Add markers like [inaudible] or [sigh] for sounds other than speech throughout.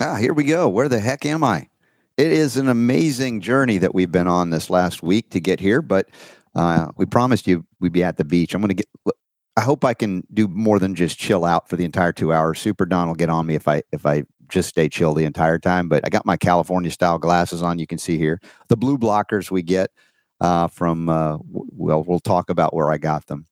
Ah, here we go. Where the heck am I? It is an amazing journey that we've been on this last week to get here, but uh, we promised you we'd be at the beach. I'm going to get. I hope I can do more than just chill out for the entire two hours. Super Don will get on me if I if I just stay chill the entire time. But I got my California style glasses on. You can see here the blue blockers we get uh, from. Uh, well, we'll talk about where I got them.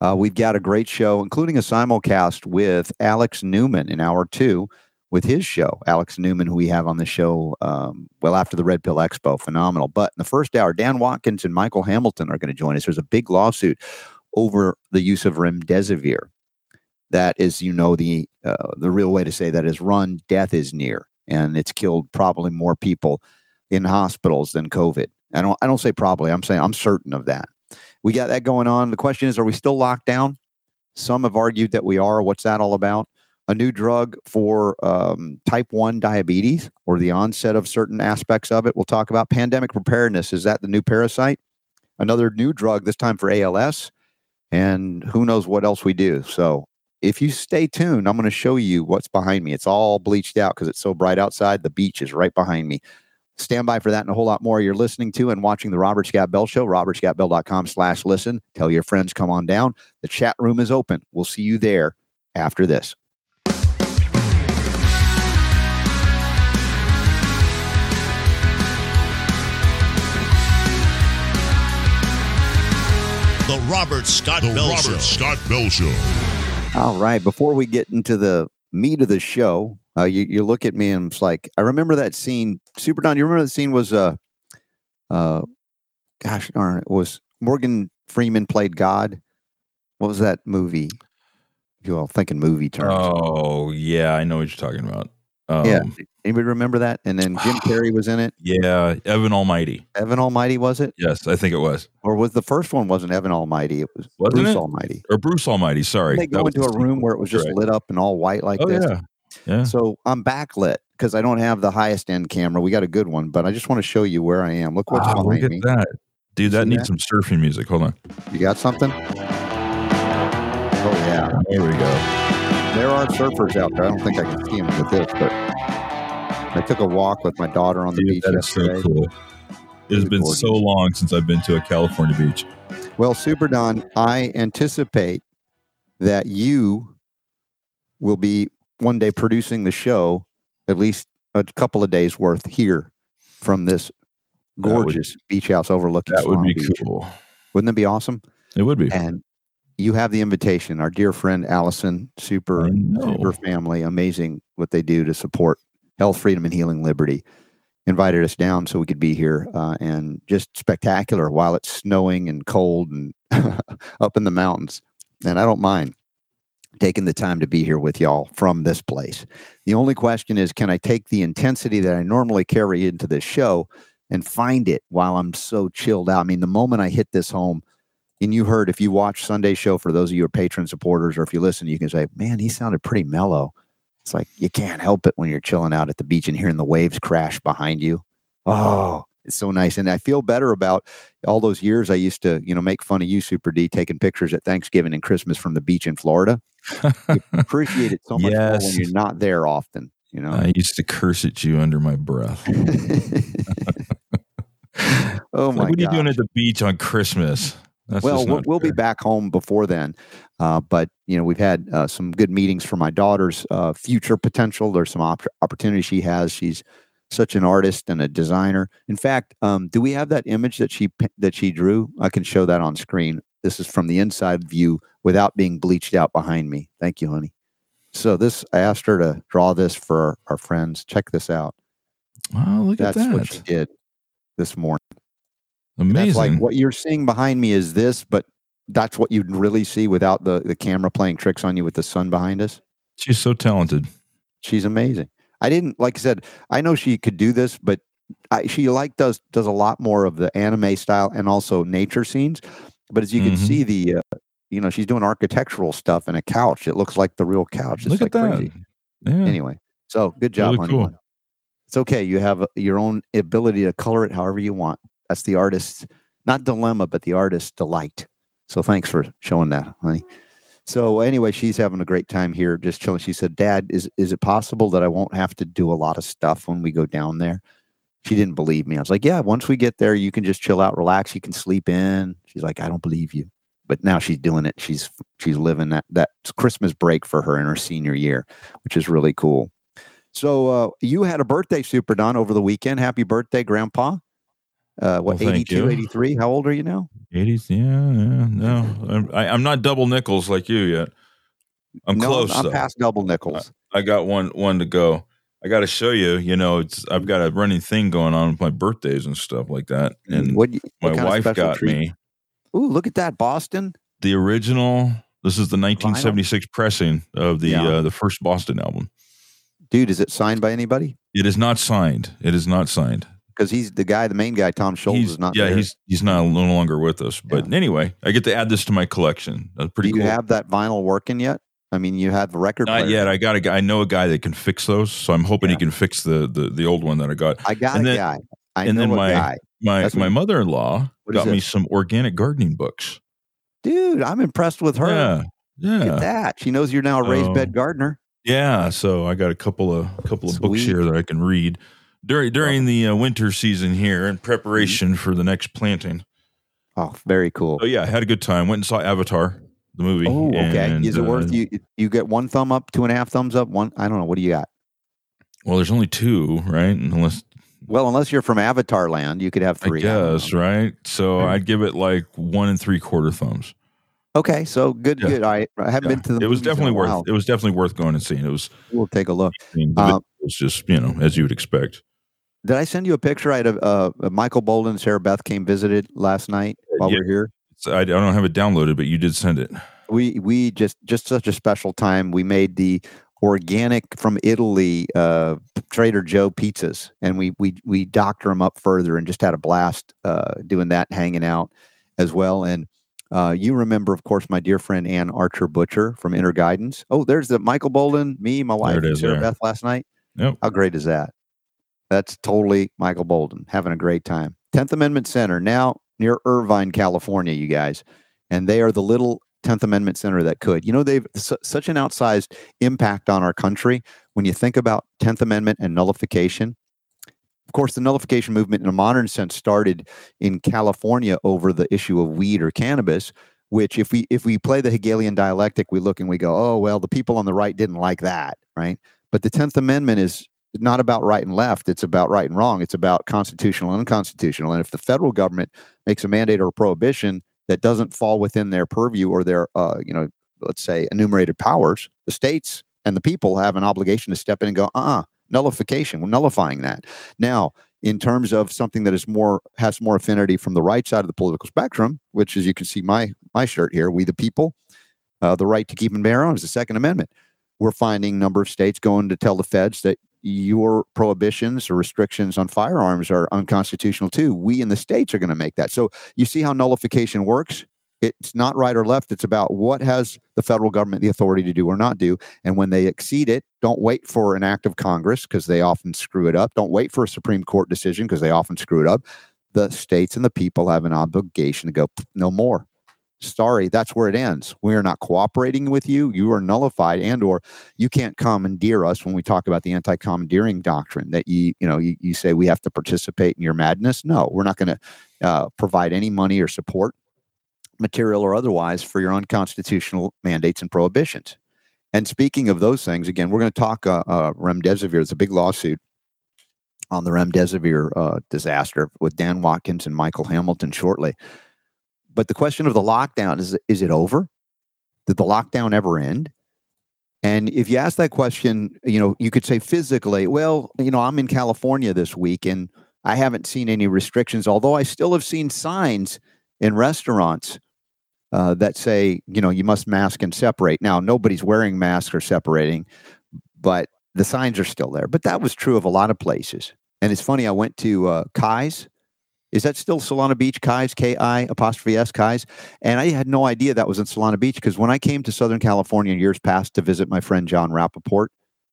Uh, we've got a great show, including a simulcast with Alex Newman in hour two with his show, Alex Newman, who we have on the show um, well after the Red Pill Expo. Phenomenal. But in the first hour, Dan Watkins and Michael Hamilton are going to join us. There's a big lawsuit over the use of remdesivir. That is, you know, the uh, the real way to say that is run. Death is near, and it's killed probably more people in hospitals than COVID. I don't I don't say probably. I'm saying I'm certain of that. We got that going on. The question is, are we still locked down? Some have argued that we are. What's that all about? A new drug for um, type 1 diabetes or the onset of certain aspects of it. We'll talk about pandemic preparedness. Is that the new parasite? Another new drug, this time for ALS. And who knows what else we do. So if you stay tuned, I'm going to show you what's behind me. It's all bleached out because it's so bright outside. The beach is right behind me. Stand by for that and a whole lot more. You're listening to and watching the Robert Scott Bell Show, robertscottbell.com slash listen. Tell your friends, come on down. The chat room is open. We'll see you there after this. The Robert Scott the Bell Robert Show. Scott Bell Show. All right. Before we get into the meat of the show, uh, you, you look at me and it's like, I remember that scene. Super Don, you remember that scene was, uh, uh, gosh darn it, was Morgan Freeman played God. What was that movie? You all thinking movie terms. Oh yeah, I know what you're talking about. Um, yeah. Anybody remember that? And then Jim [sighs] Carrey was in it. yeah, Evan Almighty. Evan Almighty was it? Yes, I think it was. Or was the first one wasn't Evan Almighty? It was Wasn't Bruce it? Almighty. Or Bruce Almighty. Sorry, They go into a room where it was just Right. lit up and all white like Oh this. yeah, yeah. So I'm backlit because I don't have the highest end camera. We got a good one, but I just want to show you where I am. Look what's Wow, behind look at me. that, dude. That See needs that? some surfing music. Hold on. You got something? Oh yeah, There we go. There are surfers out there. I don't think I can see them with this, but I took a walk with my daughter on the Dude, beach that is so cool. It has been gorgeous. so long since I've been to a California beach. Well, Super Don, I anticipate that you will be one day producing the show, at least a couple of days worth here from this That would- gorgeous beach house overlooking. That would be Beach. cool. Wouldn't that be awesome? It would be. And you have the invitation. Our dear friend Allison, super super family, amazing what they do to support health, freedom, and healing liberty. Invited us down so we could be here, uh, and just spectacular while it's snowing and cold and [laughs] up in the mountains. And I don't mind taking the time to be here with y'all from this place. The only question is, can I take the intensity that I normally carry into this show and find it while I'm so chilled out? I mean, the moment I hit this home, and you heard if you watch Sunday show for those of you who are patron supporters, or if you listen, you can say, "Man, he sounded pretty mellow." It's like you can't help it when you're chilling out at the beach and hearing the waves crash behind you. Oh, it's so nice, and I feel better about all those years I used to, you know, make fun of you, Super D, taking pictures at Thanksgiving and Christmas from the beach in Florida. [laughs] Appreciate it so much more when you're not there often. You know. I used to curse at you under my breath. [laughs] [laughs] oh Like, my what are you doing at the beach on Christmas? That's well, we'll, we'll be back home before then. Uh, but you know, we've had uh, some good meetings for my daughter's uh, future potential. There's some op- opportunities she has. She's such an artist and a designer. In fact, um, do we have that image that she that she drew? I can show that on screen. This is from the inside view without being bleached out behind me. Thank you, honey. So this, I asked her to draw this for our, our friends. Check this out. Oh, look That's at that. That's what she did this morning. And That's Amazing. like what you're seeing behind me is this, but that's what you'd really see without the, the camera playing tricks on you with the sun behind us. She's so talented. She's amazing. I didn't like I said, I know she could do this, but I, she like does does a lot more of the anime style and also nature scenes. But as you can Mhm. see, the uh, you know she's doing architectural stuff in a couch. It looks like the real couch. It's Look like at that. crazy. Yeah. Anyway, so good job, Really honey. cool. It's okay. You have uh, your own ability to color it however you want. That's the artist's not dilemma, but the artist's delight. So thanks for showing that, honey. So anyway, she's having a great time here, just chilling. She said, "Dad, is is it possible that I won't have to do a lot of stuff when we go down there?" She didn't believe me. I was like, "Yeah, once we get there, you can just chill out, relax. You can sleep in." She's like, "I don't believe you." But now she's doing it. She's she's living that that Christmas break for her in her senior year, which is really cool. So uh, you had a birthday, Super Don, over the weekend. Happy birthday, Grandpa. Uh, what, Well, 82, 83? How old are you now? 80s, yeah, yeah, no. I'm, I, I'm not double nickels like you yet. I'm no, close, I'm past double nickels. I got one one to go. I got to show you. You know, it's I've got a running thing going on with my birthdays and stuff like that. And what, my what of wife got treat? me Ooh, look at that, Boston. the original. This is the 1976 pressing of the Yeah. uh, the first Boston album. Dude, is it signed by anybody? It is not signed. It is not signed. Because he's the guy, the main guy, Tom Scholz, he's is not yeah, there. he's he's not no longer with us. But anyway, I get to add this to my collection. That's pretty Do you cool. have that vinyl working yet? I mean, you have a record not player. yet. I got a guy. I know a guy that can fix those, so I'm hoping Yeah. he can fix the the, the old one that I got. I got and a then- guy. I and know then a my- guy. My That's my mother in law got me some organic gardening books. Dude, I'm impressed with her. Yeah, Look at that. She knows you're now a raised bed um, gardener. yeah. So I got a couple of a couple of books here that I can read during during the uh, winter season here in preparation for the next planting. Oh, very cool. So yeah, I had a good time. Went and saw Avatar, the movie. Oh, okay. and, Is it worth uh, you? You get one thumb up, two and a half thumbs up, one. I don't know. What do you got? Well, there's only two, right? Unless Well, unless you're from Avatar Land, you could have three. guess, right? So Right. I'd give it like one and three quarter thumbs. Okay, so good, Yeah. good. I, I haven't Yeah. been to the. it was movies in a definitely worth. It was definitely worth going and seeing. It was. We'll take a look. Um, video was just you know as you would expect. Did I send you a picture? I had a, uh, Michael Boldin and Sarah Beth came visited last night while yeah. we are here. I, I don't have it downloaded, but you did send it. We we just just such a special time. We made the organic from Italy uh, Trader Joe pizzas, and we we we doctor them up further, and just had a blast uh, doing that, hanging out as well. And uh, you remember, of course, my dear friend Ann Archer Butcher from Inner Guidance. Oh, there's the Michael Boldin, me, my wife, it and is Sarah there. Beth last night. Yep. How great is that? That's totally Michael Boldin having a great time. 10th Amendment Center, now near Irvine, California, you guys. And they are the little 10th Amendment Center that could. You know, they've su- such an outsized impact on our country when you think about 10th Amendment and nullification. Of course, the nullification movement in a modern sense started in California over the issue of weed or cannabis, which if we if we play the Hegelian dialectic, we look and we go, oh well, the people on the right didn't like that, right? But the 10th Amendment is not about right and left. It's about right and wrong. It's about constitutional and unconstitutional. And if the federal government makes a mandate or a prohibition that doesn't fall within their purview or their, uh, you know, let's say enumerated powers, the states and the people have an obligation to step in and go, uh, uh nullification. We're nullifying that. Now, in terms of something that is more has more affinity from the right side of the political spectrum, which, as you can see, my my shirt here, we the people, uh, the right to keep and bear arms, the Second Amendment. We're finding number of states going to tell the feds that your prohibitions or restrictions on firearms are unconstitutional too. We in the states are going to make that. So you see how nullification works. It's not right or left. It's about what has the federal government the authority to do or not do. And when they exceed it, don't wait for an act of Congress because they often screw it up. Don't wait for a Supreme Court decision because they often screw it up. The states and the people have an obligation to go, no more. Sorry, that's where it ends. We are not cooperating with you. You are nullified, and or you can't commandeer us when we talk about the anti-commandeering doctrine. That you, you know, you, you say we have to participate in your madness. No, we're not going to uh, provide any money or support, material or otherwise, for your unconstitutional mandates and prohibitions. And speaking of those things, again, we're going to talk uh, uh, remdesivir. It's a big lawsuit on the remdesivir uh, disaster with Dan Watkins and Michael Hamilton shortly. But the question of the lockdown is: Is it over? Did the lockdown ever end? And if you ask that question, you know, you could say physically, well, you know, I'm in California this week and I haven't seen any restrictions, although I still have seen signs in restaurants uh, that say, you know, you must mask and separate. Now, nobody's wearing masks or separating, but the signs are still there. But that was true of a lot of places. And it's funny, I went to uh, Kai's. Is that still Solana Beach? Kai's, K I apostrophe S, Kai's. And I had no idea that was in Solana Beach because when I came to Southern California in years past to visit my friend Jon Rappoport,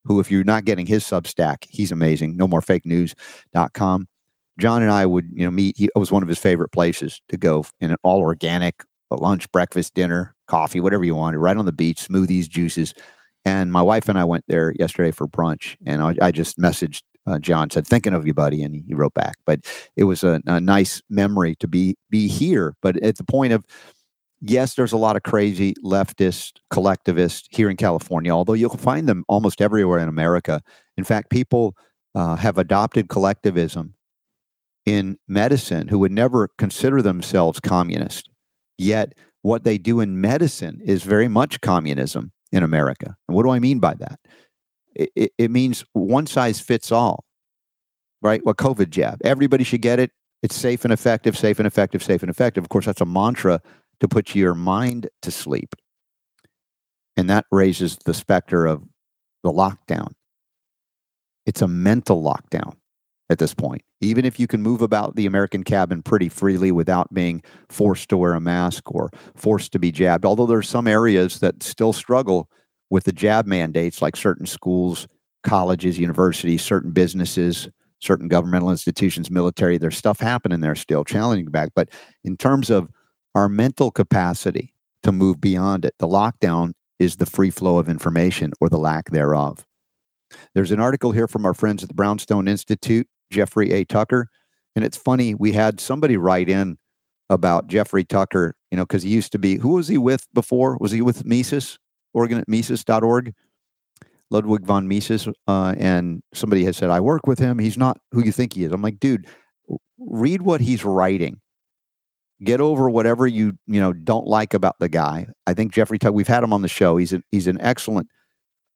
who, if you're not getting his Substack, he's amazing. No more fake news.com. Jon and I would, you know, meet. He, it was one of his favorite places to go in an all organic, lunch, breakfast, dinner, coffee, whatever you wanted, right on the beach, smoothies, juices. And my wife and I went there yesterday for brunch, and I, I just messaged uh, Jon, said, "Thinking of you, buddy," and he wrote back. But it was a, a nice memory to be be here. But at the point of yes, there's a lot of crazy leftist collectivists here in California, although you'll find them almost everywhere in America. In fact, people uh, have adopted collectivism in medicine who would never consider themselves communist. Yet, what they do in medicine is very much communism in America. And what do I mean by that? It, it, means one size fits all, right? What COVID jab. Everybody should get it. It's safe and effective, safe and effective, safe and effective. Of course, that's a mantra to put your mind to sleep. And that raises the specter of the lockdown. It's a mental lockdown at this point. Even if you can move about the American cabin pretty freely without being forced to wear a mask or forced to be jabbed, although there are some areas that still struggle with the jab mandates, like certain schools, colleges, universities, certain businesses, certain governmental institutions, military, there's stuff happening there still challenging back. But in terms of our mental capacity to move beyond it. The lockdown is the free flow of information or the lack thereof. There's an article here from our friends at the Brownstone Institute, Jeffrey A. Tucker. And it's funny, we had somebody write in about Jeffrey Tucker, you know, because he used to be, who was he with before? Was he with Mises, Oregon at Mises.org? Ludwig von Mises. Uh, and somebody has said, I work with him. He's not who you think he is. I'm like, dude, read what he's writing get over whatever you you know don't like about the guy. I think Jeffrey Tuck. We've had him on the show. He's he's an excellent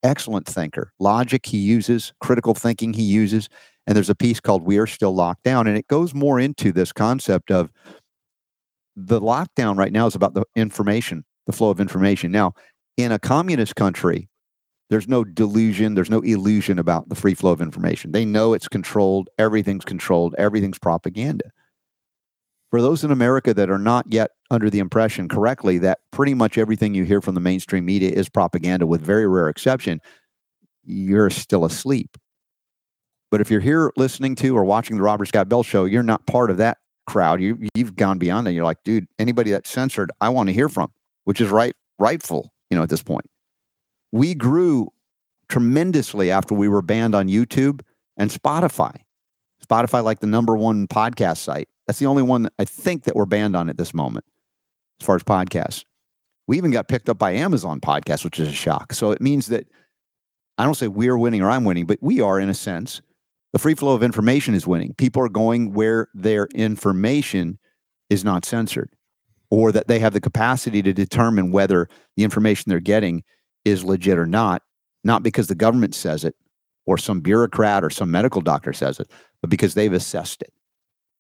excellent thinker. Logic he uses, critical thinking he uses, and there's a piece called "We Are Still Locked Down," and it goes more into this concept of the lockdown right now is about the information, the flow of information. Now, in a communist country, there's no delusion, there's no illusion about the free flow of information. They know it's controlled, everything's controlled, everything's propaganda for those in America that are not yet under the impression correctly that pretty much everything you hear from the mainstream media is propaganda, with very rare exception, you're still asleep. But if you're here listening to or watching the Robert Scott Bell show, you're not part of that crowd. You you've gone beyond that. You're like, dude, anybody that's censored, I want to hear from, which is right rightful, you know, at this point. We grew tremendously after we were banned on YouTube and Spotify. Spotify, like the number one podcast site, that's the only one I think that we're banned on at this moment, as far as podcasts. We even got picked up by Amazon Podcasts, which is a shock. So it means that I don't say we're winning or I'm winning, but we are in a sense. The free flow of information is winning. People are going where their information is not censored, or that they have the capacity to determine whether the information they're getting is legit or not, not because the government says it, or some bureaucrat or some medical doctor says it, but because they've assessed it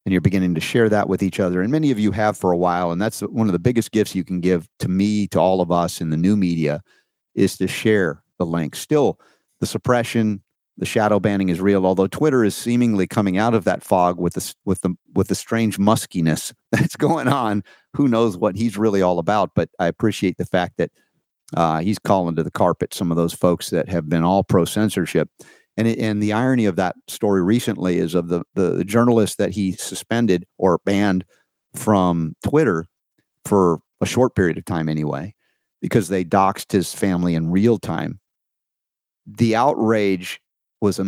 and you're beginning to share that with each other. And many of you have for a while. And that's one of the biggest gifts you can give to me, to all of us in the new media, is to share the link. Still, the suppression, the shadow banning is real. Although Twitter is seemingly coming out of that fog with the with the with the strange muskiness [laughs] that's going on. Who knows what he's really all about? But I appreciate the fact that uh, he's calling to the carpet some of those folks that have been all pro censorship and it, and the irony of that story recently is of the, the journalist that he suspended or banned from Twitter for a short period of time anyway, because they doxed his family in real time. The outrage was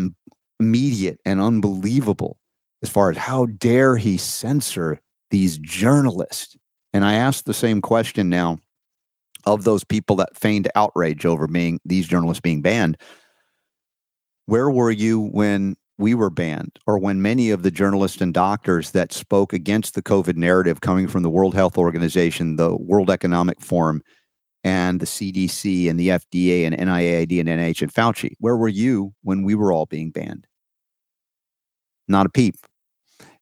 immediate and unbelievable as far as how dare he censor these journalists. And I asked the same question now of those people that feigned outrage over being these journalists being banned where were you when we were banned, or when many of the journalists and doctors that spoke against the COVID narrative coming from the World Health Organization, the World Economic Forum, and the CDC and the FDA and NIAID and NIH and Fauci, where were you when we were all being banned? Not a peep.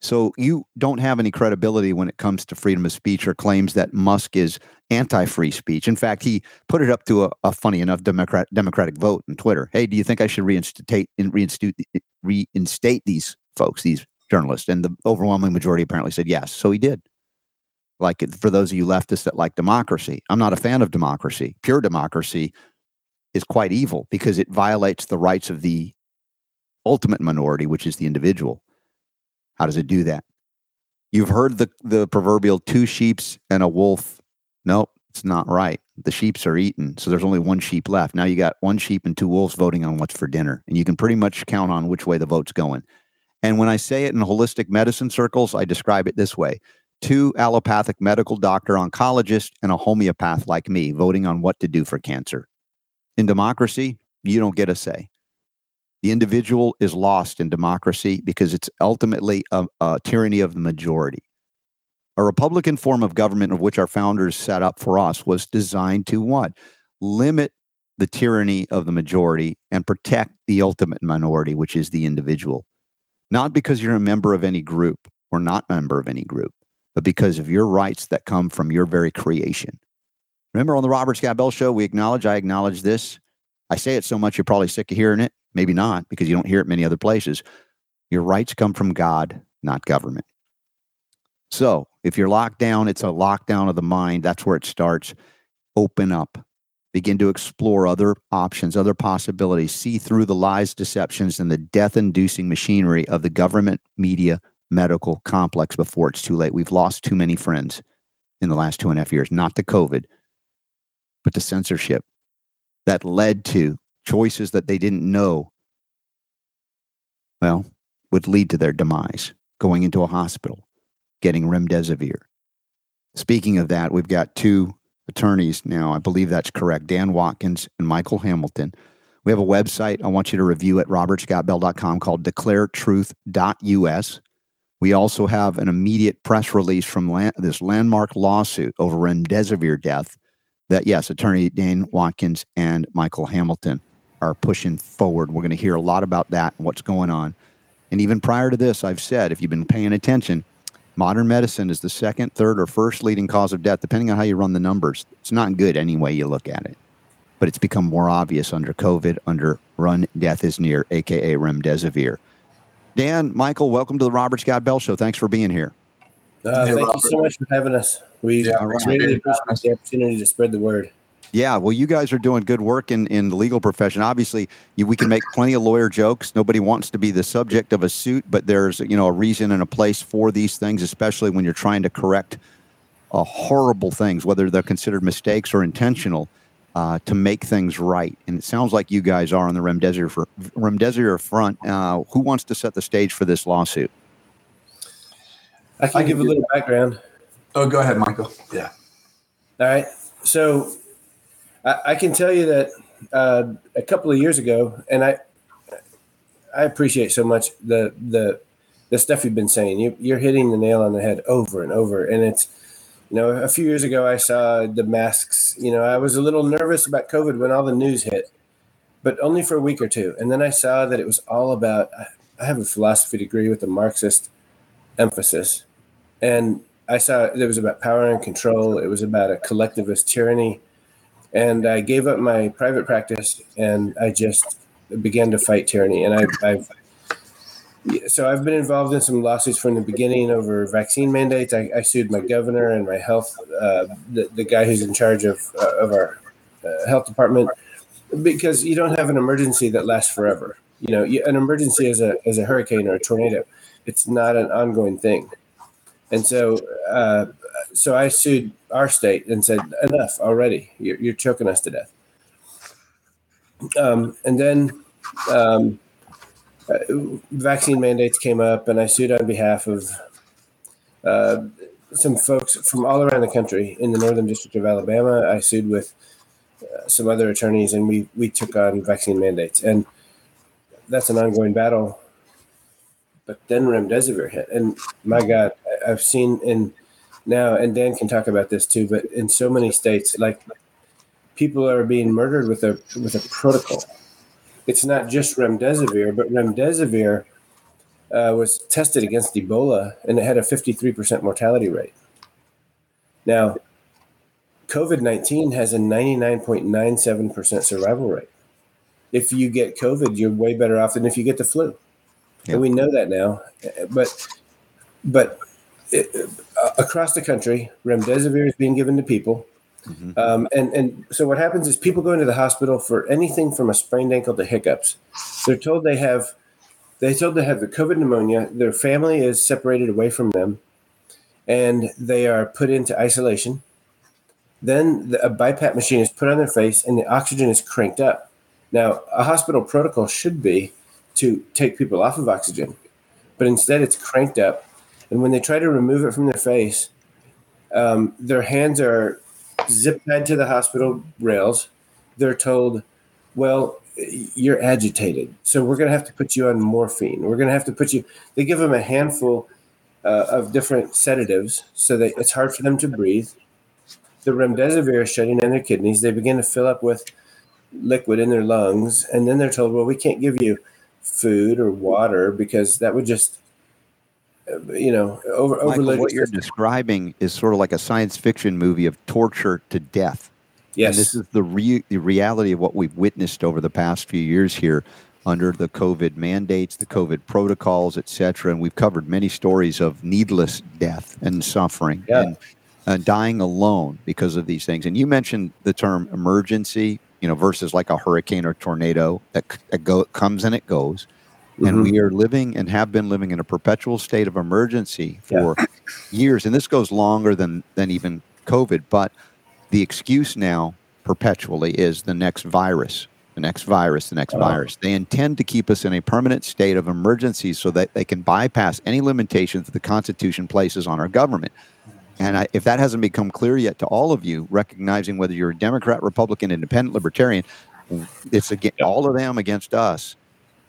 So you don't have any credibility when it comes to freedom of speech or claims that Musk is anti-free speech. In fact, he put it up to a, a funny enough Democrat, Democratic vote on Twitter. Hey, do you think I should reinstate reinstate reinstate these folks, these journalists? And the overwhelming majority apparently said yes. So he did. Like for those of you leftists that like democracy, I'm not a fan of democracy. Pure democracy is quite evil because it violates the rights of the ultimate minority, which is the individual. How does it do that? You've heard the, the proverbial two sheeps and a wolf Nope, it's not right. The sheeps are eaten, so there's only one sheep left. Now you got one sheep and two wolves voting on what's for dinner, and you can pretty much count on which way the vote's going. And when I say it in holistic medicine circles, I describe it this way two allopathic medical doctor oncologists and a homeopath like me voting on what to do for cancer. In democracy, you don't get a say. The individual is lost in democracy because it's ultimately a, a tyranny of the majority. A Republican form of government of which our founders set up for us was designed to what? Limit the tyranny of the majority and protect the ultimate minority, which is the individual. Not because you're a member of any group or not a member of any group, but because of your rights that come from your very creation. Remember on the Robert Scott Bell show, we acknowledge, I acknowledge this. I say it so much you're probably sick of hearing it. Maybe not, because you don't hear it many other places. Your rights come from God, not government. So if you're locked down, it's a lockdown of the mind. That's where it starts. Open up, begin to explore other options, other possibilities, see through the lies, deceptions, and the death inducing machinery of the government, media, medical complex before it's too late. We've lost too many friends in the last two and a half years, not the COVID, but the censorship that led to choices that they didn't know, well, would lead to their demise, going into a hospital, getting remdesivir. Speaking of that, we've got two attorneys now. I believe that's correct Dan Watkins and Michael Hamilton. We have a website I want you to review at robertscottbell.com called declaretruth.us. We also have an immediate press release from this landmark lawsuit over remdesivir death that, yes, attorney Dan Watkins and Michael Hamilton are pushing forward. We're going to hear a lot about that and what's going on. And even prior to this, I've said, if you've been paying attention, modern medicine is the second, third, or first leading cause of death, depending on how you run the numbers. It's not good any way you look at it. But it's become more obvious under COVID, under Run Death is Near, aka Remdesivir. Dan, Michael, welcome to the Robert Scott Bell Show. Thanks for being here. Uh, thank Robert. you so much for having us. We yeah, really appreciate the opportunity to spread the word. Yeah, well, you guys are doing good work in, in the legal profession. Obviously, you, we can make plenty of lawyer jokes. Nobody wants to be the subject of a suit, but there's you know a reason and a place for these things, especially when you're trying to correct uh, horrible things, whether they're considered mistakes or intentional, uh, to make things right. And it sounds like you guys are on the remdesivir, for, remdesivir front. Uh, who wants to set the stage for this lawsuit? I can I give a little background. Oh, go ahead, Michael. Yeah. All right. So I, I can tell you that uh, a couple of years ago, and I I appreciate so much the the the stuff you've been saying. You, you're hitting the nail on the head over and over, and it's you know a few years ago I saw the masks. You know I was a little nervous about COVID when all the news hit, but only for a week or two, and then I saw that it was all about. I have a philosophy degree with a Marxist emphasis, and I saw it was about power and control. It was about a collectivist tyranny and I gave up my private practice and I just began to fight tyranny. And I, I've so I've been involved in some lawsuits from the beginning over vaccine mandates. I, I sued my governor and my health, uh, the, the guy who's in charge of uh, of our uh, health department, because you don't have an emergency that lasts forever. You know, an emergency is a as a hurricane or a tornado. It's not an ongoing thing, and so uh, so I sued our state and said, enough already. You're, you're choking us to death. Um, and then um, vaccine mandates came up, and I sued on behalf of uh, some folks from all around the country in the Northern District of Alabama. I sued with uh, some other attorneys, and we we took on vaccine mandates, and that's an ongoing battle. But then remdesivir hit, and my God, I've seen in now, and Dan can talk about this too, but in so many states, like people are being murdered with a with a protocol. It's not just remdesivir, but remdesivir uh, was tested against Ebola, and it had a 53% mortality rate. Now, COVID 19 has a 99.97% survival rate. If you get COVID, you're way better off than if you get the flu. Yep. And we know that now. But, but it, uh, across the country, remdesivir is being given to people. Mm-hmm. Um, and, and so what happens is people go into the hospital for anything from a sprained ankle to hiccups. They're told they have they told they have the COVID pneumonia. Their family is separated away from them, and they are put into isolation. Then the, a BiPAP machine is put on their face and the oxygen is cranked up. Now, a hospital protocol should be to take people off of oxygen, but instead it's cranked up. And when they try to remove it from their face, um, their hands are zip tied to the hospital rails. They're told, well, you're agitated. So we're going to have to put you on morphine. We're going to have to put you, they give them a handful uh, of different sedatives so that it's hard for them to breathe. The remdesivir is shutting down their kidneys. They begin to fill up with liquid in their lungs. And then they're told, well, we can't give you food or water because that would just you know over Michael, what you're describing is sort of like a science fiction movie of torture to death. Yes. and this is the, re- the reality of what we've witnessed over the past few years here under the covid mandates the covid protocols etc and we've covered many stories of needless death and suffering yeah. and uh, dying alone because of these things. And you mentioned the term emergency you know, versus like a hurricane or tornado that, that go, comes and it goes. Mm-hmm. And we are living and have been living in a perpetual state of emergency for yeah. years. And this goes longer than, than even COVID. But the excuse now perpetually is the next virus, the next virus, the next oh. virus. They intend to keep us in a permanent state of emergency so that they can bypass any limitations that the Constitution places on our government. And I, if that hasn't become clear yet to all of you, recognizing whether you're a Democrat, Republican, Independent, Libertarian, it's against, all of them against us.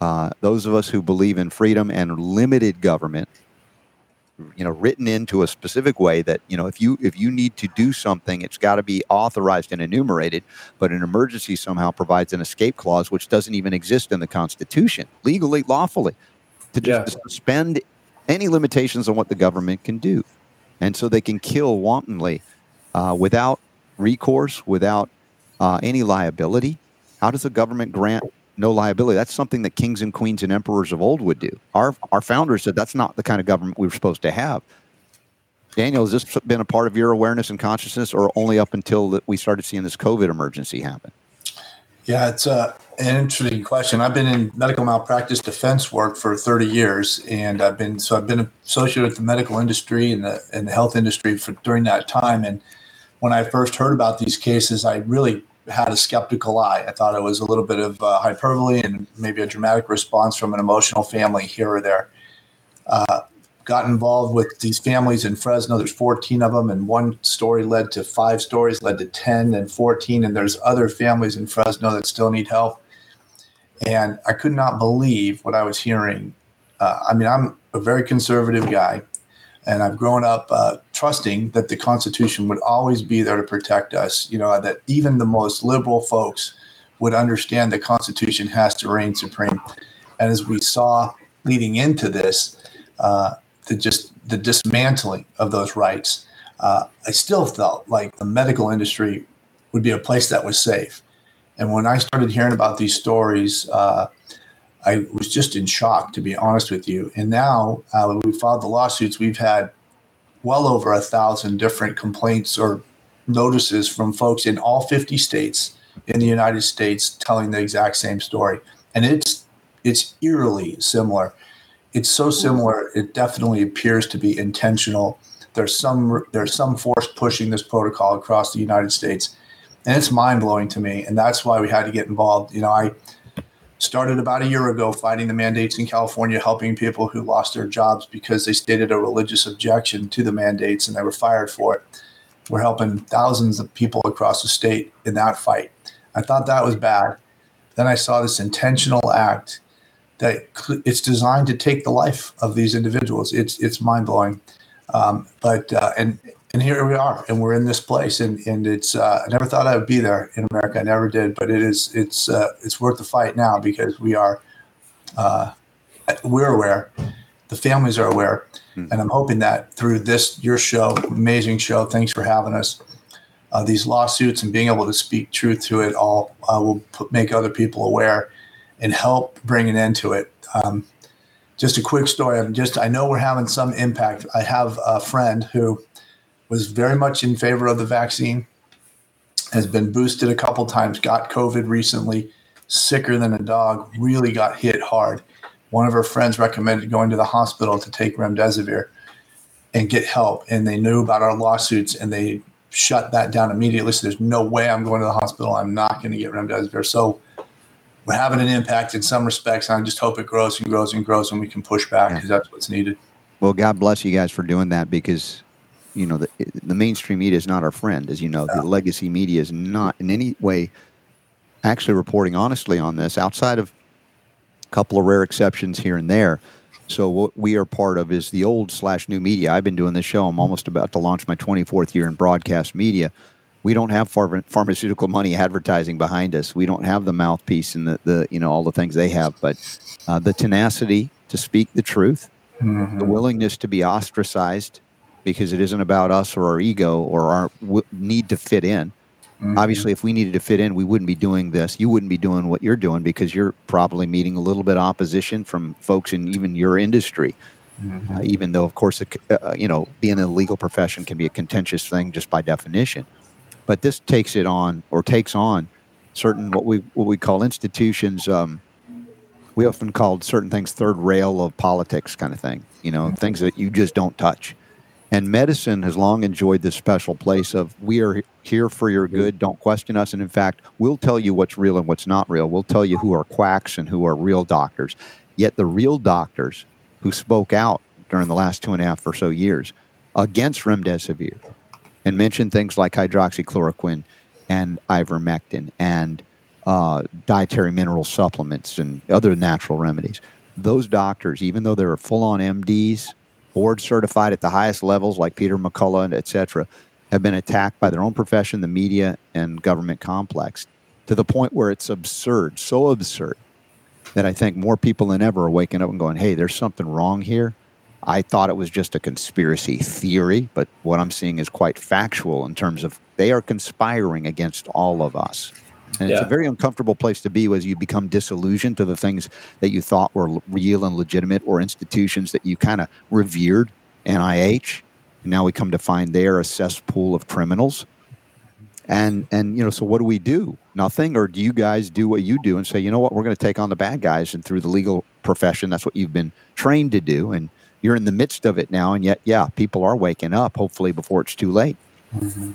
Uh, those of us who believe in freedom and limited government, you know, written into a specific way that you know, if you if you need to do something, it's got to be authorized and enumerated. But an emergency somehow provides an escape clause, which doesn't even exist in the Constitution, legally, lawfully, to just yeah. suspend any limitations on what the government can do and so they can kill wantonly uh, without recourse, without uh, any liability. How does the government grant no liability? That's something that kings and queens and emperors of old would do. Our our founders said that's not the kind of government we were supposed to have. Daniel, has this been a part of your awareness and consciousness, or only up until we started seeing this COVID emergency happen? Yeah, it's a an interesting question. I've been in medical malpractice defense work for 30 years, and I've been so I've been associated with the medical industry and the and the health industry for during that time. And when I first heard about these cases, I really had a skeptical eye. I thought it was a little bit of uh, hyperbole and maybe a dramatic response from an emotional family here or there. Uh, got involved with these families in Fresno. There's 14 of them, and one story led to five stories, led to 10 and 14. And there's other families in Fresno that still need help. And I could not believe what I was hearing. Uh, I mean, I'm a very conservative guy, and I've grown up uh, trusting that the Constitution would always be there to protect us. You know, that even the most liberal folks would understand the Constitution has to reign supreme. And as we saw leading into this, uh, the just the dismantling of those rights, uh, I still felt like the medical industry would be a place that was safe. And when I started hearing about these stories, uh, I was just in shock, to be honest with you. And now, uh, we filed the lawsuits, we've had well over a thousand different complaints or notices from folks in all 50 states in the United States telling the exact same story. And it's it's eerily similar. It's so similar. It definitely appears to be intentional. There's some there's some force pushing this protocol across the United States and it's mind blowing to me. And that's why we had to get involved. You know, I started about a year ago fighting the mandates in California, helping people who lost their jobs because they stated a religious objection to the mandates and they were fired for it. We're helping thousands of people across the state in that fight. I thought that was bad. Then I saw this intentional act that it's designed to take the life of these individuals. It's it's mind blowing. Um, but uh, and and here we are, and we're in this place, and and it's uh, I never thought I would be there in America. I never did, but it is it's uh, it's worth the fight now because we are uh, we're aware, the families are aware, mm. and I'm hoping that through this your show, amazing show, thanks for having us. Uh, these lawsuits and being able to speak truth to it all uh, will put, make other people aware and help bring an end to it. Um, just a quick story. I'm just I know we're having some impact. I have a friend who was very much in favor of the vaccine, has been boosted a couple times, got COVID recently, sicker than a dog, really got hit hard. One of her friends recommended going to the hospital to take remdesivir and get help. And they knew about our lawsuits and they shut that down immediately. So there's no way I'm going to the hospital. I'm not going to get remdesivir. So we're having an impact in some respects. And I just hope it grows and grows and grows and we can push back because that's what's needed. Well, God bless you guys for doing that because, you know, the, the mainstream media is not our friend. As you know, the legacy media is not in any way actually reporting honestly on this outside of a couple of rare exceptions here and there. So what we are part of is the old slash new media. I've been doing this show. I'm almost about to launch my 24th year in broadcast media. We don't have phar- pharmaceutical money advertising behind us. We don't have the mouthpiece and the, the you know all the things they have, but uh, the tenacity to speak the truth, the willingness to be ostracized because it isn't about us or our ego or our w- need to fit in. Obviously, if we needed to fit in, we wouldn't be doing this. You wouldn't be doing what you're doing because you're probably meeting a little bit of opposition from folks in even your industry. Uh, even though, of course, it uh, you know, being in the legal profession can be a contentious thing just by definition. But this takes it on or takes on certain what we what we call institutions. Um, we often called certain things third rail of politics, kind of thing. You know, things that you just don't touch. And medicine has long enjoyed this special place of we are here for your good. Don't question us. And in fact, we'll tell you what's real and what's not real. We'll tell you who are quacks and who are real doctors. Yet the real doctors who spoke out during the last two and a half or so years against remdesivir and mentioned things like hydroxychloroquine and ivermectin and uh, dietary mineral supplements and other natural remedies. Those doctors, even though they're full on MDs, board certified at the highest levels like Peter McCullough et cetera, have been attacked by their own profession, the media, and government complex to the point where it's absurd, so absurd that I think more people than ever are waking up and going, hey, there's something wrong here. I thought it was just a conspiracy theory, but what I'm seeing is quite factual in terms of they are conspiring against all of us. And it's a very uncomfortable place to be as you become disillusioned to the things that you thought were l- real and legitimate or institutions that you kind of revered, NIH. And now we come to find they are a cesspool of criminals. And and you know, so what do we do? Nothing, or do you guys do what you do and say, you know what, we're going to take on the bad guys, and through the legal profession, that's what you've been trained to do, and you're in the midst of it now, and yet, yeah, people are waking up. Hopefully, before it's too late. Mm-hmm.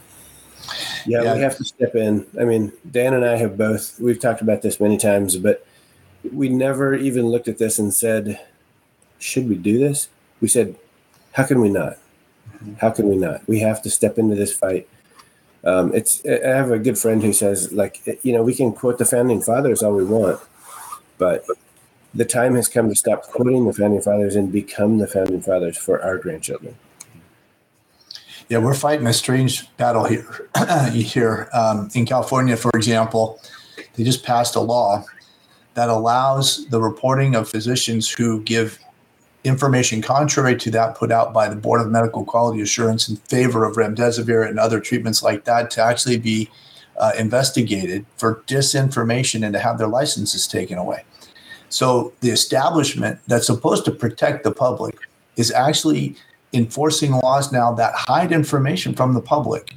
Yeah, Yeah. we have to step in. I mean, Dan and I have both, we've talked about this many times, but we never even looked at this and said, should we do this? We said, how can we not? How can we not? We have to step into this fight. Um, it's. I have a good friend who says, like, you know, we can quote the founding fathers all we want, but the time has come to stop quoting the founding fathers and become the founding fathers for our grandchildren. Yeah, we're fighting a strange battle here. [clears throat] here um, in California, for example, they just passed a law that allows the reporting of physicians who give information contrary to that put out by the Board of Medical Quality Assurance in favor of remdesivir and other treatments like that to actually be uh, investigated for disinformation and to have their licenses taken away. So the establishment that's supposed to protect the public is actually enforcing laws now that hide information from the public.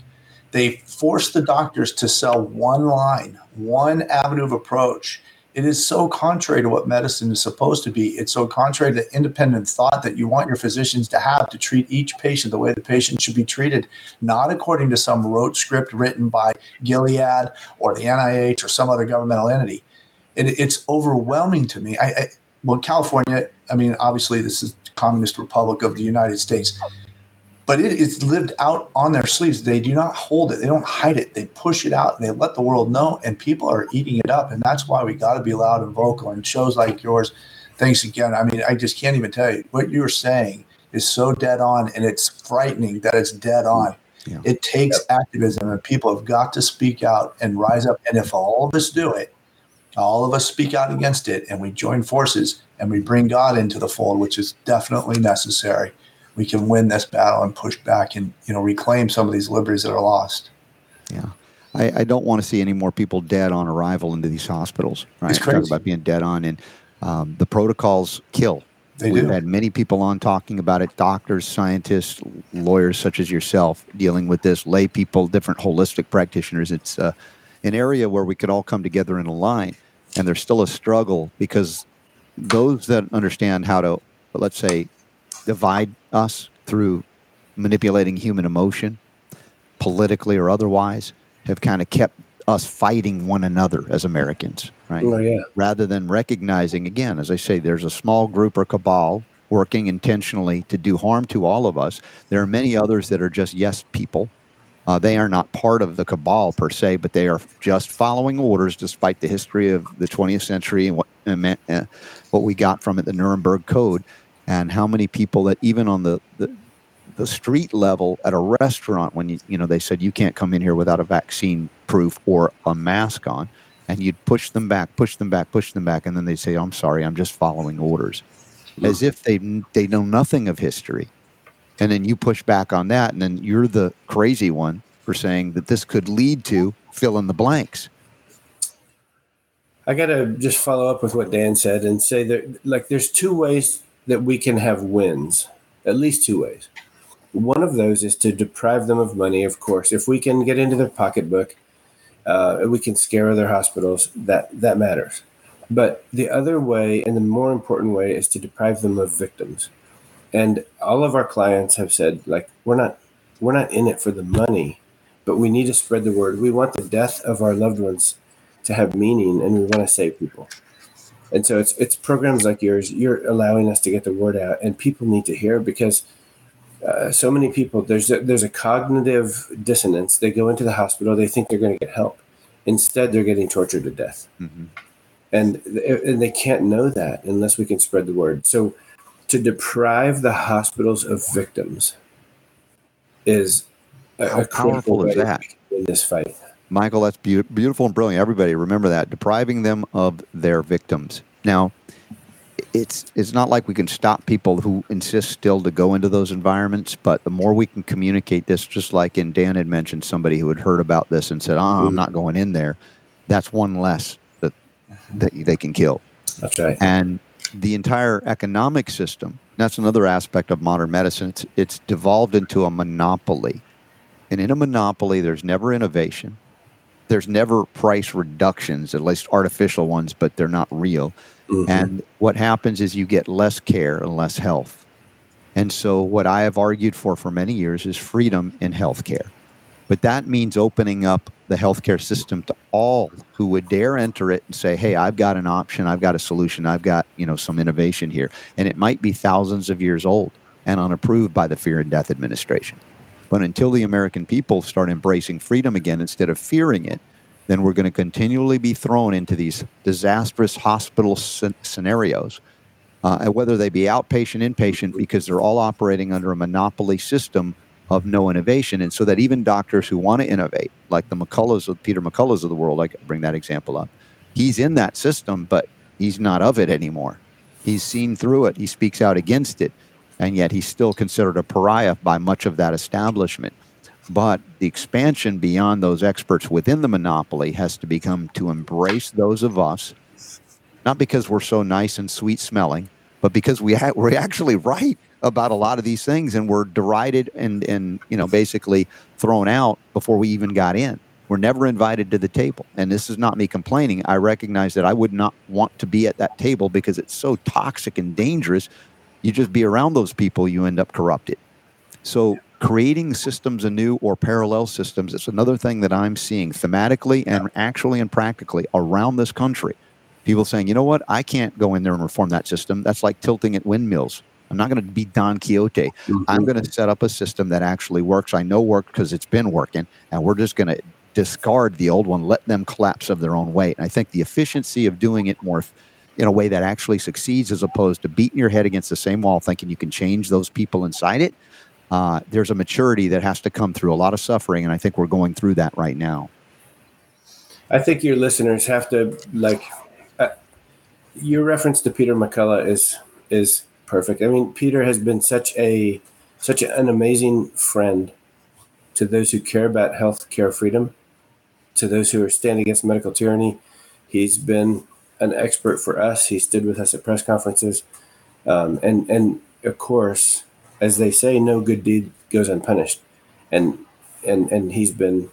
They force the doctors to sell one line, one avenue of approach. It is so contrary to what medicine is supposed to be. It's so contrary to independent thought that you want your physicians to have to treat each patient the way the patient should be treated, not according to some rote script written by Gilead or the NIH or some other governmental entity. It, it's overwhelming to me. I, I well, California. I mean, obviously, this is the Communist Republic of the United States, but it is lived out on their sleeves. They do not hold it. They don't hide it. They push it out and they let the world know, and people are eating it up. And that's why we got to be loud and vocal. And shows like yours, thanks again. I mean, I just can't even tell you what you're saying is so dead on, and it's frightening that it's dead on. Yeah. It takes activism, and people have got to speak out and rise up. And if all of us do it, all of us speak out against it and we join forces and we bring God into the fold, which is definitely necessary, we can win this battle and push back and you know reclaim some of these liberties that are lost. Yeah. I, I don't want to see any more people dead on arrival into these hospitals. Right? It's Talk about being dead on, and um, the protocols kill. They We've do. had many people on talking about it doctors, scientists, lawyers such as yourself dealing with this, lay people, different holistic practitioners. It's uh, an area where we could all come together in a line, and there's still a struggle because those that understand how to, let's say, divide us through manipulating human emotion, politically or otherwise, have kind of kept us fighting one another as Americans, right? Oh yeah. Rather than recognizing, again, as I say, there's a small group or cabal working intentionally to do harm to all of us. There are many others that are just yes people. Uh, they are not part of the cabal per se, but they are just following orders, despite the history of the 20th century and what uh, what we got from it, the Nuremberg Code, and how many people that even on the, the the street level at a restaurant when you you know they said you can't come in here without a vaccine proof or a mask on. And you'd push them back push them back push them back and then they say i'm sorry i'm just following orders. As if they they know nothing of history and then you push back on that and then you're the crazy one for saying that this could lead to fill in the blanks I gotta just follow up with what Dan said and say that like there's two ways that we can have wins, at least two ways. One of those is to deprive them of money, of course. If we can get into their pocketbook, uh, we can scare their hospitals. That that matters. But the other way, and the more important way, is to deprive them of victims. And all of our clients have said, like, we're not we're not in it for the money, but we need to spread the word. We want the death of our loved ones to have meaning, and we want to save people. And so it's it's programs like yours. You're allowing us to get the word out, and people need to hear because uh, so many people there's a, there's a cognitive dissonance. They go into the hospital, they think they're going to get help. Instead, they're getting tortured to death, mm-hmm. and and they can't know that unless we can spread the word. So to deprive the hospitals of victims is a, How a powerful is that? in this fight. Michael, that's beau- beautiful and brilliant. Everybody remember that. Depriving them of their victims. Now, it's it's not like we can stop people who insist still to go into those environments, but the more we can communicate this, just like in Dan had mentioned somebody who had heard about this and said, "Oh, I'm mm-hmm. not going in there," that's one less that that they can kill. That's right. And the entire economic system, that's another aspect of modern medicine. It's, it's devolved into a monopoly. And in a monopoly, there's never innovation. There's never price reductions, at least artificial ones, but they're not real. Mhm. And what happens is you get less care and less health. And so, what I have argued for for many years is freedom in healthcare. But that means opening up the healthcare system to all who would dare enter it and say, "Hey, I've got an option. I've got a solution. I've got you know some innovation here." And it might be thousands of years old and unapproved by the Fear and Death Administration. But until the American people start embracing freedom again instead of fearing it, then we're going to continually be thrown into these disastrous hospital scen- scenarios, uh, whether they be outpatient, inpatient, because they're all operating under a monopoly system of no innovation. And so that even doctors who want to innovate, like the McCulloughs Peter McCulloughs of the world, I bring that example up, he's in that system, but he's not of it anymore. He's seen through it. He speaks out against it, and yet he's still considered a pariah by much of that establishment. But the expansion beyond those experts within the monopoly has to become to embrace those of us, not because we're so nice and sweet smelling, but because we ha- we're actually right about a lot of these things, and we're derided and and you know basically thrown out before we even got in. We're never invited to the table, and this is not me complaining. I recognize that I would not want to be at that table because it's so toxic and dangerous. You just be around those people, you end up corrupted. So creating systems anew or parallel systems is another thing that I'm seeing thematically and actually and practically around this country. People saying, you know what, I can't go in there and reform that system. That's like tilting at windmills. I'm not going to be Don Quixote. I'm going to set up a system that actually works. I know worked because it's been working, and we're just going to discard the old one, let them collapse of their own weight. And I think the efficiency of doing it more in a way that actually succeeds as opposed to beating your head against the same wall thinking you can change those people inside it uh, there's a maturity that has to come through a lot of suffering and i think we're going through that right now I think your listeners have to like uh, your reference to Peter McCullough is is perfect. I mean, Peter has been such a such an amazing friend to those who care about health care freedom, to those who are standing against medical tyranny. He's been an expert for us. He stood with us at press conferences, um, and and of course, as they say, no good deed goes unpunished, and and and he's been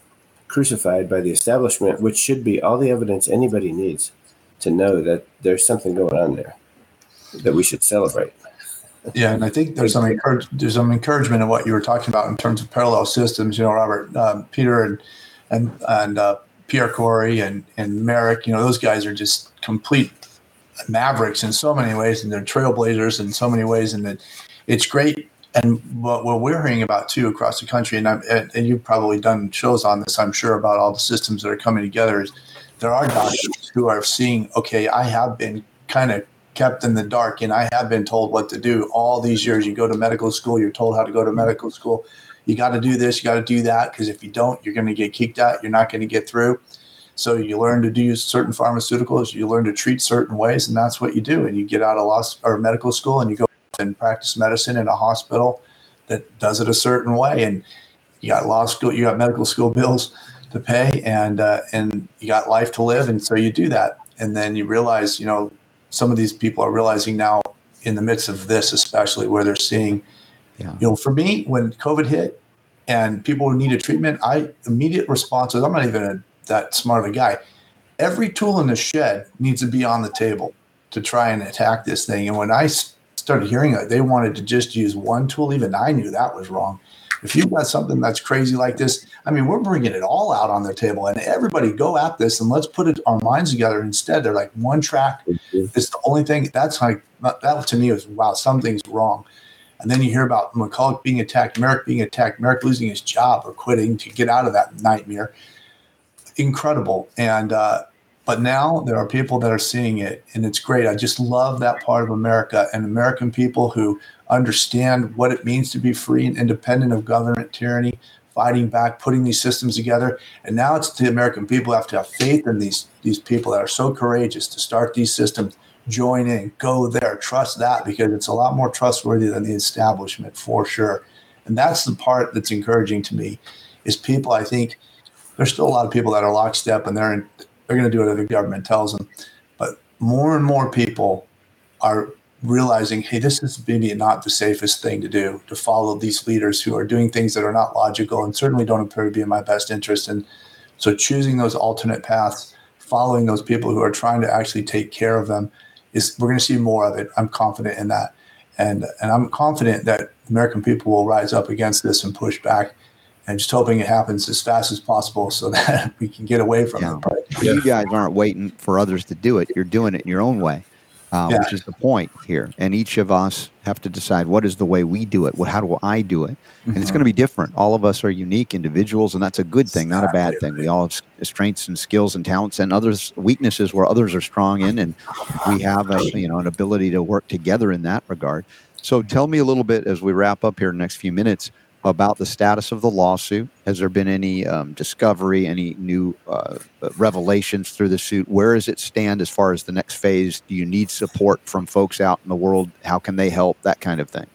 crucified by the establishment, which should be all the evidence anybody needs to know that there's something going on there that we should celebrate. Yeah, and I think there's some encourage, there's some encouragement in what you were talking about in terms of parallel systems. You know, Robert, um, Peter, and and and uh, Pierre Kory and and Marik. You know, those guys are just complete mavericks in so many ways, and they're trailblazers in so many ways, and it, it's great. And what, what we're hearing about too across the country, and, I'm, and you've probably done shows on this, I'm sure, about all the systems that are coming together. Is there are doctors who are seeing, okay, I have been kind of kept in the dark and I have been told what to do all these years. You go to medical school, you're told how to go to medical school. You got to do this, you got to do that, because if you don't, you're going to get kicked out. You're not going to get through. So you learn to do certain pharmaceuticals, you learn to treat certain ways, and that's what you do. And you get out of law or medical school and you go and practice medicine in a hospital that does it a certain way. And you got law school, you got medical school [laughs] bills to pay, and uh, and you got life to live, and so you do that. And then you realize, you know, some of these people are realizing now in the midst of this, especially where they're seeing, yeah. you know, for me, when COVID hit and people needed treatment, I immediate response was, I'm not even a, that smart of a guy. Every tool in the shed needs to be on the table to try and attack this thing. And when I started hearing that they wanted to just use one tool, even I knew that was wrong if you've got something that's crazy like this, I mean, we're bringing it all out on the table, and everybody go at this and let's put it, our minds together instead. They're like one track. It's the only thing. That's like that to me was wow, something's wrong. And then you hear about McCullough being attacked, Marik being attacked, Marik losing his job or quitting to get out of that nightmare. Incredible. And uh, but now there are people that are seeing it, and it's great. I just love that part of America and American people who understand what it means to be free and independent of government tyranny, fighting back, putting these systems together. And now it's the American people have to have faith in these these people that are so courageous to start these systems, join in, go there, trust that because it's a lot more trustworthy than the establishment for sure. And that's the part that's encouraging to me is people I think there's still a lot of people that are lockstep and they're in, they're going to do whatever the government tells them. But more and more people are realizing, hey, this is maybe not the safest thing to do to follow these leaders who are doing things that are not logical and certainly don't appear to be in my best interest. And so choosing those alternate paths, following those people who are trying to actually take care of them is we're going to see more of it. I'm confident in that. And and I'm confident that American people will rise up against this and push back and just hoping it happens as fast as possible so [laughs] that we can get away from yeah. it. But you guys aren't waiting for others to do it. You're doing it in your own way uh, yeah. which is the point here. And each of us have to decide what is the way we do it. What, how do I do it? And mm-hmm. it's going to be different. All of us are unique individuals, and that's a good thing, not a bad thing. We all have strengths and skills and talents, and others weaknesses where others are strong in, and we have a you know an ability to work together in that regard. So, tell me a little bit as we wrap up here in the next few minutes about the status of the lawsuit. Has there been any um, discovery, any new uh, revelations through the suit? Where does it stand as far as the next phase? Do you need support from folks out in the world? How can they help? That kind of thing.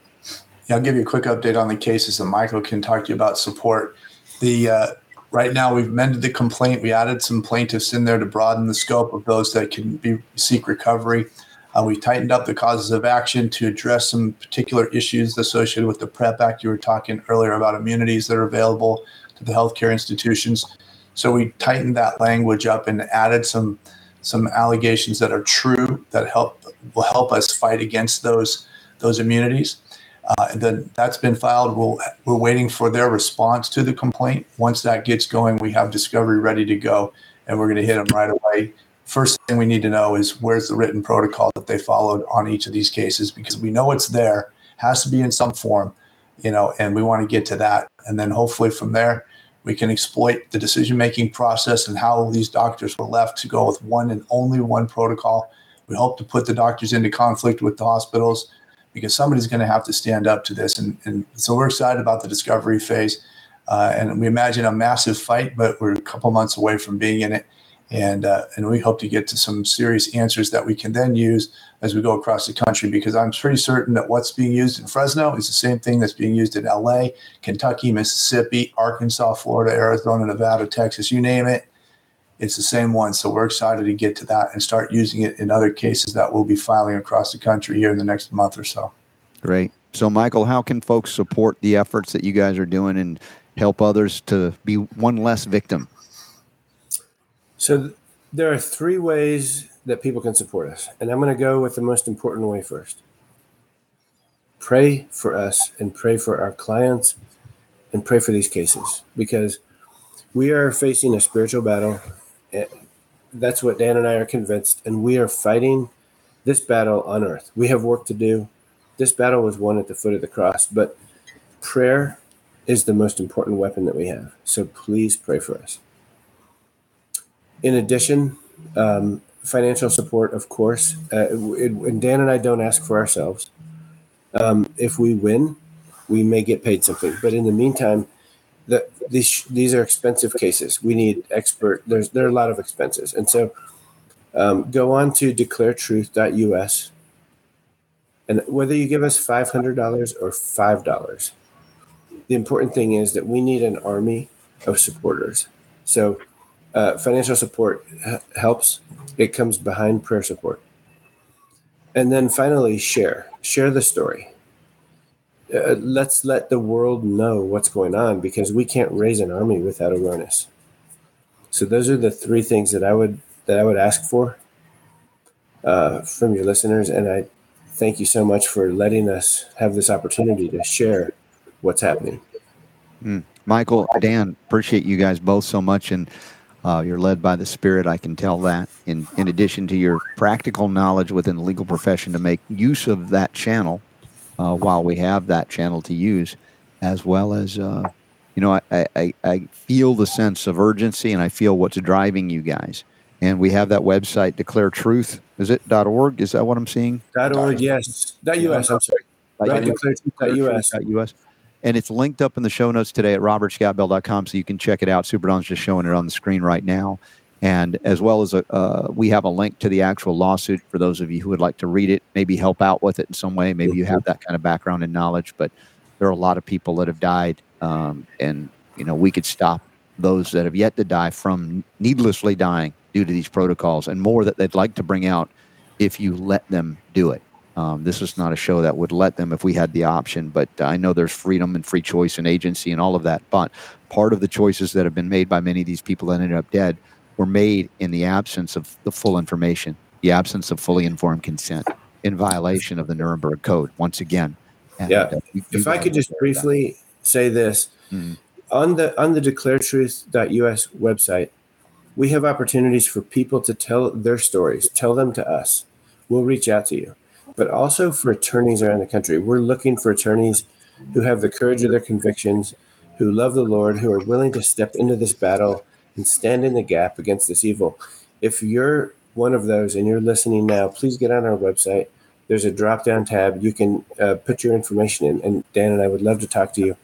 Yeah, I'll give you a quick update on the cases, and Michael can talk to you about support. The uh, right now we've amended the complaint. We added some plaintiffs in there to broaden the scope of those that can be seek recovery. Uh, we tightened up the causes of action to address some particular issues associated with the PREP Act. You were talking earlier about immunities that are available to the healthcare institutions. So we tightened that language up and added some some allegations that are true that help will help us fight against those those immunities. Uh, and then that's been filed. We'll, we're waiting for their response to the complaint. Once that gets going, we have discovery ready to go, and we're going to hit them right away first thing we need to know is where's the written protocol that they followed on each of these cases because we know it's there has to be in some form you know and we want to get to that. And then hopefully from there we can exploit the decision making process and how these doctors were left to go with one and only one protocol. We hope to put the doctors into conflict with the hospitals because somebody's going to have to stand up to this. And, and so we're excited about the discovery phase. Uh, and we imagine a massive fight but we're a couple months away from being in it and uh, and we hope to get to some serious answers that we can then use as we go across the country because I'm pretty certain that what's being used in Fresno is the same thing that's being used in LA, Kentucky, Mississippi, Arkansas, Florida, Arizona, Nevada, Texas, you name it. It's the same one. So we're excited to get to that and start using it in other cases that we'll be filing across the country here in the next month or so. Great. So, Michael, how can folks support the efforts that you guys are doing and help others to be one less victim so there are three ways that people can support us, and I'm going to go with the most important way first. pray for us and pray for our clients and pray for these cases because we are facing a spiritual battle. Eh, that's what Dan and I are convinced, and we are fighting this battle on earth. We have work to do. This battle was won at the foot of the cross, but prayer is the most important weapon that we have. So please pray for us. In addition, um, financial support, of course. Uh, it, and Dan and I don't ask for ourselves. Um, if we win, we may get paid something. But in the meantime, the, these these are expensive cases. We need expert. There's there are a lot of expenses, and so um, go on to declaretruth.us, and whether you give us five hundred dollars or five dollars, the important thing is that we need an army of supporters. So uh, financial support helps. It comes behind prayer support, and then finally share share the story uh, let's let the world know what's going on because we can't raise an army without awareness. So those are the three things that I would that I would ask for uh, from your listeners, and I thank you so much for letting us have this opportunity to share what's happening. Mm. Michael, Dan, appreciate you guys both so much, and uh, you're led by the Spirit. I can tell that. In in addition to your practical knowledge within the legal profession to make use of that channel uh, while we have that channel to use, as well as, uh, you know, I, I, I feel the sense of urgency and I feel what's driving you guys. And we have that website, Declare Truth. Is it .org? Is that what I'm seeing? .org, yes. .us, I'm sorry. Right, declaretruth.us. .us. And it's linked up in the show notes today at robertscottbell.com, so you can check it out. Super Don's just showing it on the screen right now and as well as a, uh, we have a link to the actual lawsuit for those of you who would like to read it, maybe help out with it in some way. Maybe you have that kind of background and knowledge, but there are a lot of people that have died, um, and you know we could stop those that have yet to die from needlessly dying due to these protocols, and more that they'd like to bring out if you let them do it. Um, this is not a show that would let them if we had the option, but I know there's freedom and free choice and agency and all of that. But part of the choices that have been made by many of these people that ended up dead were made in the absence of the full information, the absence of fully informed consent, in violation of the Nuremberg Code. Once again, and, yeah. Uh, if I could just briefly that. say this mm-hmm. on the on the declaretruth.us website, we have opportunities for people to tell their stories, tell them to us. We'll reach out to you, but also for attorneys around the country. We're looking for attorneys who have the courage of their convictions, who love the Lord, who are willing to step into this battle and stand in the gap against this evil. If you're one of those and you're listening now, please get on our website. There's a drop down tab. You can uh, put your information in. And Dan and I would love to talk to you.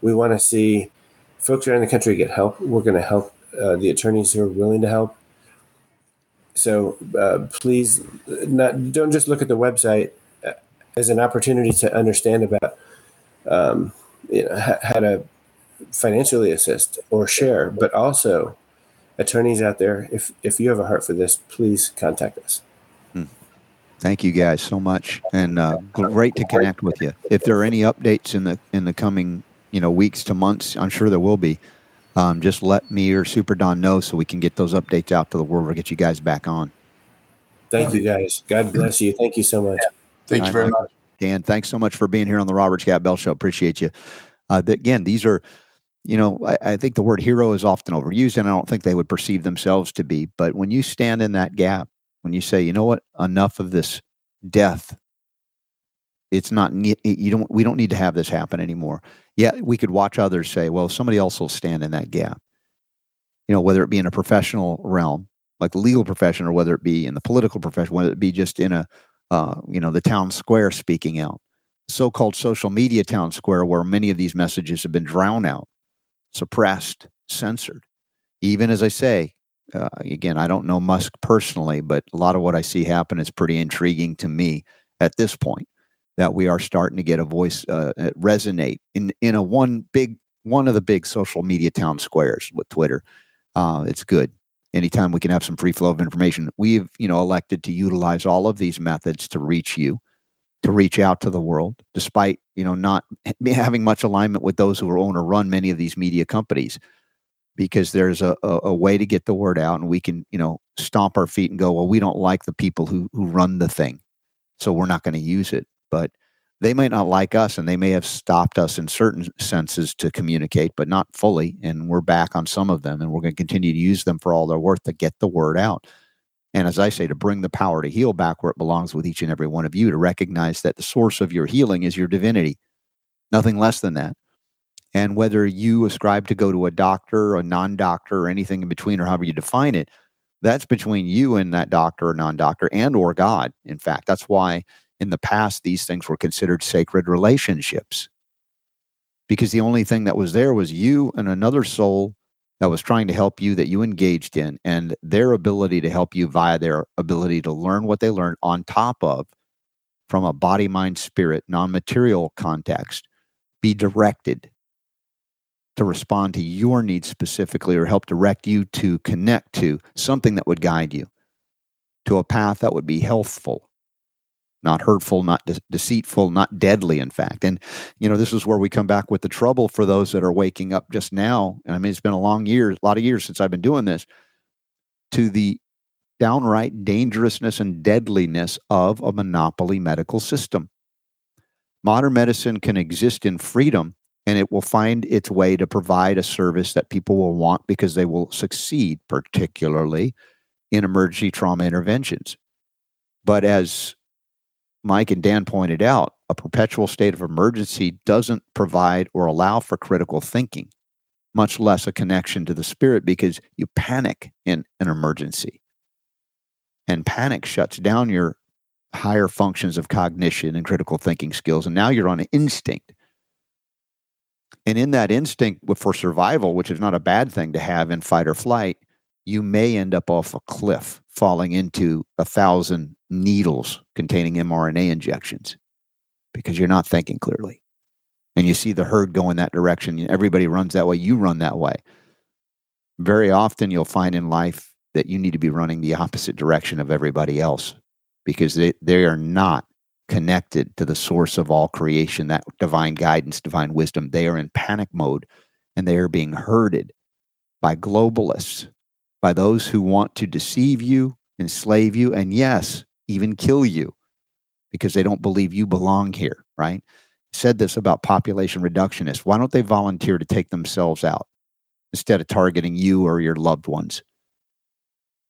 We want to see folks around the country get help. We're going to help uh, the attorneys who are willing to help. So uh, please, not, don't just look at the website uh, as an opportunity to understand about um, you know, how to financially assist or share, but also attorneys out there, if if you have a heart for this, please contact us. Hmm. Thank you guys so much, and uh, great to connect with you. If there are any updates in the in the coming you know weeks to months, I'm sure there will be. Um, just let me or Super Don know so we can get those updates out to the world or get you guys back on. Thank you guys. God bless you. Thank you so much. Thank you very much. Dan, thanks so much for being here on the Robert Scott Bell Show. Appreciate you. Uh, again, these are you know, I, I, think the word hero is often overused, and I don't think they would perceive themselves to be. But when you stand in that gap, when you say, you know what, enough of this death, it's not you don't we don't need to have this happen anymore. Yeah, we could watch others say, well, somebody else will stand in that gap. You know, whether it be in a professional realm, like the legal profession, or whether it be in the political profession, whether it be just in a, uh, you know, the town square speaking out, so-called social media town square, where many of these messages have been drowned out suppressed, censored. Even as I say, uh, again, I don't know Musk personally, but a lot of what I see happen is pretty intriguing to me at this point. That we are starting to get a voice uh, resonate in in a one big one of the big social media town squares with Twitter. Uh, it's good. Anytime we can have some free flow of information, we've you know elected to utilize all of these methods to reach you to reach out to the world, despite you know not having much alignment with those who own or run many of these media companies, because there's a, a, a way to get the word out, and we can you know stomp our feet and go, well, we don't like the people who who run the thing, so we're not going to use it. But they might not like us and they may have stopped us in certain senses to communicate, but not fully. And we're back on some of them and we're going to continue to use them for all their worth to get the word out. And as I say, to bring the power to heal back where it belongs with each and every one of you, to recognize that the source of your healing is your divinity, nothing less than that. And whether you ascribe to go to a doctor, a non doctor, or anything in between, or however you define it, that's between you and that doctor or non doctor and or God. In fact, that's why in the past these things were considered sacred relationships. Because the only thing that was there was you and another soul that was trying to help you that you engaged in and their ability to help you via their ability to learn what they learned on top of from a body mind spirit non-material context be directed to respond to your needs specifically or help direct you to connect to something that would guide you to a path that would be healthful not hurtful, not de- deceitful, not deadly, in fact. And, you know, this is where we come back with the trouble for those that are waking up just now. And I mean, it's been a long year, a lot of years since I've been doing this, to the downright dangerousness and deadliness of a monopoly medical system. Modern medicine can exist in freedom and it will find its way to provide a service that people will want because they will succeed, particularly in emergency trauma interventions. But as Mike and Dan pointed out, a perpetual state of emergency doesn't provide or allow for critical thinking, much less a connection to the spirit, because you panic in an emergency. And panic shuts down your higher functions of cognition and critical thinking skills. And now you're on an instinct. And in that instinct for survival, which is not a bad thing to have in fight or flight, you may end up off a cliff falling into a thousand needles containing mRNA injections because you're not thinking clearly. And you see the herd go in that direction. Everybody runs that way. You run that way. Very often, you'll find in life that you need to be running the opposite direction of everybody else because they, they are not connected to the source of all creation, that divine guidance, divine wisdom. They are in panic mode and they are being herded by globalists by those who want to deceive you, enslave you, and yes, even kill you because they don't believe you belong here, right? Said this about population reductionists. Why don't they volunteer to take themselves out instead of targeting you or your loved ones?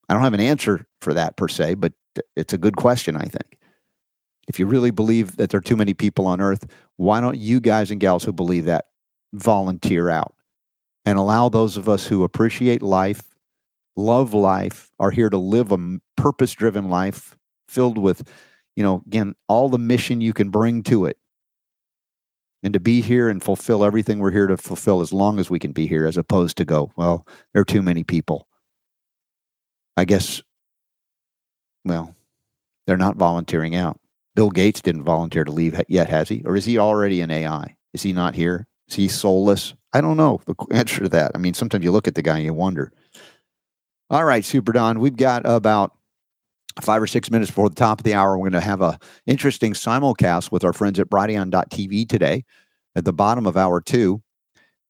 I don't have an answer for that per se, but it's a good question, I think. If you really believe that there are too many people on earth, why don't you guys and gals who believe that volunteer out and allow those of us who appreciate life, love life, are here to live a purpose driven life filled with, you know, again, all the mission you can bring to it. And to be here and fulfill everything we're here to fulfill as long as we can be here, as opposed to go, well, there are too many people. I guess, well, they're not volunteering out. Bill Gates didn't volunteer to leave yet, has he? Or is he already in AI? Is he not here? Is he soulless? I don't know the [laughs] answer to that. I mean, sometimes you look at the guy and you wonder. All right, Super Don, we've got about five or six minutes before the top of the hour. We're going to have a interesting simulcast with our friends at Brighteon.tv today. At the bottom of hour two,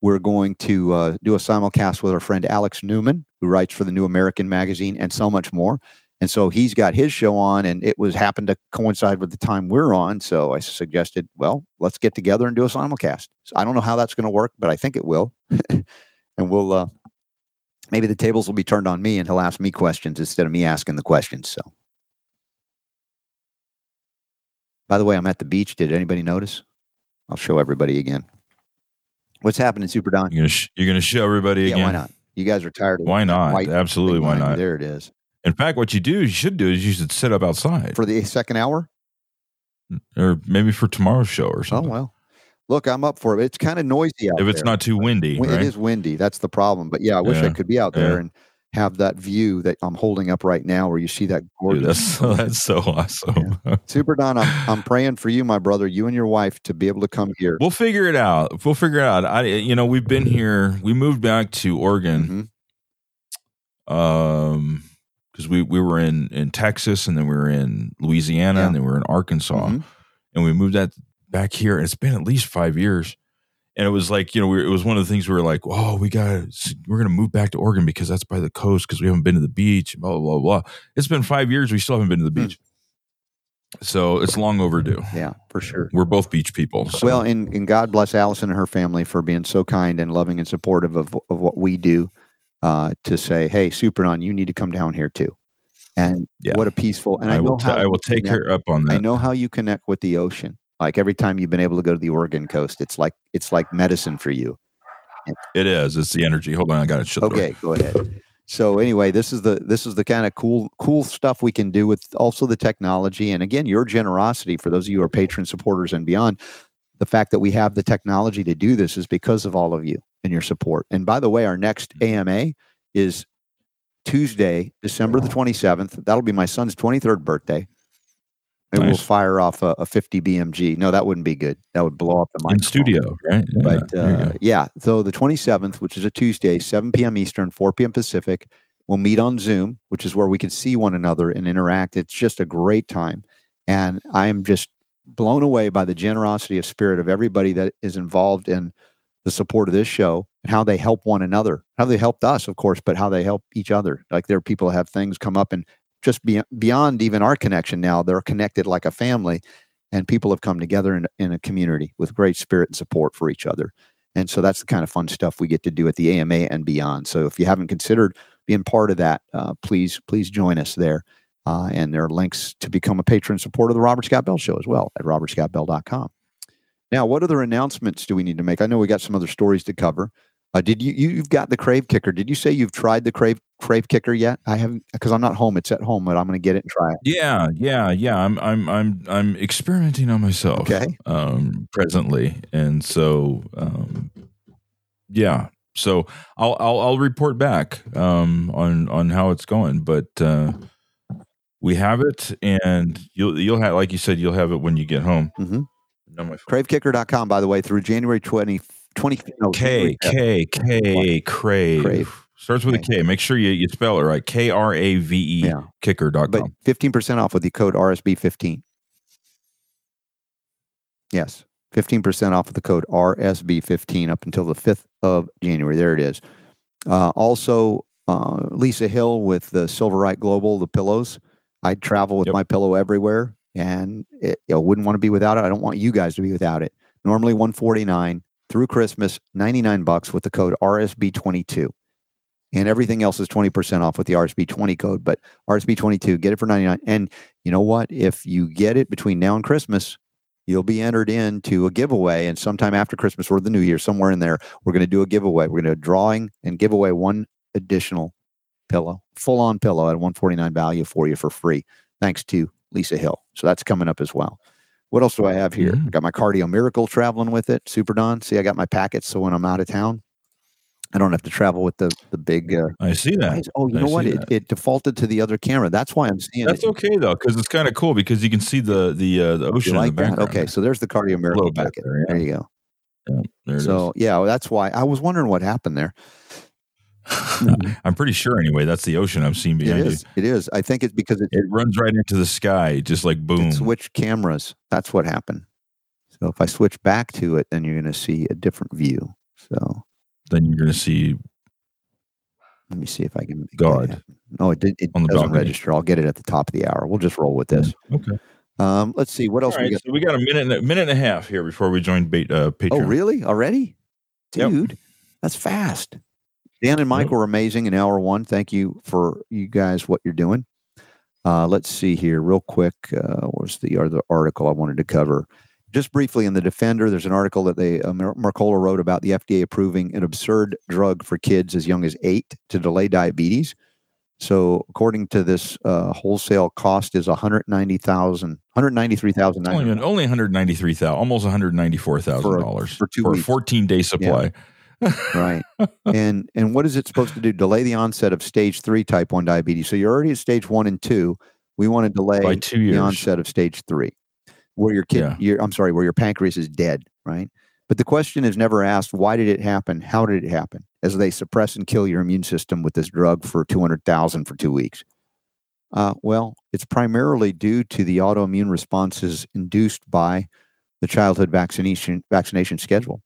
we're going to uh, do a simulcast with our friend Alex Newman, who writes for the New American Magazine and so much more. And so he's got his show on, and it was happened to coincide with the time we're on. So I suggested, well, let's get together and do a simulcast. So I don't know how that's going to work, but I think it will. [laughs] and we'll uh, maybe the tables will be turned on me and he'll ask me questions instead of me asking the questions. So, by the way, I'm at the beach. Did anybody notice? I'll show everybody again. What's happening, Super Don? You're gonna, sh- you're gonna show everybody yeah, again. why not? You guys are tired. Of why not? Absolutely, why not? There it is. In fact, what you do, you should do, is you should sit up outside for the second hour, or maybe for tomorrow's show or oh, something. Oh well, Look, I'm up for it. It's kind of noisy out if it's there. not too windy. It right? is windy. That's the problem. But yeah, I wish I Yeah, could be out there yeah. and have that view that I'm holding up right now, where you see that Dude, gorgeous. that's [laughs] that's so awesome. [laughs] Super Don, I'm, I'm praying for you, my brother, you and your wife, to be able to come here. We'll figure it out. We'll figure it out. I, you know, we've been here. We moved back to Oregon, Mhm. um, because we we were in in Texas, and then we were in Louisiana, Yeah. and then we were in Arkansas, Mhm. and we moved that back here. And it's been at least five years. And it was like you know, we, it was one of the things we were like, oh, we got we're gonna move back to Oregon because that's by the coast because we haven't been to the beach. Blah blah blah blah. It's been five years. We still haven't been to the Hmm. beach. So it's long overdue. Yeah, for sure. We're both beach people. So. Well, and, and God bless Allison and her family for being so kind and loving and supportive of, of what we do uh, to say, hey, Super Don, you need to come down here too. And Yeah. what a peaceful, and I, I, know will. how ta- I will take connect- her up on that. I know how you connect with the ocean. Like every time you've been able to go to the Oregon coast, it's like it's like medicine for you. It is. It's the energy. Hold on, I got to shut the door. Okay, go ahead. So anyway, this is the this is the kind of cool cool stuff we can do with also the technology, and again, your generosity for those of you who are patron supporters and beyond. The fact that we have the technology to do this is because of all of you and your support. And by the way, our next mm-hmm. AMA is Tuesday, December the twenty seventh. That'll be my son's twenty third birthday. And we'll fire off a, a 50 BMG. No, that wouldn't be good. That would blow up the In microphone. studio, right? Yeah, But uh, yeah, so the 27th, which is a Tuesday, 7 p.m. Eastern, 4 p.m. Pacific, we'll meet on Zoom, which is where we can see one another and interact. It's just a great time. And I am just blown away by the generosity of spirit of everybody that is involved in the support of this show and how they help one another, how they helped us, of course, but how they help each other. Like there are people that have things come up and just be, beyond even our connection now, they're connected like a family and people have come together in, in a community with great spirit and support for each other. And so that's the kind of fun stuff we get to do at the AMA and beyond. So if you haven't considered being part of that, uh, please, please join us there. Uh, and there are links to become a patron supporter of the Robert Scott Bell Show as well at robertscottbell.com. Now, what other announcements do we need to make? I know we got some other stories to cover. Uh, did you, you you've got the Krave Kicker? Did you say you've tried the Krave Krave Kicker yet? I haven't because I'm not home. It's at home, but I'm going to get it and try it. Yeah, yeah, yeah. I'm I'm I'm I'm experimenting on myself. Okay. Um presently. And so um yeah. So I'll I'll I'll report back um on on how it's going, but uh we have it and you'll you'll have like you said you'll have it when you get home. Mm-hmm. On my phone. Kravekicker.com, by the way, through January 20, 20 no, K K K crave. Crave. Starts with a K. Make sure you, you spell it right. K R A V E Yeah. kicker.com. but 15% off with the code RSB15. Yes, 15% off with the code RSB15 up until the 5th of January. There it is. Uh, also, uh, Lisa Hill with the Silverite Global, the pillows. I travel with Yep. my pillow everywhere and it, I wouldn't want to be without it. I don't want you guys to be without it. Normally 149 through Christmas, 99 bucks with the code RSB22. And everything else is 20% off with the RSB20 code, but RSB22, get it for 99. And you know what? If you get it between now and Christmas, you'll be entered into a giveaway. And sometime after Christmas or the new year, somewhere in there, we're going to do a giveaway. We're going to drawing and give away one additional pillow, full on pillow at 149 value for you for free, thanks to Lisa Hill. So that's coming up as well. What else do I have here? Mhm. I got my Cardio Miracle traveling with it, Super Don. See, I got my packets. So when I'm out of town, I don't have to travel with the, the big. Uh, I see that. oh, you I know what? It, it defaulted to the other camera. That's why I'm seeing That's it. okay though, because it's kind of cool because you can see the the uh, the ocean in like the that? Okay, so there's the Cardio Miracle packet. there, yeah. There you go. Yeah, there it So yeah, well, that's why I was wondering what happened there. [laughs] I'm pretty sure anyway. That's the ocean I'm seeing It behind is. It is. I think it's because it. It runs right into the sky, just like boom. Switch cameras. That's what happened. So if I switch back to it, then you're going to see a different view. So Then you're gonna see let me see if I can. God. No, it, did, it On the doesn't balcony. register. I'll get it at the top of the hour. We'll just roll with this. Okay. Um, let's see what All else we right. got. So we got a minute and a minute and a half here before we join bait, uh, Patreon. Oh, really? Already? Yep. Dude, that's fast. Dan and Mike were amazing in hour one. Thank you for you guys, what you're doing. Uh, let's see here, real quick. Uh, where's the other article I wanted to cover? Just briefly in the Defender, there's an article that they uh, Mercola wrote about the FDA approving an absurd drug for kids as young as eight to delay diabetes. So, according to this, uh, wholesale cost is 190,000, 193,000. Only, only 193,000, almost 194,000 For a- dollars for for a 14 day supply. Right. And and what is it supposed to do? Delay the onset of stage three type 1 diabetes. So you're already at stage one and two. We want to delay By two the onset of stage three where your kid Yeah. your, i'm sorry where your pancreas is dead right? But the question is never asked why did it happen? How did it happen? As they suppress and kill your immune system with this drug for 200000 for two weeks. Uh, well it's primarily due to the autoimmune responses induced by the childhood vaccination vaccination schedule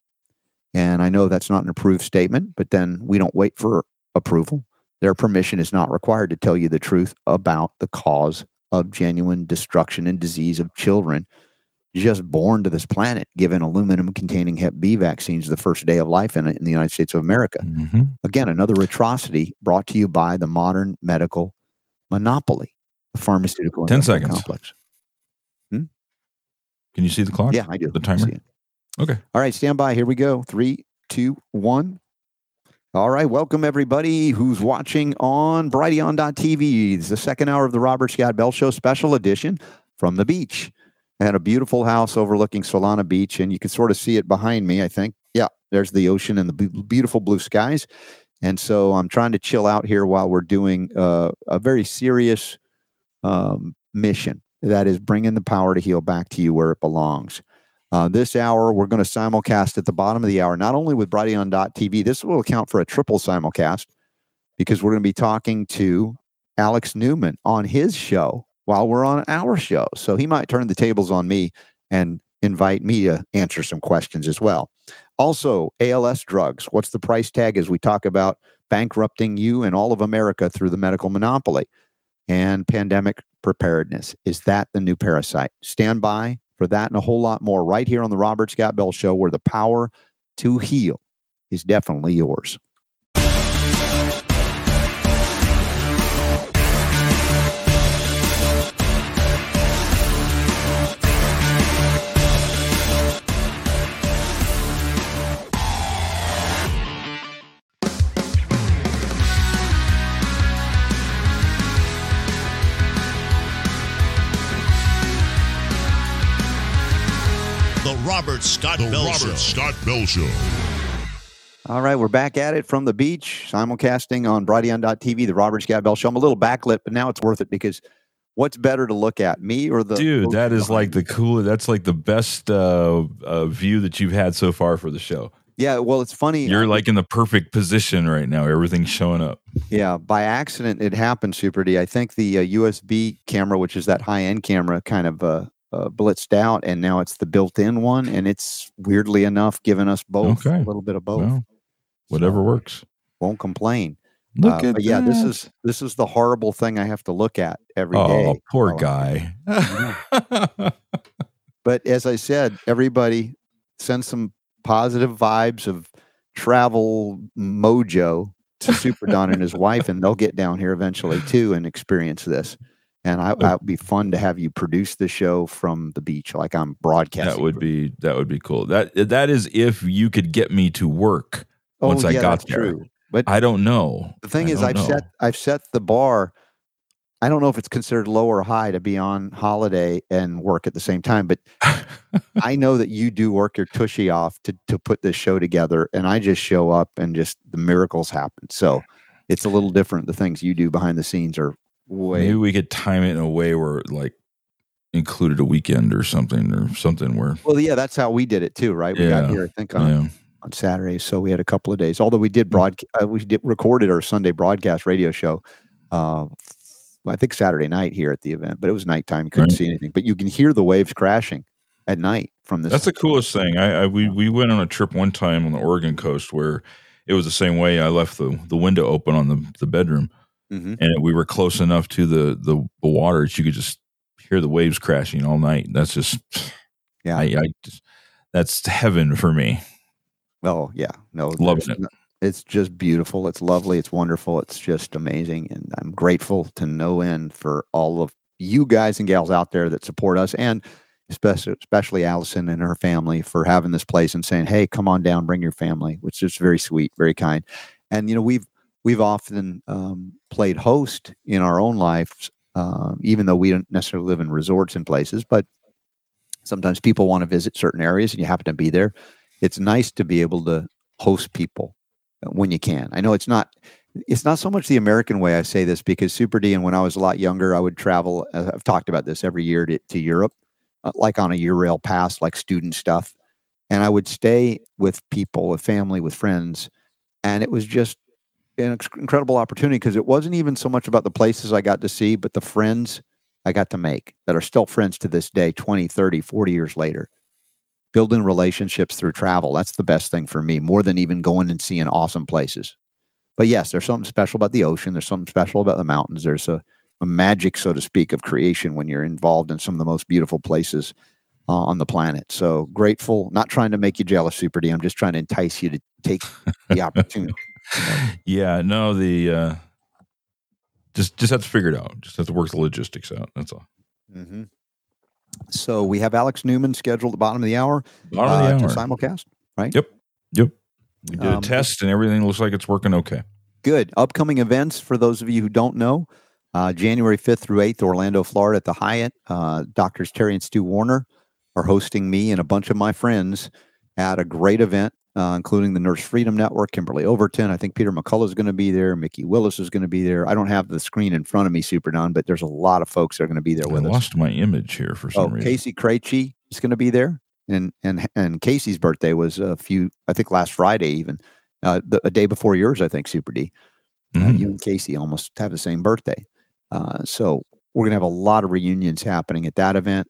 and I know that's not an approved statement, but then we don't wait for approval. Their permission is not required to tell you the truth about the cause of genuine destruction and disease of children just born to this planet given aluminum containing hep b vaccines the first day of life in, in the united states of america Mhm. again another atrocity brought to you by the modern medical monopoly the pharmaceutical 10 seconds. complex Can you see the clock? yeah i do The timer? Okay. All right, stand by. Here we go. Three, two, one. All right, welcome everybody who's watching on Brighteon.tv. It's the second hour of the Robert Scott Bell Show special edition from the beach. I had a beautiful house overlooking Solana Beach, and you can sort of see it behind me, I think. Yeah, there's the ocean and the beautiful blue skies. And so I'm trying to chill out here while we're doing uh, a very serious um, mission that is bringing the power to heal back to you where it belongs. Uh, this hour, we're going to simulcast at the bottom of the hour, not only with Brighteon.tv, this will account for a triple simulcast because we're going to be talking to Alex Newman on his show while we're on our show. So he might turn the tables on me and invite me to answer some questions as well. Also, ALS drugs. What's the price tag as we talk about bankrupting you and all of America through the medical monopoly? And pandemic preparedness. Is that the new parasite? Stand by for that and a whole lot more right here on the Robert Scott Bell Show, where the power to heal is definitely yours. Robert Scott The Bell Robert Show. Scott Bell Show. All right, we're back at it from the beach, simulcasting on TV, the Robert Scott Bell Show. I'm a little backlit, but now it's worth it because what's better to look at, me or the Dude, That is like the me? coolest. That's like the best uh, uh, view that you've had so far for the show. yeah. Well, it's funny. You're like in the perfect position right now. Everything's showing up. Yeah, by accident it happened, Super D. I think the uh, USB camera, which is that high end camera, kind of uh, uh, blitzed out, and now it's the built in one, and it's weirdly enough giving us both Okay. a little bit of both. Well, whatever So, works. Won't complain. Look Uh, at yeah, this that. is this is the horrible thing I have to look at every day. Oh, poor Oh, guy. [laughs] But as I said, everybody send some positive vibes of travel mojo to Super Don and his wife, and they'll get down here eventually too and experience this. And I, it'd be fun to have you produce the show from the beach, like I'm broadcasting. that would be that would be cool. That that is if you could get me to work. Oh, once I got that's there. true. But I don't know. the thing I is, I've know. set I've set the bar. I don't know if it's considered low or high to be on holiday and work at the same time, but [laughs] I know that you do work your tushy off to to put this show together, and I just show up and just the miracles happen. So it's a little different. The things you do behind the scenes are way. Maybe we could time it in a way where it, like included a weekend or something or something where Well, yeah, that's how we did it too, right? We got here, I think, on, yeah. on Saturday, so we had a couple of days. Although we did broadcast, uh, we did recorded our Sunday broadcast radio show. Uh, I think Saturday night here at the event, but it was nighttime. You couldn't Right. see anything, but you can hear the waves crashing at night from this. That's the coolest thing. I, I we we went on a trip one time on the Oregon coast where it was the same way. I left the the window open on the the bedroom, Mhm. and we were close enough to the the, the water that you could just hear the waves crashing all night. That's just Yeah. I, I just, that's heaven for me. Oh yeah, no, there's it. It's just beautiful. It's lovely. It's wonderful. It's just amazing, and I'm grateful to no end for all of you guys and gals out there that support us, and especially especially Allison and her family for having this place and saying, "Hey, come on down, bring your family," which is very sweet, very kind. And you know, we've we've often um, played host in our own lives, uh, even though we don't necessarily live in resorts and places, but sometimes people want to visit certain areas and you happen to be there. It's nice to be able to host people uh, when you can. I know it's not it's not so much the american way i say this because super d and when i was a lot younger i would travel i've talked about this every year to, to europe uh, like on a year rail pass like student stuff. And i would stay with people with family with friends and it was just an incredible opportunity because it wasn't even so much about the places i got to see but the friends i got to make that are still friends to this day 20 30 40 years later building relationships through travel that's the best thing for me more than even going and seeing awesome places but yes there's something special about the ocean there's something special about the mountains there's a a magic, so to speak, of creation when you're involved in some of the most beautiful places uh, on the planet. So grateful. Not trying to make you jealous, Super D. I'm just trying to entice you to take the [laughs] opportunity. [laughs] yeah, no, the uh, just just have to figure it out. Just have to work the logistics out. That's all. hmm So we have Alex Newman scheduled at the bottom of the hour Bottom uh, of the to hour. simulcast. Right? Yep. Yep. We did Um, a test and everything looks like it's working okay. Good. Upcoming events for those of you who don't know uh, January 5th through 8th, Orlando, Florida at the Hyatt. Uh, Doctors Terry and Stu Warner are hosting me and a bunch of my friends at a great event, uh, including the Nurse Freedom Network, Kimberly Overton. I think Peter McCullough is going to be there. Mikki Willis is going to be there. I don't have the screen in front of me, Super Don, but there's a lot of folks that are going to be there I with us. I lost my image here for some Oh, reason. Casey Krejci is going to be there, and and and Casey's birthday was a few, I think, last Friday, even uh, the, a day before yours, I think. Super D, uh, Mhm. you and Casey almost have the same birthday, uh, so we're going to have a lot of reunions happening at that event.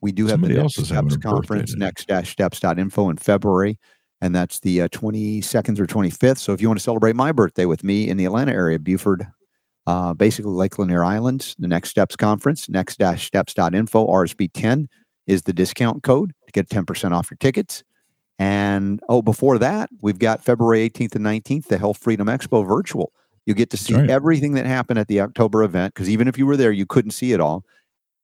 We do have Somebody the Next Steps conference, today. next dash steps.info in February, and that's the uh, 22nd or 25th. So if you want to celebrate my birthday with me in the Atlanta area, Buford, uh, basically Lake Lanier Islands, the Next Steps Conference, next-steps.info, RSB 10 is the discount code to get 10% off your tickets. And oh, before that, we've got February 18th and 19th, the Health Freedom Expo virtual. You get to see right. everything that happened at the October event because even if you were there, you couldn't see it all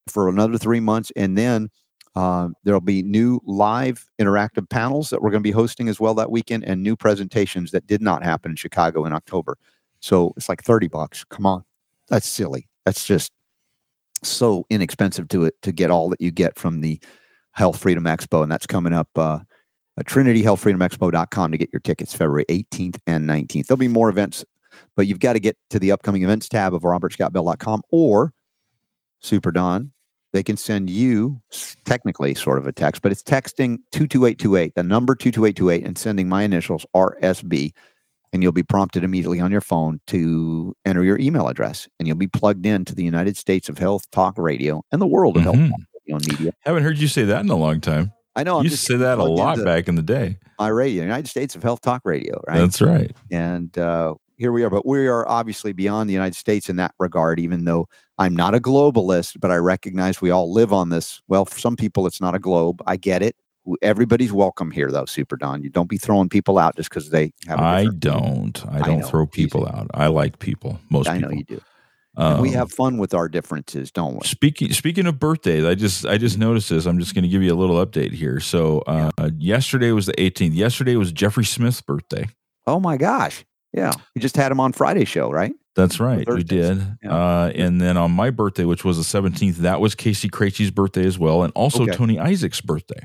for another three months. And then uh, there'll be new live interactive panels that we're going to be hosting as well that weekend and new presentations that did not happen in Chicago in October. So it's like 30 bucks. Come on. That's silly. That's just so inexpensive to it to get all that you get from the Health Freedom Expo. And that's coming up uh, at trinityhealthfreedomexpo.com to get your tickets February 18th and 19th. There'll be more events, but you've got to get to the upcoming events tab of robertscottbell.com or Super Don. They can send you technically sort of a text, but it's texting 22828, the number 22828, and sending my initials RSB. And you'll be prompted immediately on your phone to enter your email address, and you'll be plugged into the United States of Health Talk Radio and the world of Mhm. health talk radio and media. Haven't heard you say that in a long time. I know I'm you say that a lot back in the day. my radio, United States of Health Talk Radio, right? That's right. and uh, here we are. But we are obviously beyond the United States in that regard, even though I'm not a globalist, but I recognize we all live on this. Well, for some people, it's not a globe. I get it. Everybody's welcome here, though, Super Don. You don't be throwing people out just because they have. a I don't. I I don't know, throw easy. people out. I like people. Most I know you do. And we Um, have fun with our differences, don't we? Speaking speaking of birthdays, I just I just noticed this. I'm just going to give you a little update here. So uh, yesterday was the 18th. Yesterday was Jeffrey Smith's birthday. Oh my gosh! Yeah, we just had him on Friday show, right? That's right, we did. Yeah. Uh, and then on my birthday, which was the 17th, that was Casey Krejci's birthday as well, and also Okay. Tony Isaac's birthday.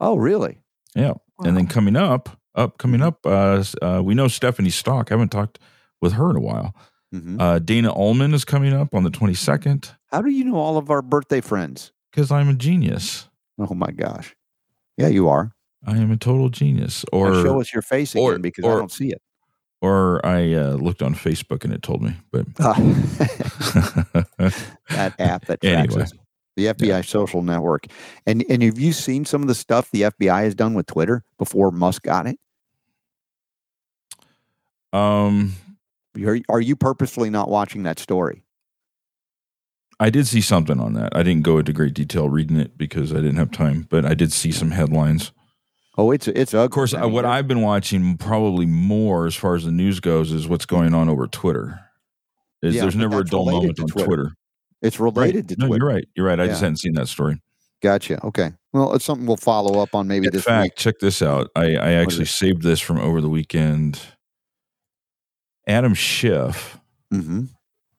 Oh, really? Yeah. And then coming up, up coming up, uh, uh, we know Stephanie Stock. I haven't talked with her in a while. Mhm. Uh, Dana Ullman is coming up on the 22nd How do you know all of our birthday friends? because I'm a genius. Oh my gosh! Yeah, you are. I am a total genius. Now Or show us your face again or- because I don't see it. Or I uh, looked on Facebook and it told me. But [laughs] that app that tracks Anyway. us. The FBI social network. And and have you seen some of the stuff the FBI has done with Twitter before Musk got it? um, Are, are you purposefully not watching that story? I did see something on that. I didn't go into great detail reading it because I didn't have time, but I did see some headlines. Oh, it's it's ugly. Of course, I uh, mean, what I've been watching probably more as far as the news goes is what's going on over Twitter. Is Yeah, there's never a dull moment on Twitter. Twitter. it's related to Twitter. no, you're right. You're right. I just hadn't seen that story. Gotcha. Okay. Well, it's something we'll follow up on maybe In this fact, week. check this out. I, I actually saved this from over the weekend. Adam Schiff. Mm-hmm.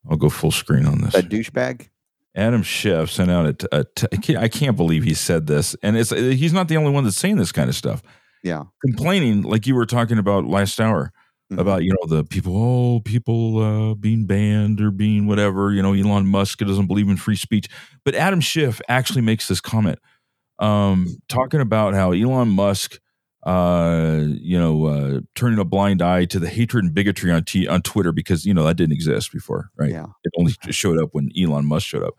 I'll go full screen on this. That douchebag. Adam Schiff sent out a, t- a t- I can't- I can't believe he said this, and it's he's not the only one that's saying this kind of stuff. Yeah. Complaining, like you were talking about last hour, Mhm. about you know the people, oh people uh, being banned or being whatever. You know, Elon Musk doesn't believe in free speech, but Adam Schiff actually makes this comment, um, talking about how Elon Musk, uh, you know, uh, turning a blind eye to the hatred and bigotry on t- on Twitter because you know that didn't exist before, right? Yeah. It only showed up when Elon Musk showed up.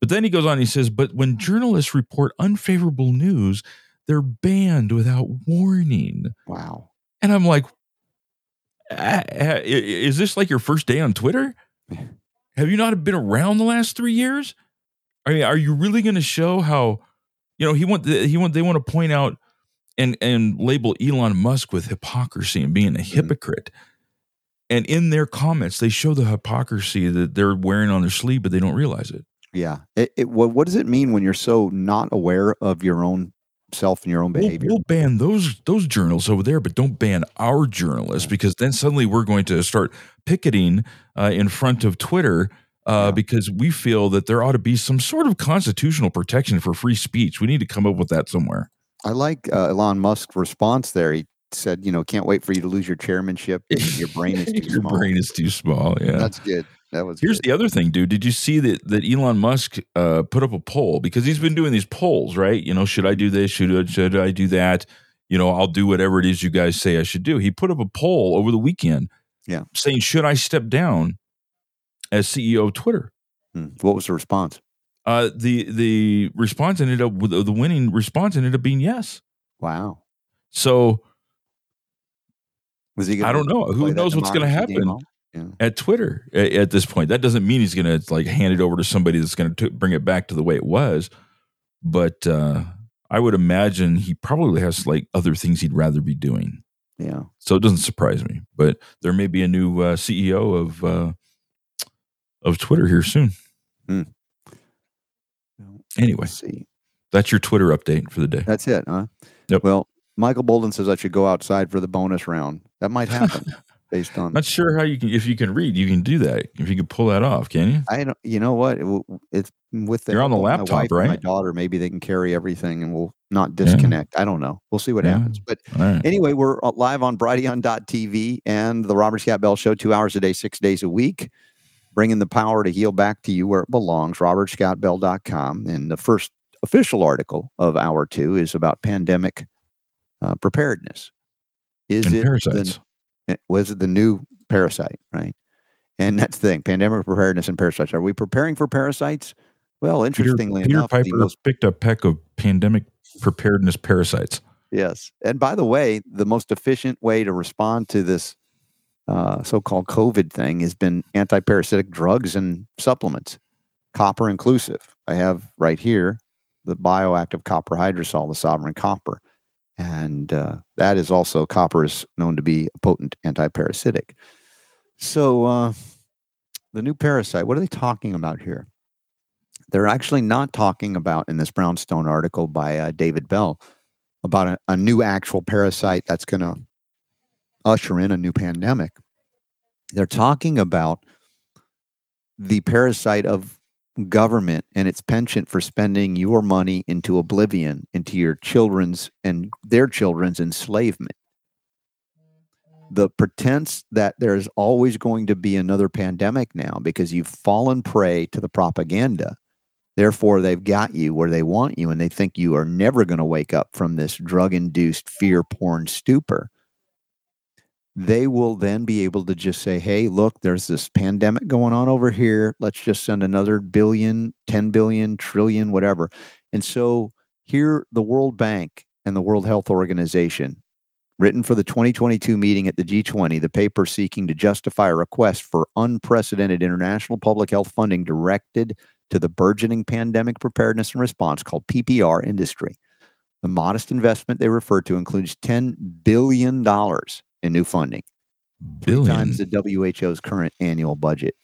But then he goes on, and he says, but when journalists report unfavorable news, they're banned without warning. Wow. And I'm like, "Ah, ah, i- is this like your first day on Twitter? [laughs] Have you not been around the last three years? I mean, are you really going to show how, you know, he want he want they want to point out and and label Elon Musk with hypocrisy and being a Mm-hmm. hypocrite. And in their comments, they show the hypocrisy that they're wearing on their sleeve, but they don't realize it. Yeah. It, it, what, what does it mean when you're so not aware of your own self and your own We'll, behavior? we'll ban those those journals over there, but don't ban our journalists because then suddenly we're going to start picketing uh, in front of Twitter uh, Yeah. because we feel that there ought to be some sort of constitutional protection for free speech. We need to come up with that somewhere. I like uh, Elon Musk's response there. He said, you know, can't wait for you to lose your chairmanship. [laughs] Your brain is too Your small. brain is too small. Yeah. That's good. That was Here's good. the other thing, dude. Did you see that that Elon Musk uh, put up a poll because he's been doing these polls, right? You know, should I do this? Should I, should I do that? You know, I'll do whatever it is you guys say I should do. He put up a poll over the weekend, Yeah. saying should I step down as CEO of Twitter? Hmm. What was the response? Uh, the the response ended up with the winning response ended up being yes. Wow. So Was he? I don't know. Who knows what's going to happen? on? at Twitter a- at this point. That doesn't mean he's going to like hand it over to somebody that's going to bring it back to the way it was. But uh, I would imagine he probably has like other things he'd rather be doing. Yeah. So it doesn't surprise me. But there may be a new uh, CEO of uh, of Twitter here soon. Hmm. Anyway, see. that's your Twitter update for the day. That's it, huh? Yep. Well, Michael Boldin says I should go outside for the bonus round. That might [laughs] happen based on. Not sure how you can if you can read, you can do that. If you can pull that off, can you? I don't. You know what? It It's with the You're on the laptop, and My daughter. Maybe they can carry everything, and we'll not disconnect. I don't know. We'll see what Yeah. happens. But right. Anyway, we're uh, live on Brighteon.tv and the Robert Scott Bell Show, two hours a day, six days a week, bringing the power to heal back to you where it belongs, robertscottbell.com. And the first official article of hour two is about pandemic uh, preparedness. Is And it parasites. The, was it the new parasite, right? And that's the thing, pandemic preparedness and parasites. Are we preparing for parasites? Well, interestingly Peter enough, the Piper most picked a peck of pandemic preparedness parasites. Yes. And by the way, the most efficient way to respond to this uh, so called COVID thing has been antiparasitic drugs and supplements, copper inclusive. I have right here the bioactive copper hydrosol, the sovereign copper. And uh, that is also, copper is known to be a potent antiparasitic. So uh, the new parasite, what are they talking about here? They're actually not talking about in this Brownstone article by uh, David Bell about a, a new actual parasite that's going to usher in a new pandemic. They're talking about the parasite of government and its penchant for spending your money into oblivion, into your children's and their children's enslavement. The pretense that there's always going to be another pandemic now because you've fallen prey to the propaganda Therefore, they've got you where they want you, and they think you are never going to wake up from this drug induced fear porn stupor. They will then be able to just say, hey, look, there's this pandemic going on over here. Let's just send another billion, 10 billion, trillion, whatever. And so here, the World Bank and the World Health Organization, written for the 2022 meeting at the G20, the paper seeking to justify a request for unprecedented international public health funding directed to the burgeoning pandemic preparedness and response called PPR industry. The modest investment they refer to includes $10 billion in new funding, three Billion. times the WHO's current annual budget.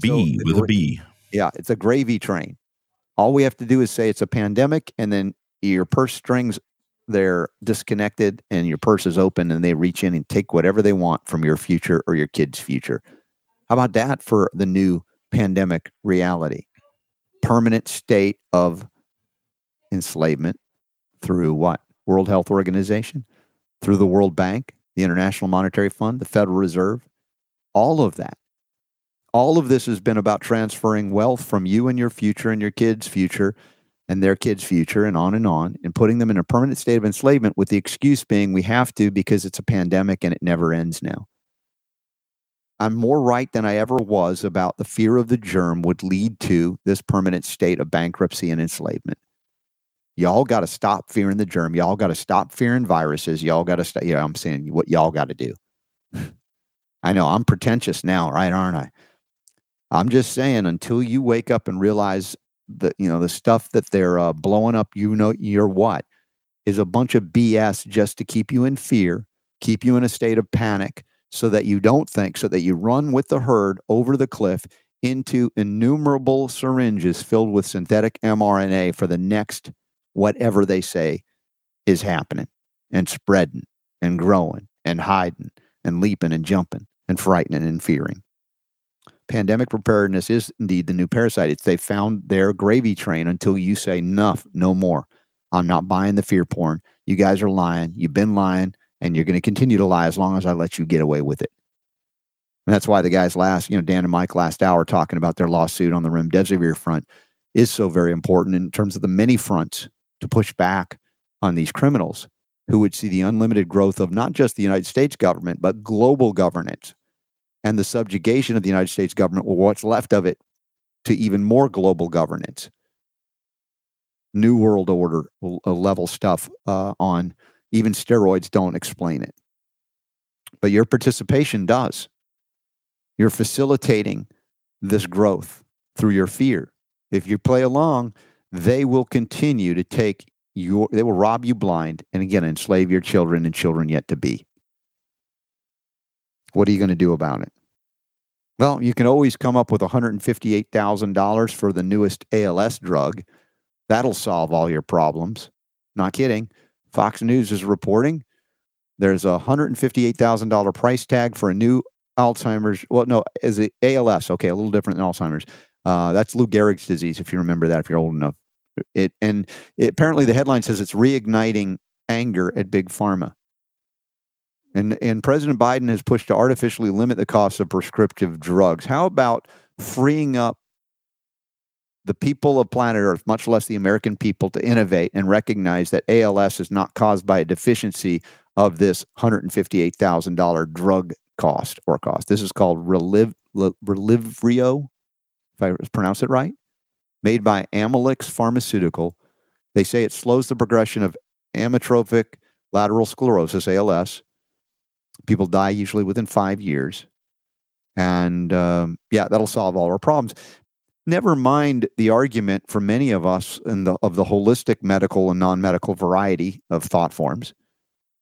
B So, with a B. Yeah, it's a gravy train. All we have to do is say it's a pandemic, and then your purse strings they're disconnected, and your purse is open, and they reach in and take whatever they want from your future or your kid's future. How about that for the new pandemic reality? Permanent state of enslavement through what? World Health Organization, through the World Bank, the International Monetary Fund, the Federal Reserve, all of that all of this has been about transferring wealth from you and your future and your kids' future and their kids' future and on and on and putting them in a permanent state of enslavement with the excuse being we have to because it's a pandemic and it never ends now. I'm more right than I ever was about the fear of the germ would lead to this permanent state of bankruptcy and enslavement. Y'all got to stop fearing the germ. Y'all got to stop fearing viruses. Y'all got to stop. Yeah, I'm saying what y'all got to do. [sighs] I know I'm pretentious now, right? Aren't I? I'm just saying, until you wake up and realize that you know the stuff that they're uh, blowing up, you know, you're what is a bunch of BS just to keep you in fear, keep you in a state of panic, so that you don't think, so that you run with the herd over the cliff into innumerable syringes filled with synthetic mRNA for the next whatever they say is happening and spreading and growing and hiding and leaping and jumping and frightening and fearing. Pandemic preparedness is indeed the new parasite. It's they found their gravy train until you say enough, no more. I'm not buying the fear porn. You guys are lying. You've been lying, and you're going to continue to lie as long as I let you get away with it. And that's why the guys last, you know, Dan and Mike last hour talking about their lawsuit on the Rim remdesivir front is so very important in terms of the many fronts to push back on these criminals who would see the unlimited growth of not just the United States government, but global governance and the subjugation of the United States government, or what's left of it, to even more global governance. New World Order uh, level stuff uh, on even steroids don't explain it. But your participation does. You're facilitating this growth through your fear. If you play along, they will continue to take your, they will rob you blind and again enslave your children and children yet to be. What are you going to do about it? Well, you can always come up with $158,000 for the newest ALS drug. That'll solve all your problems. Not kidding. Fox News is reporting there's a $158,000 price tag for a new Alzheimer's. Well, no, is it ALS? Okay, a little different than Alzheimer's. Uh, that's Lou Gehrig's disease, if you remember that, if you're old enough. It and it, apparently the headline says it's reigniting anger at big pharma. And and President Biden has pushed to artificially limit the cost of prescriptive drugs. How about freeing up the people of planet Earth, much less the American people, to innovate and recognize that ALS is not caused by a deficiency of this $158,000 drug cost or cost. This is called Reliv, Relyvrio, if I pronounce it right made by Amylyx Pharmaceutical. They say it slows the progression of amyotrophic lateral sclerosis, ALS. People die usually within five years. And um, yeah, that'll solve all our problems. Never mind the argument for many of us in the, of the holistic medical and non medical variety of thought forms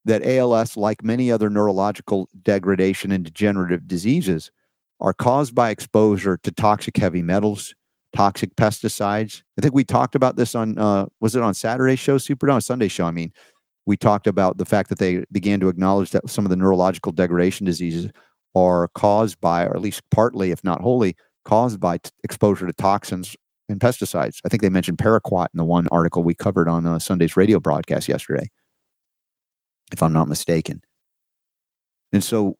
that ALS, like many other neurological degradation and degenerative diseases, are caused by exposure to toxic heavy metals, toxic pesticides. I think we talked about this on uh, was it on Saturday's show, Super on Sunday show. I mean, we talked about the fact that they began to acknowledge that some of the neurological degradation diseases are caused by, or at least partly, if not wholly, caused by t- exposure to toxins and pesticides. I think they mentioned paraquat in the one article we covered on uh, Sunday's radio broadcast yesterday, if I'm not mistaken. And so,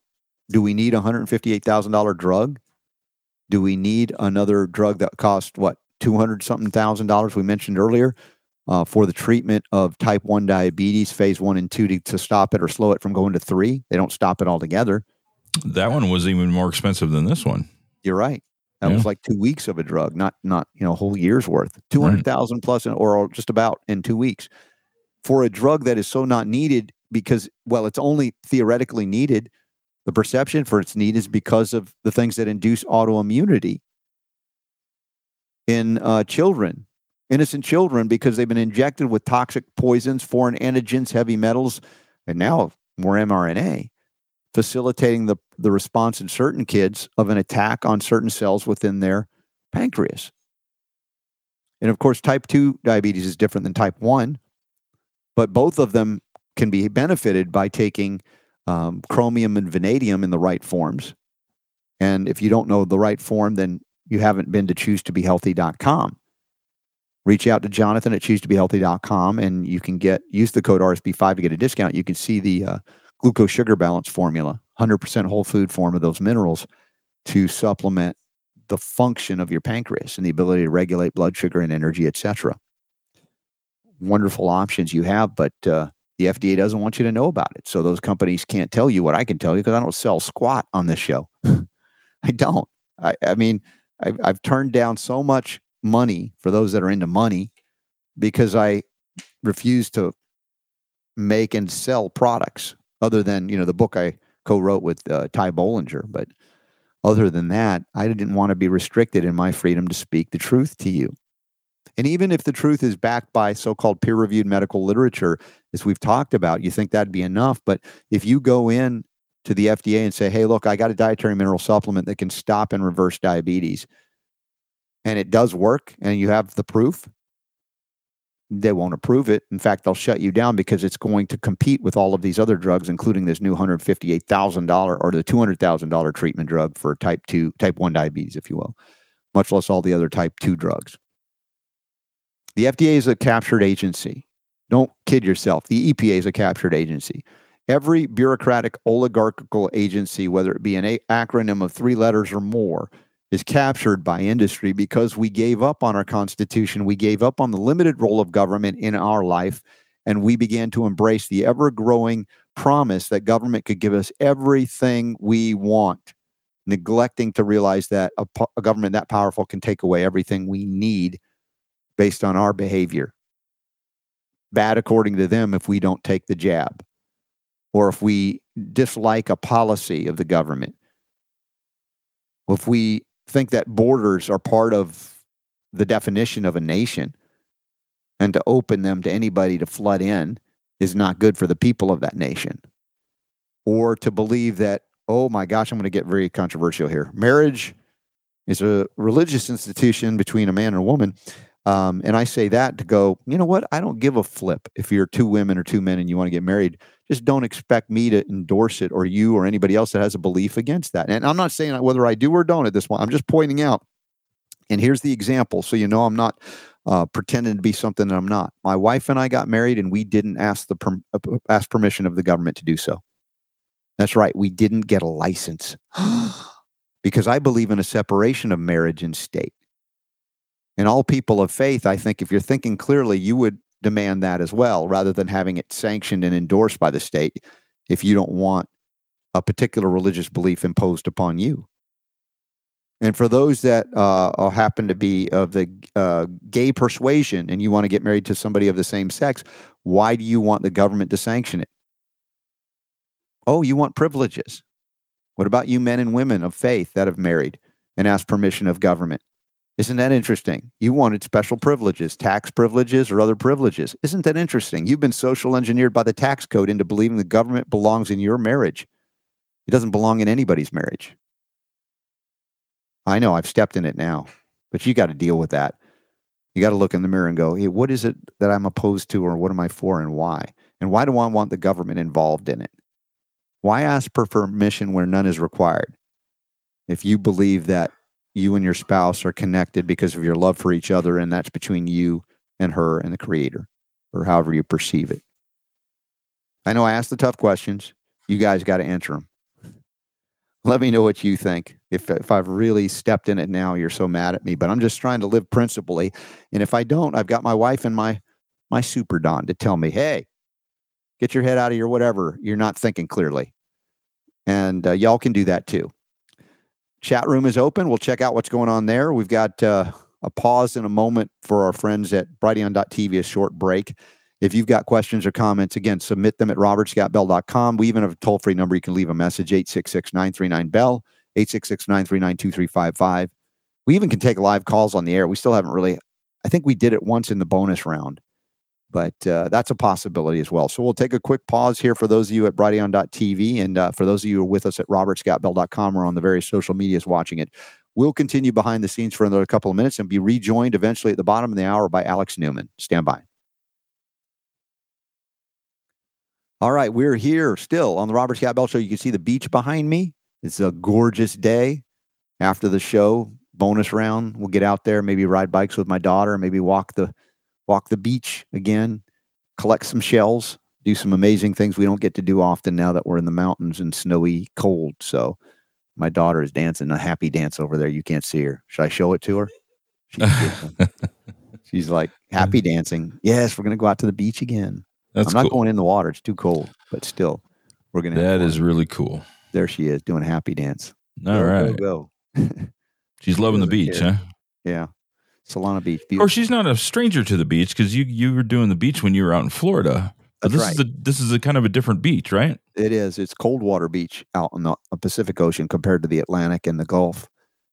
do we need a $158,000 drug do we need another drug that costs what two hundred something thousand dollars? We mentioned earlier uh, for the treatment of type one diabetes, phase one and two, to, to stop it or slow it from going to three. They don't stop it altogether. That one was even more expensive than this one. You're right. That yeah. was like two weeks of a drug, not not you know a whole year's worth. Two hundred thousand right. plus, in, or just about in two weeks for a drug that is so not needed because well, it's only theoretically needed the perception for its need is because of the things that induce autoimmunity in uh, children, innocent children, because they've been injected with toxic poisons, foreign antigens, heavy metals, and now more mRNA, facilitating the, the response in certain kids of an attack on certain cells within their pancreas. And of course, type 2 diabetes is different than type 1, but both of them can be benefited by taking um, chromium and vanadium in the right forms. And if you don't know the right form, then you haven't been to choosetobehealthy.com. Reach out to Jonathan at choosetobehealthy.com and you can get use the code RSB5 to get a discount. You can see the uh, glucose sugar balance formula, 100% whole food form of those minerals to supplement the function of your pancreas and the ability to regulate blood sugar and energy, etc. Wonderful options you have, but uh, the FDA doesn't want you to know about it. So those companies can't tell you what I can tell you because I don't sell squat on this show. [laughs] I don't. I, I mean, I've, I've turned down so much money for those that are into money because I refuse to make and sell products other than, you know, the book I co-wrote with uh, Ty Bollinger. But Other than that, I didn't want to be restricted in my freedom to speak the truth to you. And even if the truth is backed by so called peer reviewed medical literature, as we've talked about, you think that'd be enough. But if you go in to the FDA and say, hey, look, I got a dietary mineral supplement that can stop and reverse diabetes, and it does work, and you have the proof, they won't approve it. In fact, they'll shut you down because it's going to compete with all of these other drugs, including this new $158,000 or the $200,000 treatment drug for type 2, type 1 diabetes, if you will, much less all the other type 2 drugs. The FDA is a captured agency. Don't kid yourself. The EPA is a captured agency. Every bureaucratic oligarchical agency, whether it be an a- acronym of three letters or more, is captured by industry because we gave up on our Constitution. We gave up on the limited role of government in our life, and we began to embrace the ever growing promise that government could give us everything we want, neglecting to realize that a, a government that powerful can take away everything we need based on our behavior. Bad according to them if we don't take the jab or if we dislike a policy of the government. If we think that borders are part of the definition of a nation and to open them to anybody to flood in is not good for the people of that nation. Or to believe that, oh my gosh, I'm going to get very controversial here. Marriage is a religious institution between a man and a woman. Um, and I say that to go, you know what? I don't give a flip if you're two women or two men and you want to get married. Just don't expect me to endorse it or you or anybody else that has a belief against that. And I'm not saying whether I do or don't at this point. I'm just pointing out. And here's the example. So you know I'm not uh, pretending to be something that I'm not. My wife and I got married and we didn't ask the per- uh, ask permission of the government to do so. That's right. We didn't get a license [gasps] because I believe in a separation of marriage and state. And all people of faith, I think, if you're thinking clearly, you would demand that as well, rather than having it sanctioned and endorsed by the state if you don't want a particular religious belief imposed upon you. And for those that uh, happen to be of the uh, gay persuasion and you want to get married to somebody of the same sex, why do you want the government to sanction it? Oh, you want privileges. What about you men and women of faith that have married and asked permission of government? Isn't that interesting? You wanted special privileges, tax privileges, or other privileges. Isn't that interesting? You've been social engineered by the tax code into believing the government belongs in your marriage. It doesn't belong in anybody's marriage. I know I've stepped in it now, but you got to deal with that. You got to look in the mirror and go, hey, what is it that I'm opposed to, or what am I for, and why? And why do I want the government involved in it? Why ask for permission where none is required? If you believe that you and your spouse are connected because of your love for each other, and that's between you and her and the creator, or however you perceive it. I know I asked the tough questions. You guys got to answer them. Let me know what you think. If, if I've really stepped in it now, you're so mad at me, but I'm just trying to live principally. And if I don't, I've got my wife and my my super don to tell me, hey, get your head out of your whatever. You're not thinking clearly. And uh, y'all can do that too. Chat room is open. We'll check out what's going on there. We've got uh, a pause in a moment for our friends at Brighteon.tv, a short break. If you've got questions or comments, again, submit them at robertscottbell.com. We even have a toll free number. You can leave a message 866 939 Bell, 866 939 2355. We even can take live calls on the air. We still haven't really, I think we did it once in the bonus round but uh, that's a possibility as well. So we'll take a quick pause here for those of you at Brighteon.tv and uh, for those of you who are with us at robertscottbell.com or on the various social medias watching it. We'll continue behind the scenes for another couple of minutes and be rejoined eventually at the bottom of the hour by Alex Newman. Stand by. All right, we're here still on the Robert Scott Bell Show. You can see the beach behind me. It's a gorgeous day. After the show, bonus round, we'll get out there, maybe ride bikes with my daughter, maybe walk the walk the beach again, collect some shells, do some amazing things we don't get to do often now that we're in the mountains and snowy cold. So my daughter is dancing a happy dance over there. You can't see her. Should I show it to her? She's, [laughs] she's like happy dancing. Yes, we're gonna go out to the beach again. That's I'm not cool. going in the water; it's too cold. But still, we're gonna. That is really cool. there. She is doing a happy dance. All Go, right. go, go. [laughs] She's loving the beach, care. huh? yeah, Solana Beach. Beautiful. course, she's not a stranger to the beach because you you were doing the beach when you were out in Florida. That's this right. is a this is a kind of a different beach, right? It is. It's cold water beach out in the Pacific Ocean compared to the Atlantic and the Gulf,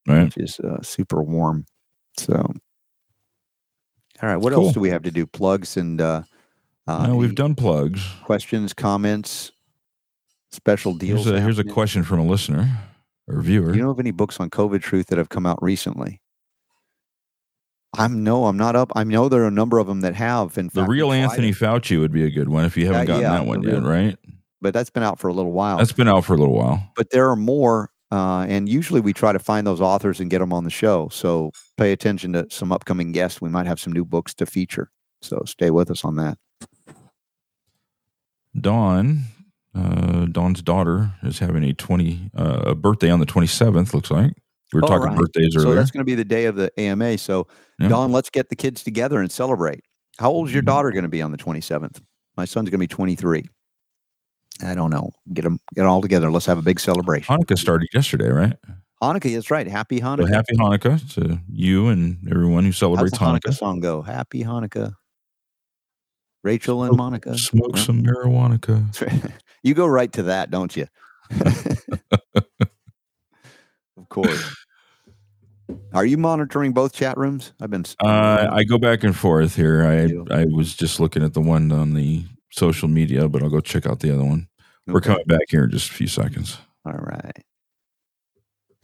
Right. which is uh, super warm. So, all right. What Cool. else do we have to do? Plugs and uh, uh, no, we've done plugs. questions, comments, special deals. Here's a here's a question from a listener or viewer. Do you know of any books on COVID truth that have come out recently? I'm no, I'm not up. I know there are a number of them that have. In the fact, real Anthony it, Fauci would be a good one if you haven't Uh, gotten yeah, that one the yet, right? but that's been out for a little while. That's been out for a little while. but there are more, uh, and usually we try to find those authors and get them on the show. So pay attention to some upcoming guests. We might have some new books to feature. So stay with us on that. Dawn, uh, Dawn's daughter is having a twenty uh, a birthday on the twenty seventh. Looks like we were Oh, talking right. birthdays earlier. So that's going to be the day of the AMA. So Yeah. Don, let's get the kids together and celebrate. How old is your Mhm. daughter going to be on the 27th? My son's going to be 23. I don't know. Get them get all together. Let's have a big celebration. Hanukkah started yesterday, right? Hanukkah, that's right. Happy So Hanukkah. happy Hanukkah to you and everyone who How's celebrates the Hanukkah Hanukkah. song go? Happy Hanukkah. Rachel and Monica. Smoke some marijuana. [laughs] you go right to that, don't you? [laughs] [laughs] of course. Are you monitoring both chat rooms? I've been. Uh, I go back and forth here. I I was just looking at the one on the social media, but I'll go check out the other one. We're coming back here in just a few seconds. All right.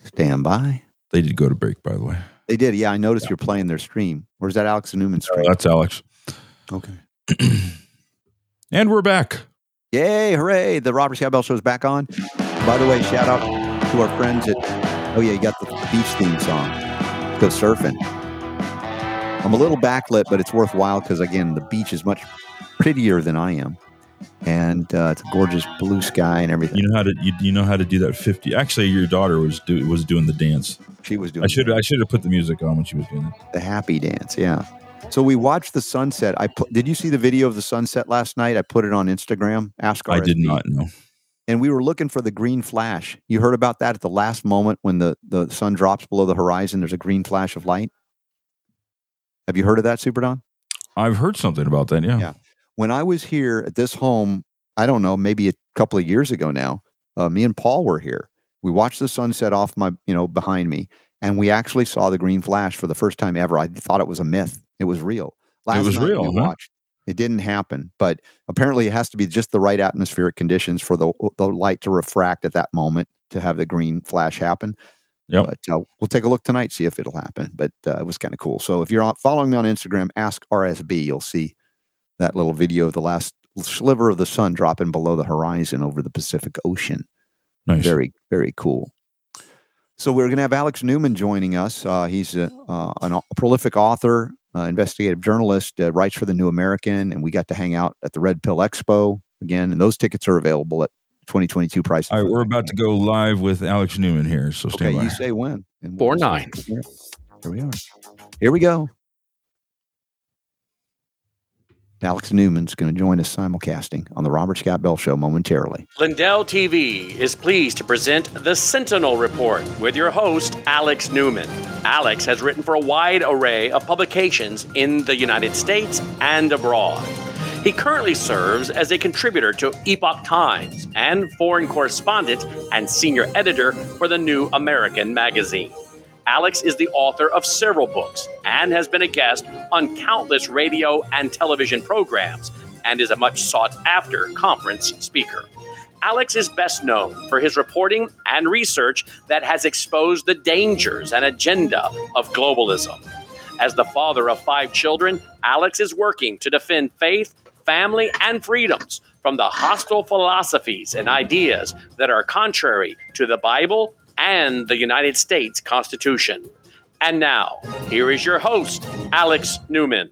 Stand by. They did go to break, by the way. They did. Yeah, I noticed you're playing their stream. Where's that Alex Newman Oh, stream? that's Alex. okay. [clears throat] and we're back. Yay! Hooray! The Robert Scott Bell Show is back on. By the way, shout out to our friends at. Oh yeah, you got the beach theme song. Go surfing. I'm a little backlit, but it's worthwhile because again, the beach is much prettier than I am, and uh, it's a gorgeous blue sky and everything. You know how to you, you know how to do that fifty. Actually, your daughter was do, was doing the dance. She was doing I should I should have put the music on when she was doing it. the happy dance. Yeah. So we watched the sunset. I put, did you see the video of the sunset last night? I put it on Instagram. Ask I did not know. And we were looking for the green flash. You heard about that at the last moment when the, the sun drops below the horizon. There's a green flash of light. Have you heard of that, Super Don? I've heard something about that. Yeah. Yeah. When I was here at this home, I don't know, maybe a couple of years ago now, uh, me and Paul were here. We watched the sunset off my, you know, behind me, and we actually saw the green flash for the first time ever. I thought it was a myth. It was real. Last was night real, We huh? watched. It didn't happen, but apparently it has to be just the right atmospheric conditions for the the light to refract at that moment to have the green flash happen. Yep. But uh, we'll take a look tonight, see if it'll happen. But uh, it was kind of cool. So if you're on, following me on Instagram, ask RSB, you'll see that little video of the last sliver of the sun dropping below the horizon over the Pacific Ocean. Nice. Very, very cool. So we're going to have Alex Newman joining us. Uh, he's a, uh, an, a prolific author, uh, investigative journalist, uh, writes for the New American, and we got to hang out at the Red Pill Expo again. And those tickets are available at 2022 prices. All right, we're about to go live with Alex Newman here. So Okay, stand by. you say when? And Four we'll- nine. Here here we are. Here we go. Alex Newman's going to join us simulcasting on the Robert Scott Bell Show momentarily. Lindell TV is pleased to present the Sentinel Report with your host, Alex Newman. Alex has written for a wide array of publications in the United States and abroad. He currently serves as a contributor to Epoch Times and foreign correspondent and senior editor for the New American magazine. Alex is the author of several books and has been a guest on countless radio and television programs and is a much sought after conference speaker. Alex is best known for his reporting and research that has exposed the dangers and agenda of globalism. As the father of five children, Alex is working to defend faith, family, and freedoms from the hostile philosophies and ideas that are contrary to the Bible and the United States Constitution. And now, here is your host, Alex Newman.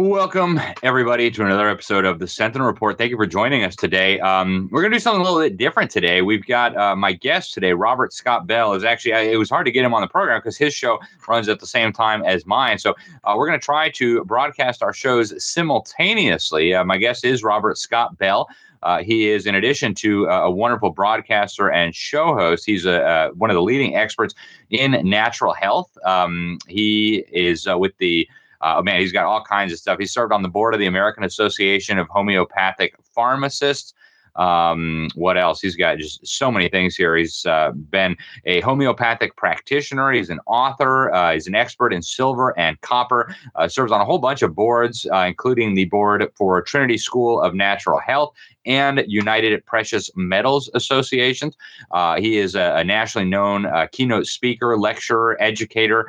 Welcome, everybody, to another episode of the Sentinel Report. Thank you for joining us today. Um, we're going to do something a little bit different today. We've got uh, my guest today, Robert Scott Bell. Is actually I- it was hard to get him on the program because his show runs at the same time as mine. So uh, we're going to try to broadcast our shows simultaneously. Uh, my guest is Robert Scott Bell. Uh, he is, in addition to uh, a wonderful broadcaster and show host, he's a, uh, one of the leading experts in natural health. Um, he is uh, with the Uh, man, he's got all kinds of stuff. He served on the board of the American Association of Homeopathic Pharmacists. Um, what else? He's got just so many things here. He's uh, been a homeopathic practitioner. He's an author. Uh, he's an expert in silver and copper. Uh, serves on a whole bunch of boards, uh, including the board for Trinity School of Natural Health and United Precious Metals Associations. Uh, he is a, a nationally known uh, keynote speaker, lecturer, educator,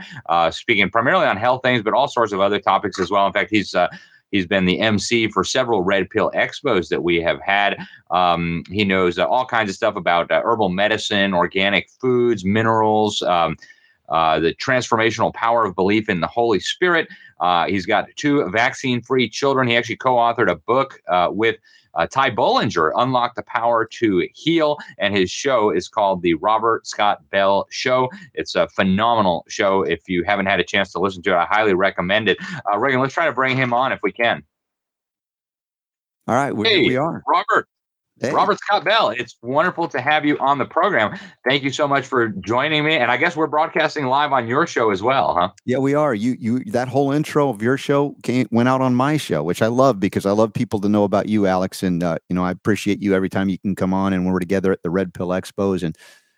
speaking primarily on health things, but all sorts of other topics as well. In fact, he's He's been the MC for several Red Pill Expos that we have had. Um, he knows uh, all kinds of stuff about uh, herbal medicine, organic foods, minerals, um, uh, the transformational power of belief in the Holy Spirit. Uh, he's got two vaccine free children. He actually co authored a book uh, with uh, Ty Bollinger, Unlock the Power to Heal. And his show is called The Robert Scott Bell Show. It's a phenomenal show. If you haven't had a chance to listen to it, I highly recommend it. Uh, Reagan, let's try to bring him on if we can. All right, hey, we are. Robert, Hey. Robert Scott Bell, it's wonderful to have you on the program. Thank you so much for joining me. And I guess we're broadcasting live on your show as well, huh? Yeah, we are. You you that whole intro of your show came, went out on my show, which I love because I love people to know about you, Alex. And uh, you know, I appreciate you every time you can come on and when we're together at the Red Pill Expos. And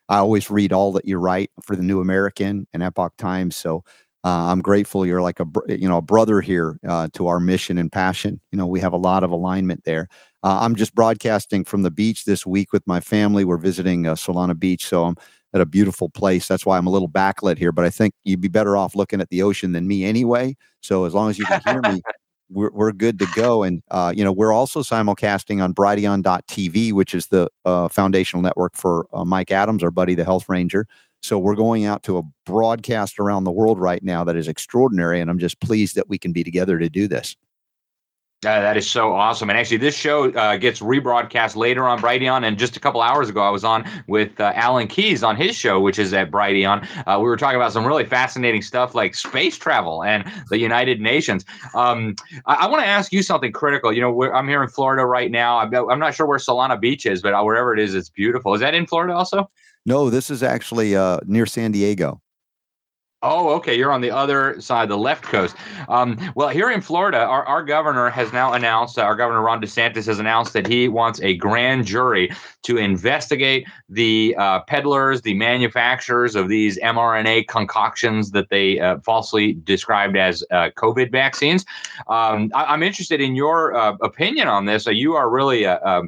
I always read all that you write for the New American and Epoch Times. So uh, I'm grateful you're like a you know a brother here uh, to our mission and passion. You know, we have a lot of alignment there. Uh, I'm just broadcasting from the beach this week with my family. We're visiting uh, Solana Beach, so I'm at a beautiful place. That's why I'm a little backlit here, but I think you'd be better off looking at the ocean than me anyway. So as long as you can hear me, [laughs] we're, we're good to go. And, uh, you know, we're also simulcasting on Brighteon.tv, which is the uh, foundational network for uh, Mike Adams, our buddy, the health ranger. So we're going out to a broadcast around the world right now that is extraordinary. And I'm just pleased that we can be together to do this. Uh, that is so awesome. And actually, this show uh, gets rebroadcast later on Brighteon. And just a couple hours ago, I was on with uh, Alan Keyes on his show, which is at Brighteon. Uh, we were talking about some really fascinating stuff like space travel and the United Nations. Um, I, I want to ask you something critical. You know, I'm here in Florida right now. I'm, I'm, not sure where Solana Beach is, but wherever it is, it's beautiful. Is that in Florida also? No, this is actually uh, near San Diego. Oh, okay. You're on the other side, the left coast. Um, well, here in Florida, our, our governor has now announced, uh, our governor Ron DeSantis has announced that he wants a grand jury to investigate the uh, peddlers, the manufacturers of these mRNA concoctions that they uh, falsely described as uh, COVID vaccines. Um, I, am interested in your uh, opinion on this. you are really a, a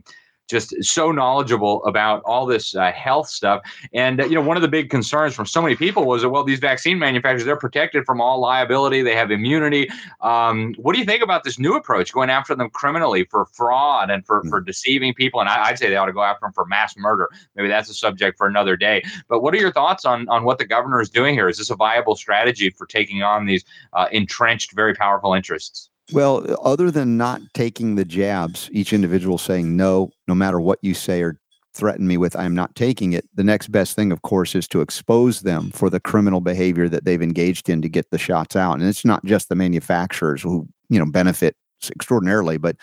just so knowledgeable about all this uh, health stuff. And uh, you know, one of the big concerns from so many people was that well, these vaccine manufacturers they're protected from all liability, they have immunity. Um, what do you think about this new approach, going after them criminally for fraud and for for deceiving people? And I, would say they ought to go after them for mass murder. Maybe that's a subject for another day. But what are your thoughts on on what the governor is doing here? Is this a viable strategy for taking on these uh, entrenched, very powerful interests? Well, other than not taking the jabs, each individual saying no, no matter what you say or threaten me with, I'm not taking it. The next best thing, of course, is to expose them for the criminal behavior that they've engaged in to get the shots out. And it's not just the manufacturers who, you know, benefit extraordinarily, but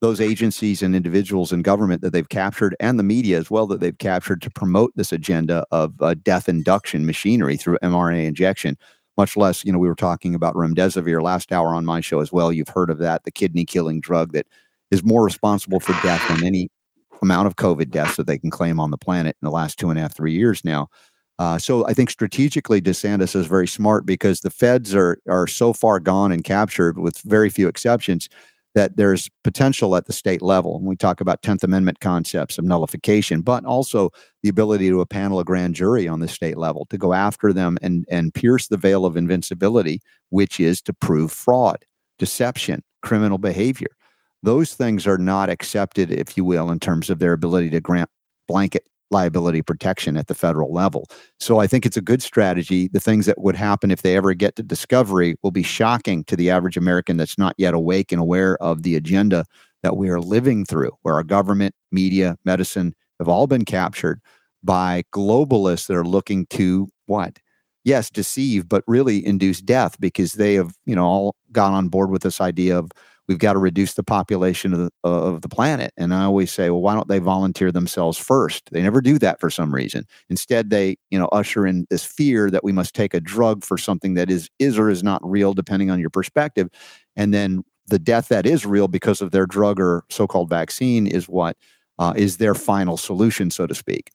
those agencies and individuals in government that they've captured and the media as well that they've captured to promote this agenda of uh, death induction machinery through mRNA injection much less, you know, we were talking about remdesivir last hour on my show as well. You've heard of that, the kidney killing drug that is more responsible for death than any amount of COVID deaths that they can claim on the planet in the last two and a half, three years now. Uh, so I think strategically, DeSantis is very smart because the feds are are so far gone and captured, with very few exceptions, that there's potential at the state level. And we talk about 10th Amendment concepts of nullification, but also the ability to a panel a grand jury on the state level to go after them and, and pierce the veil of invincibility, which is to prove fraud, deception, criminal behavior. Those things are not accepted, if you will, in terms of their ability to grant blanket liability protection at the federal level. So I think it's a good strategy. The things that would happen if they ever get to discovery will be shocking to the average American that's not yet awake and aware of the agenda that we are living through, where our government, media, medicine have all been captured by globalists that are looking to what? Yes, deceive, but really induce death because they have, you know, all got on board with this idea of we've got to reduce the population of the, of the planet. And I always say, well, why don't they volunteer themselves first? They never do that for some reason. Instead, they, you know, usher in this fear that we must take a drug for something that is is or is not real, depending on your perspective. And then the death that is real because of their drug or so-called vaccine is what uh, is their final solution, so to speak.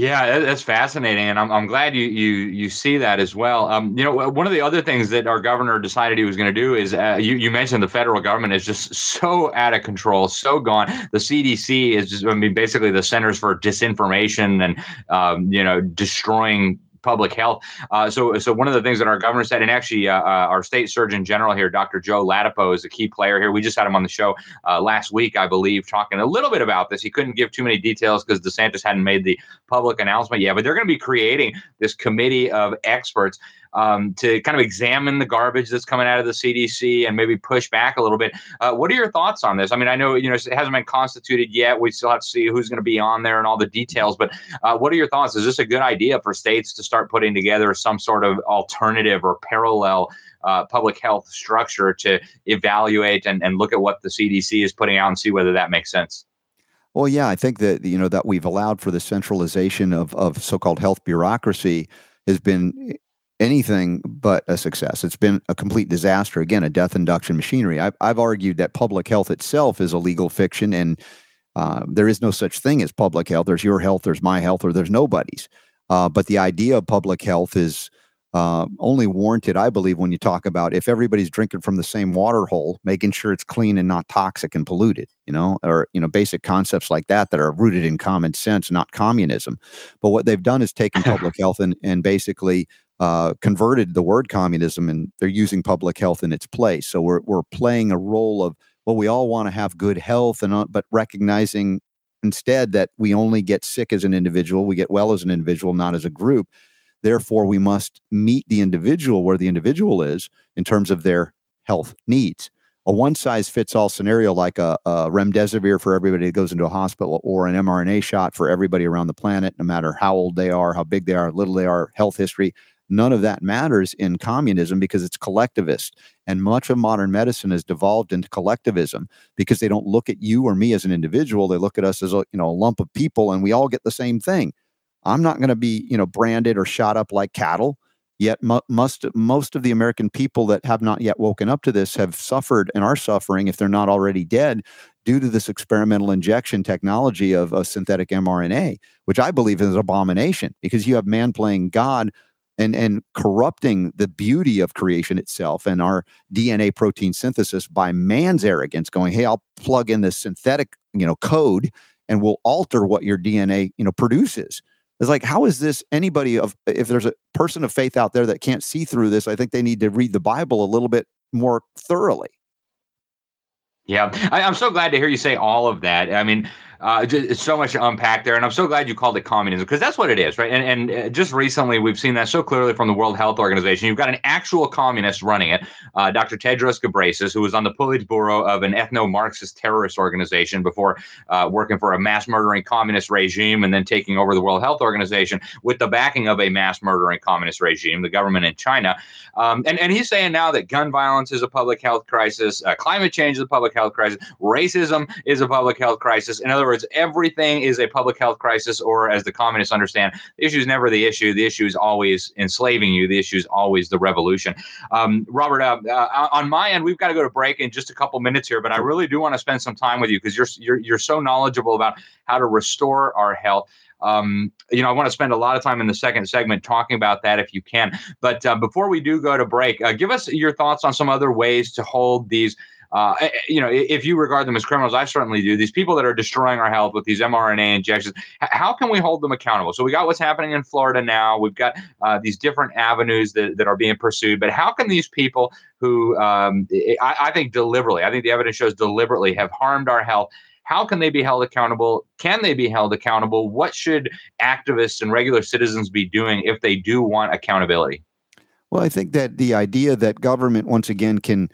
Yeah, that's fascinating, and I'm, I'm glad you you you see that as well. Um, you know, one of the other things that our governor decided he was going to do is uh, you you mentioned the federal government is just so out of control, so gone. The CDC is just I mean basically the Centers for Disinformation and um, you know destroying public health. Uh, so, so one of the things that our governor said, and actually uh, uh, our state surgeon general here, Dr. Joe Ladapo, is a key player here. We just had him on the show uh, last week, I believe, talking a little bit about this. He couldn't give too many details because DeSantis hadn't made the public announcement yet, but they're going to be creating this committee of experts um, to kind of examine the garbage that's coming out of the CDC and maybe push back a little bit. Uh, what are your thoughts on this? I mean, I know you know it hasn't been constituted yet. We still have to see who's going to be on there and all the details. But uh, what are your thoughts? Is this a good idea for states to start putting together some sort of alternative or parallel? Uh, public health structure to evaluate and, and look at what the CDC is putting out and see whether that makes sense. Well, yeah, I think that you know that we've allowed for the centralization of of so-called health bureaucracy has been anything but a success. It's been a complete disaster. Again, a death induction machinery. I've, I've argued that public health itself is a legal fiction, and uh, there is no such thing as public health. There's your health, there's my health, or there's nobody's. Uh, but the idea of public health is uh, only warranted, I believe, when you talk about if everybody's drinking from the same water hole, making sure it's clean and not toxic and polluted, you know, or, you know, basic concepts like that that are rooted in common sense, not communism. But what they've done is taken [laughs] public health and, and basically uh, converted the word communism and they're using public health in its place. So we're, we're playing a role of, well, we all want to have good health, and uh, but recognizing instead that we only get sick as an individual, we get well as an individual, not as a group. Therefore, we must meet the individual where the individual is in terms of their health needs. A one size fits all scenario, like a, a, remdesivir for everybody that goes into a hospital, or an mRNA shot for everybody around the planet, no matter how old they are, how big they are, little they are, health history, none of that matters in communism because it's collectivist. And much of modern medicine has devolved into collectivism because they don't look at you or me as an individual. They look at us as a you know a lump of people, and we all get the same thing. I'm not going to be, you know, branded or shot up like cattle. Yet must most of the American people that have not yet woken up to this have suffered and are suffering, if they're not already dead, due to this experimental injection technology of a synthetic mRNA, which I believe is an abomination because you have man playing God and and corrupting the beauty of creation itself and our DNA protein synthesis by man's arrogance, going, "Hey, I'll plug in this synthetic, you know, code." And we'll alter what your DNA, you know, produces it's like, how is this anybody of, if there's a person of faith out there that can't see through this, I think they need to read the Bible a little bit more thoroughly. Yeah, I, am so glad to hear you say all of that. I mean, uh, just, so much to unpack there, and I'm so glad you called it communism because that's what it is, right? And, and uh, just recently, we've seen that so clearly from the World Health Organization. You've got an actual communist running it, uh, Dr. Tedros Ghebreyesus, who was on the Politburo of an ethno-Marxist terrorist organization before uh, working for a mass murdering communist regime and then taking over the World Health Organization with the backing of a mass murdering communist regime, the government in China. Um, and and he's saying now that gun violence is a public health crisis, uh, climate change is a public health crisis, racism is a public health crisis. In other words, everything is a public health crisis, or as the communists understand, the issue is never the issue. The issue is always enslaving you. The issue is always the revolution. Um, Robert, uh, uh, on my end, we've got to go to break in just a couple minutes here, but I really do want to spend some time with you because you're, you're you're so knowledgeable about how to restore our health. Um, you know, I want to spend a lot of time in the second segment talking about that if you can. But uh, before we do go to break, uh, give us your thoughts on some other ways to hold these uh, eh, eh, you know, if you regard them as criminals, I certainly do. These people that are destroying our health with these mRNA injections, how can we hold them accountable? So we got what's happening in Florida now. We've got uh, these different avenues that, that are being pursued. But how can these people who um, I, I think deliberately, I think the evidence shows deliberately have harmed our health, how can they be held accountable? Can they be held accountable? What should activists and regular citizens be doing if they do want accountability? Well, I think that the idea that government once again can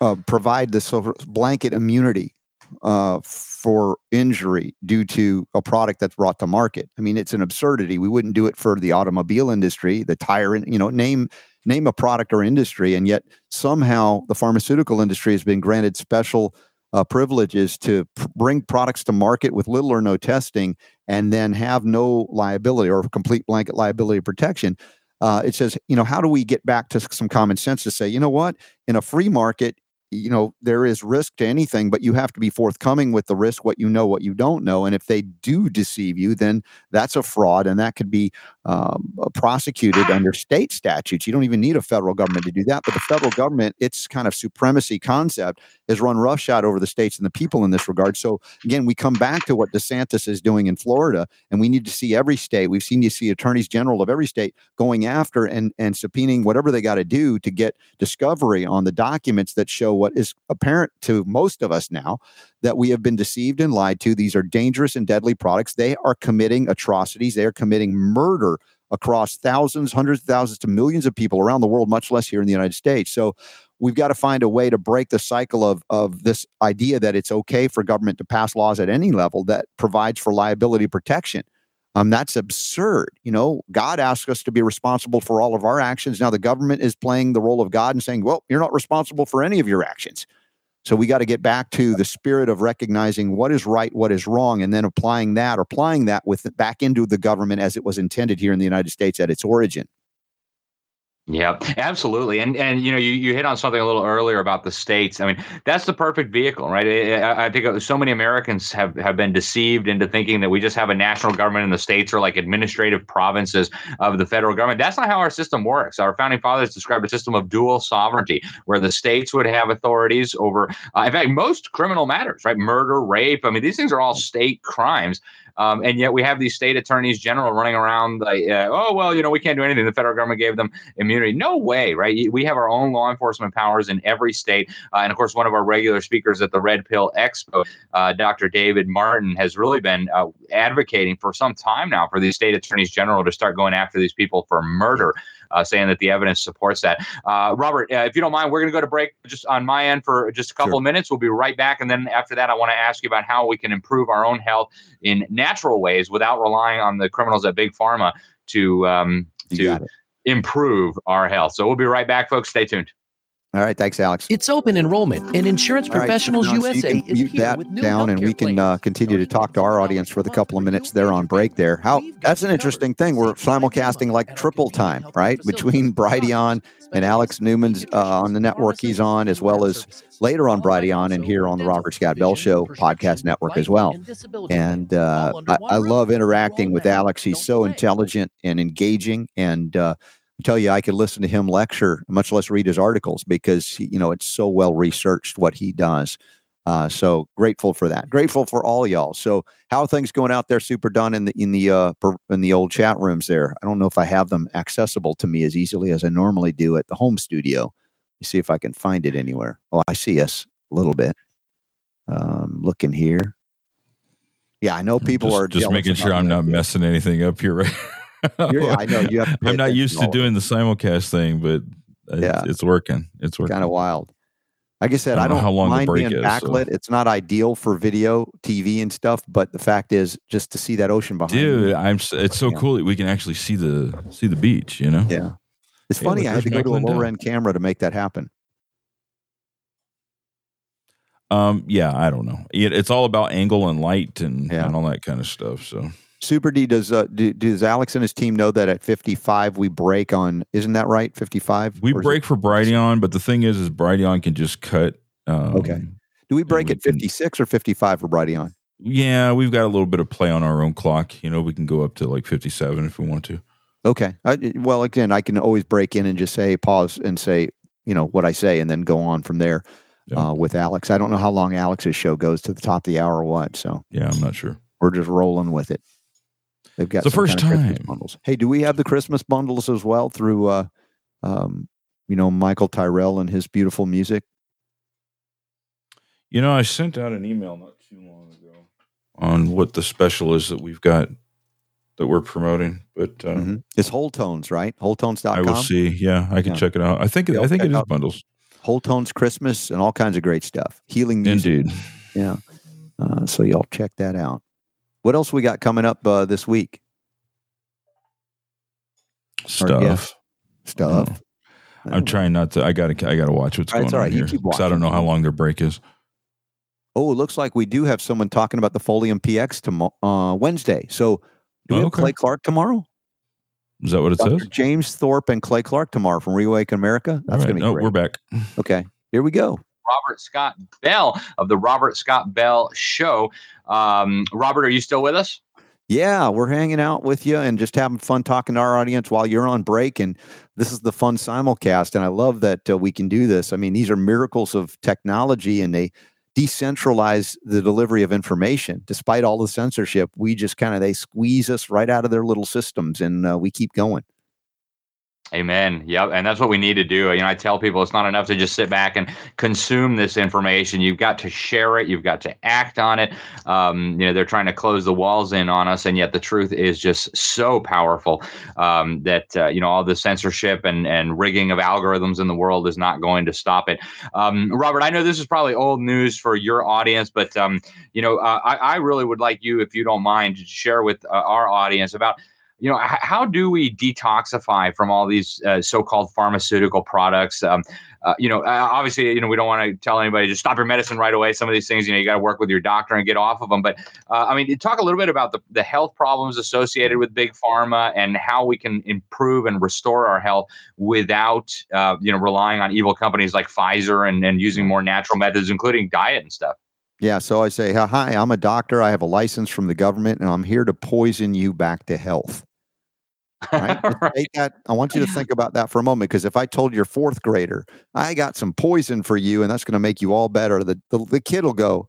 uh, provide this sort of blanket immunity uh, for injury due to a product that's brought to market. I mean, it's an absurdity. We wouldn't do it for the automobile industry, the tire, you know, name name a product or industry, and yet somehow the pharmaceutical industry has been granted special uh, privileges to p- bring products to market with little or no testing and then have no liability or complete blanket liability protection. Uh, it says, you know, how do we get back to some common sense to say, you know what, in a free market, you know there is risk to anything but you have to be forthcoming with the risk what you know what you don't know and if they do deceive you then that's a fraud and that could be um, uh, prosecuted under state statutes. You don't even need a federal government to do that but the federal government its kind of supremacy concept has run roughshod over the states and the people in this regard. So again we come back to what desantis is doing in florida and we need to see every state. We've seen you see attorneys general of every state going after and and subpoenaing whatever they got to do to get discovery on the documents that show what is apparent to most of us now that we have been deceived and lied to. These are dangerous and deadly products. They are committing atrocities, they are committing murder across thousands, hundreds of thousands to millions of people around the world, much less here in the United States. So we've got to find a way to break the cycle of, of this idea that it's okay for government to pass laws at any level that provides for liability protection. Um, that's absurd. You know, God asks us to be responsible for all of our actions. Now the government is playing the role of God and saying, well, you're not responsible for any of your actions. So we got to get back to the spirit of recognizing what is right, what is wrong, and then applying that, applying that with back into the government as it was intended here in the United States at its origin. Yeah, absolutely. And and you know, you, you hit on something a little earlier about the states. I mean, that's the perfect vehicle, right? I, I think so many Americans have have been deceived into thinking that we just have a national government and the states are like administrative provinces of the federal government. That's not how our system works. Our founding fathers described a system of dual sovereignty, where the states would have authorities over, uh, in fact, most criminal matters, right? Murder, rape. I mean, these things are all state crimes. Um, and yet we have these state attorneys general running around like, uh, oh, well, you know, we can't do anything. The federal government gave them immunity. No way, right? We have our own law enforcement powers in every state. Uh, and of course, one of our regular speakers at the Red Pill Expo, uh, Dr. David Martin, has really been uh, advocating for some time now for these state attorneys general to start going after these people for murder saying that the evidence supports that. Uh, Robert, uh, if you don't mind, we're going to go to break just on my end for just a couple sure. minutes. We'll be right back. And then after that, I want to ask you about how we can improve our own health in natural ways without relying on the criminals at Big Pharma to, um, to improve our health. So we'll be right back, folks. Stay tuned. All right, thanks, Alex. It's open enrollment, and Insurance Professionals right, USA you can is mute that down, and we can uh, continue to talk to our audience for the couple of minutes there on break. There, how that's an interesting thing. We're simulcasting like triple time, right, between Brighteon and Alex Newman's uh, on the network he's on, as well as later on Brighteon and here on the Robert Scott Bell Show podcast network as well. And uh, I, I, love interacting with Alex. He's so intelligent and engaging, and uh, tell you I could listen to him lecture, much less read his articles because you know it's so well researched what he does. Uh, so grateful for that. Grateful for all y'all. So how are things going out there? Super Don in the in the uh, in the old chat rooms there. I don't know if I have them accessible to me as easily as I normally do at the home studio. You see if I can find it anywhere. Oh, I see us a little bit. Um, looking here. Yeah, I know people just, are just making sure I'm not messing anything up here, right? [laughs] [laughs] I know you have. I'm not used to doing the simulcast thing, but yeah, it's, it's working. It's working. Kind of wild. Like I said, I don't, I don't how long mind being is, backlit. So. It's not ideal for video, TV, and stuff. But the fact is, just to see that ocean behind, dude, me, I'm. It's so cool that we can actually see the see the beach. You know. Yeah, it's yeah, funny. I had to go to a lower end camera to make that happen. Um. Yeah, I don't know. It, it's all about angle and light and, yeah. and all that kind of stuff. So Super D does uh, do, does Alex and his team know that at 55 we break on isn't that right 55 we break for Brighteon but the thing is is Brighteon can just cut um, okay. Do we break at 56 or 55 for Brighteon yeah we've got a little bit of play on our own clock. You know we can go up to like 57 if we want to. Okay. I, well again I can always break in and just say pause and say you know what I say and then go on from there yeah. uh, with Alex. I don't know how long Alex's show goes to the top of the hour or what so yeah I'm not sure. we're just rolling with it They've got the first time bundles. Hey, do we have the Christmas bundles as well through, uh, um, you know, Michael Tyrrell and his beautiful music? You know, I sent out an email not too long ago on what the special is that we've got that we're promoting, but uh, mm-hmm. it's Whole Tones, right? WholeTones.com. I will see. Yeah, I can yeah. check it out. I think I think it is bundles. Whole Tones Christmas and all kinds of great stuff. Healing music. Indeed. Yeah. Uh, so y'all check that out. What else we got coming up uh, this week? Stuff. Stuff. I'm trying not to. I gotta. I gotta watch what's All going on right. Here because I don't know how long their break is. Oh, it looks like we do have someone talking about the Folium PX tomorrow, uh, Wednesday. So, do we Oh, have okay. Clay Clark tomorrow? Is that what it Dr. says? James Thorp and Clay Clark tomorrow from Reawaken America. That's right. going to be No, great. we're back. Okay, here we go. Robert Scott Bell of the Robert Scott Bell Show. Um, Robert, are you still with us? Yeah, we're hanging out with you and just having fun talking to our audience while you're on break. And this is the fun simulcast. And I love that uh, we can do this. I mean, these are miracles of technology and they decentralize the delivery of information. Despite all the censorship, we just kind of, they squeeze us right out of their little systems and uh, we keep going. Amen. Yep. And that's what we need to do. You know, I tell people it's not enough to just sit back and consume this information. You've got to share it. You've got to act on it. Um, you know, they're trying to close the walls in on us, and yet the truth is just so powerful um, that uh, you know all the censorship and and rigging of algorithms in the world is not going to stop it. Um, Robert, I know this is probably old news for your audience, but um, you know, uh, I, I really would like you, if you don't mind, to share with uh, our audience about you know h- how do we detoxify from all these uh, so-called pharmaceutical products um, uh, you know uh, obviously you know we don't want to tell anybody to stop your medicine right away some of these things you know you got to work with your doctor and get off of them but uh, i mean talk a little bit about the, the health problems associated with big pharma and how we can improve and restore our health without uh, you know relying on evil companies like pfizer and, and using more natural methods including diet and stuff Yeah, so I say, hi, I'm a doctor. I have a license from the government, and I'm here to poison you back to health. Right? [laughs] Right. that. I want you to think about that for a moment, because if I told your fourth grader, I got some poison for you, and that's going to make you all better, the, the the kid will go,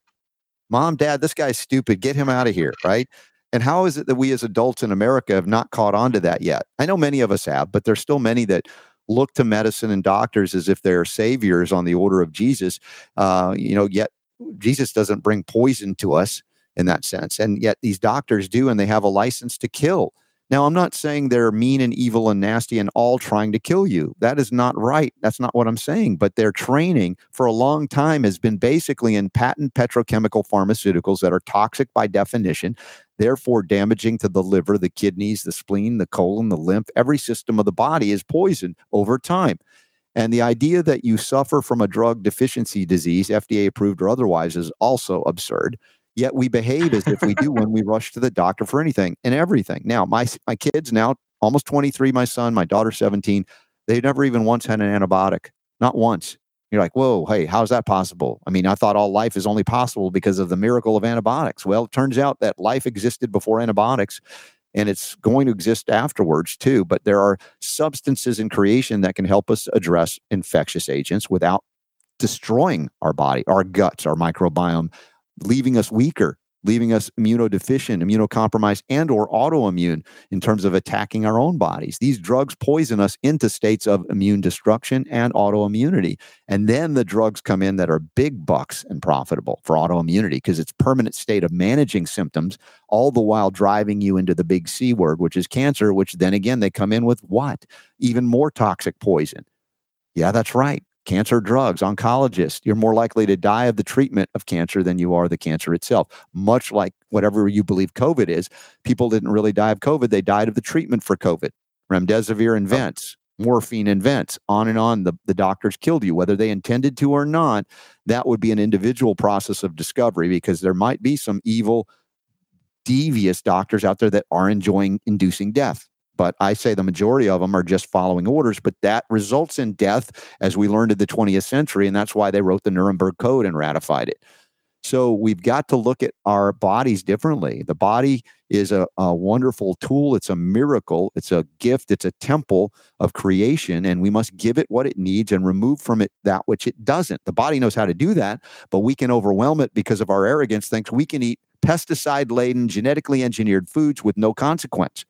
"Mom, Dad, this guy's stupid. Get him out of here." Right? And how is it that we as adults in America have not caught on to that yet? I know many of us have, but there's still many that look to medicine and doctors as if they're saviors on the order of Jesus. Uh, you know, yet Jesus doesn't bring poison to us in that sense. And yet these doctors do, and they have a license to kill. Now, I'm not saying they're mean and evil and nasty and all trying to kill you. That is not right. That's not what I'm saying. But their training for a long time has been basically in patent petrochemical pharmaceuticals that are toxic by definition, therefore damaging to the liver, the kidneys, the spleen, the colon, the lymph. Every system of the body is poisoned over time. And the idea that you suffer from a drug deficiency disease, FDA approved or otherwise, is also absurd. Yet we behave as if we do when we rush to the doctor for anything and everything. Now, my my kids now almost 23, my son, my daughter 17, they've never even once had an antibiotic. Not once. You're like, whoa, hey, how's that possible? I mean, I thought all life is only possible because of the miracle of antibiotics. Well, it turns out that life existed before antibiotics and it's going to exist afterwards too. But there are substances in creation that can help us address infectious agents without destroying our body, our guts, our microbiome, leaving us weaker, leaving us immunodeficient, immunocompromised, and or autoimmune in terms of attacking our own bodies. These drugs poison us into states of immune destruction and autoimmunity. And then the drugs come in that are big bucks and profitable for autoimmunity because it's permanent state of managing symptoms, all the while driving you into the big C word, which is cancer, which then again they come in with what? Even more toxic poison. Yeah, that's right. Cancer drugs, oncologists, you're more likely to die of the treatment of cancer than you are the cancer itself. Much like whatever you believe COVID is, people didn't really die of COVID, they died of the treatment for COVID. Remdesivir invents, oh. morphine invents, on and on. The, the doctors killed you, whether they intended to or not. That would be an individual process of discovery because there might be some evil, devious doctors out there that are enjoying inducing death but I say the majority of them are just following orders. But that results in death, as we learned in the 20th century, and that's why they wrote the Nuremberg Code and ratified it. So we've got to look at our bodies differently. The body is a, a wonderful tool. It's a miracle. It's a gift. It's a temple of creation, and we must give it what it needs and remove from it that which it doesn't. The body knows how to do that, but we can overwhelm it because of our arrogance. Thinks we can eat pesticide laden, genetically engineered foods with no consequence.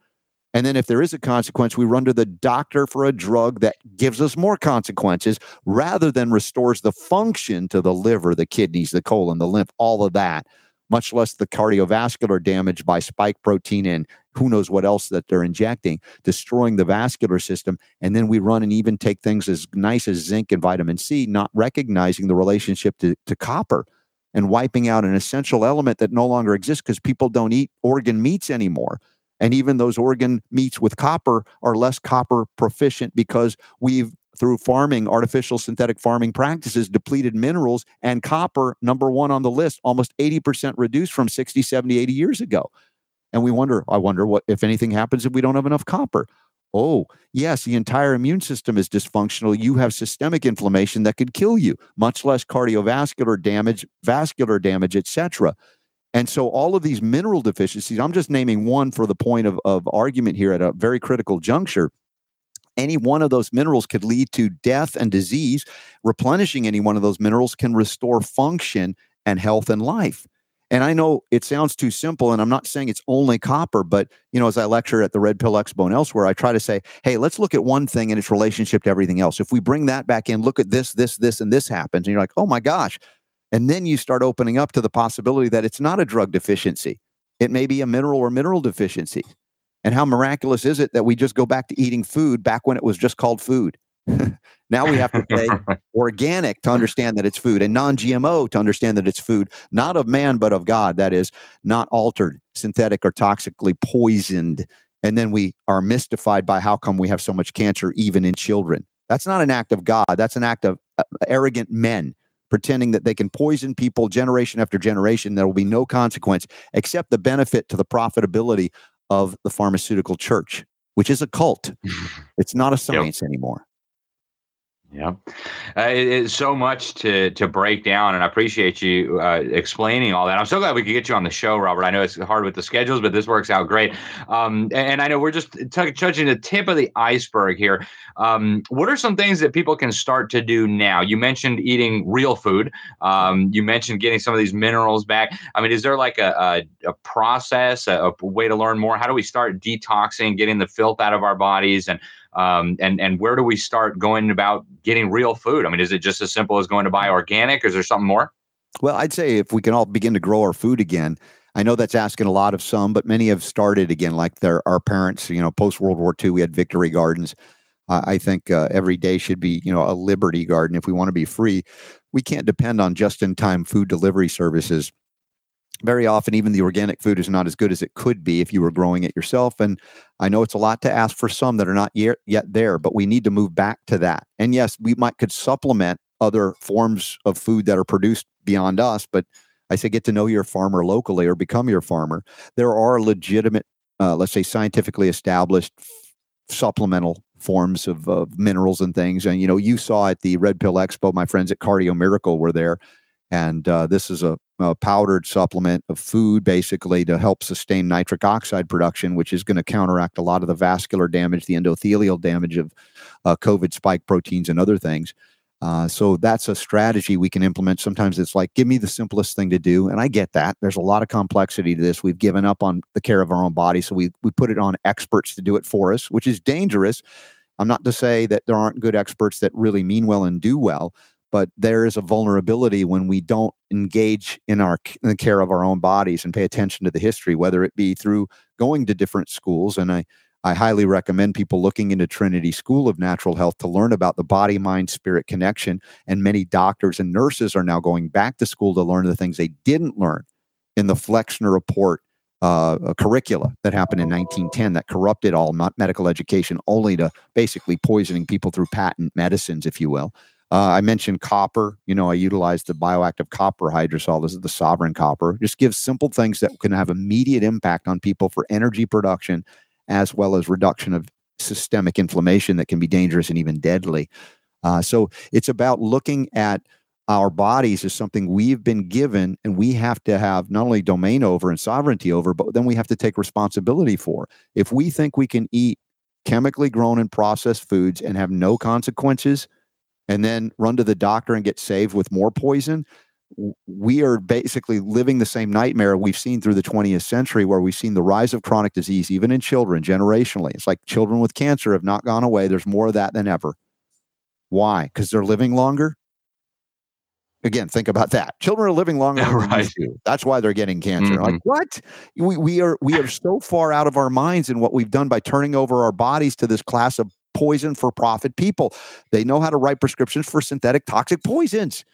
And then if there is a consequence, we run to the doctor for a drug that gives us more consequences rather than restores the function to the liver, the kidneys, the colon, the lymph, all of that, much less the cardiovascular damage by spike protein and who knows what else that they're injecting, destroying the vascular system. And then we run and even take things as nice as zinc and vitamin C, not recognizing the relationship to, to copper and wiping out an essential element that no longer exists because people don't eat organ meats anymore. And even those organ meats with copper are less copper proficient because we've through farming, artificial synthetic farming practices, depleted minerals, and copper, number one on the list, almost 80% reduced from 60, 70, 80 years ago. And we wonder, I wonder what if anything happens if we don't have enough copper. Oh, yes, the entire immune system is dysfunctional. You have systemic inflammation that could kill you, much less cardiovascular damage, vascular damage, etc. And so all of these mineral deficiencies, I'm just naming one for the point of, of argument here at a very critical juncture. Any one of those minerals could lead to death and disease. Replenishing any one of those minerals can restore function and health and life. And I know it sounds too simple, and I'm not saying it's only copper, but you know, as I lecture at the Red Pill Expo and elsewhere, I try to say, hey, let's look at one thing and its relationship to everything else. If we bring that back in, look at this, this, this, and this happens, and you're like, oh my gosh. And then you start opening up to the possibility that it's not a drug deficiency. It may be a mineral or mineral deficiency. And how miraculous is it that we just go back to eating food back when it was just called food? [laughs] now we have to say [laughs] organic to understand that it's food and non GMO to understand that it's food, not of man, but of God. That is not altered, synthetic, or toxically poisoned. And then we are mystified by how come we have so much cancer, even in children. That's not an act of God. That's an act of uh, arrogant men pretending that they can poison people generation after generation. There will be no consequence except the benefit to the profitability of the pharmaceutical church, which is a cult. [laughs] it's not a science yep. anymore. Yeah, uh, it, it's so much to to break down, and I appreciate you uh, explaining all that. I'm so glad we could get you on the show, Robert. I know it's hard with the schedules, but this works out great. Um, and, I know we're just t- touching the tip of the iceberg here. Um, what are some things that people can start to do now? You mentioned eating real food. Um, you mentioned getting some of these minerals back. I mean, is there like a, a, a process, a, a way to learn more? How do we start detoxing, getting the filth out of our bodies, and um, and and where do we start going about getting real food? I mean, is it just as simple as going to buy organic? Or is there something more? Well, I'd say if we can all begin to grow our food again, I know that's asking a lot of some, but many have started again, like their our parents. You know, post World War II, we had Victory Gardens. Uh, I think uh, every day should be, you know, a Liberty Garden if we want to be free. We can't depend on just-in-time food delivery services very often even the organic food is not as good as it could be if you were growing it yourself. And i know it's a lot to ask for some that are not yet, yet there but we need to move back to that. And yes we might could supplement other forms of food that are produced beyond us but i say get to know your farmer locally or become your farmer. There are legitimate uh, let's say scientifically established supplemental forms of, of minerals and things. And you know you saw at the red pill expo my friends at cardio miracle were there. And uh, this is a, a, powdered supplement of food basically to help sustain nitric oxide production, which is going to counteract a lot of the vascular damage, the endothelial damage of uh, COVID spike proteins and other things. Uh, so that's a strategy we can implement. Sometimes it's like, give me the simplest thing to do. And I get that. There's a lot of complexity to this. We've given up on the care of our own body. So we, we put it on experts to do it for us, which is dangerous. I'm not to say that there aren't good experts that really mean well and do well, but there is a vulnerability when we don't engage in our in the care of our own bodies and pay attention to the history whether it be through going to different schools. And i i highly recommend people looking into trinity school of natural health to learn about the body mind spirit connection. And many doctors and nurses are now going back to school to learn the things they didn't learn in the flexner report uh, curricula that happened in 1910 that corrupted all medical education only to basically poisoning people through patent medicines if you will uh, I mentioned copper. You know, I utilize the bioactive copper hydrosol. This is the sovereign copper. Just gives simple things that can have immediate impact on people for energy production, as well as reduction of systemic inflammation that can be dangerous and even deadly. Uh, so it's about looking at our bodies as something we've been given and we have to have not only domain over and sovereignty over, but then we have to take responsibility for. If we think we can eat chemically grown and processed foods and have no consequences, and then run to the doctor and get saved with more poison we are basically living the same nightmare we've seen through the 20th century where we've seen the rise of chronic disease even in children generationally. It's like children with cancer have not gone away. There's more of that than ever. Why? Because they're living longer? Again think about that. Children are living longer right. that's why they're getting cancer. Mm-hmm. like what? We, we are we are so far out of our minds in what we've done by turning over our bodies to this class of poison for profit people. They know how to write prescriptions for synthetic toxic poisons.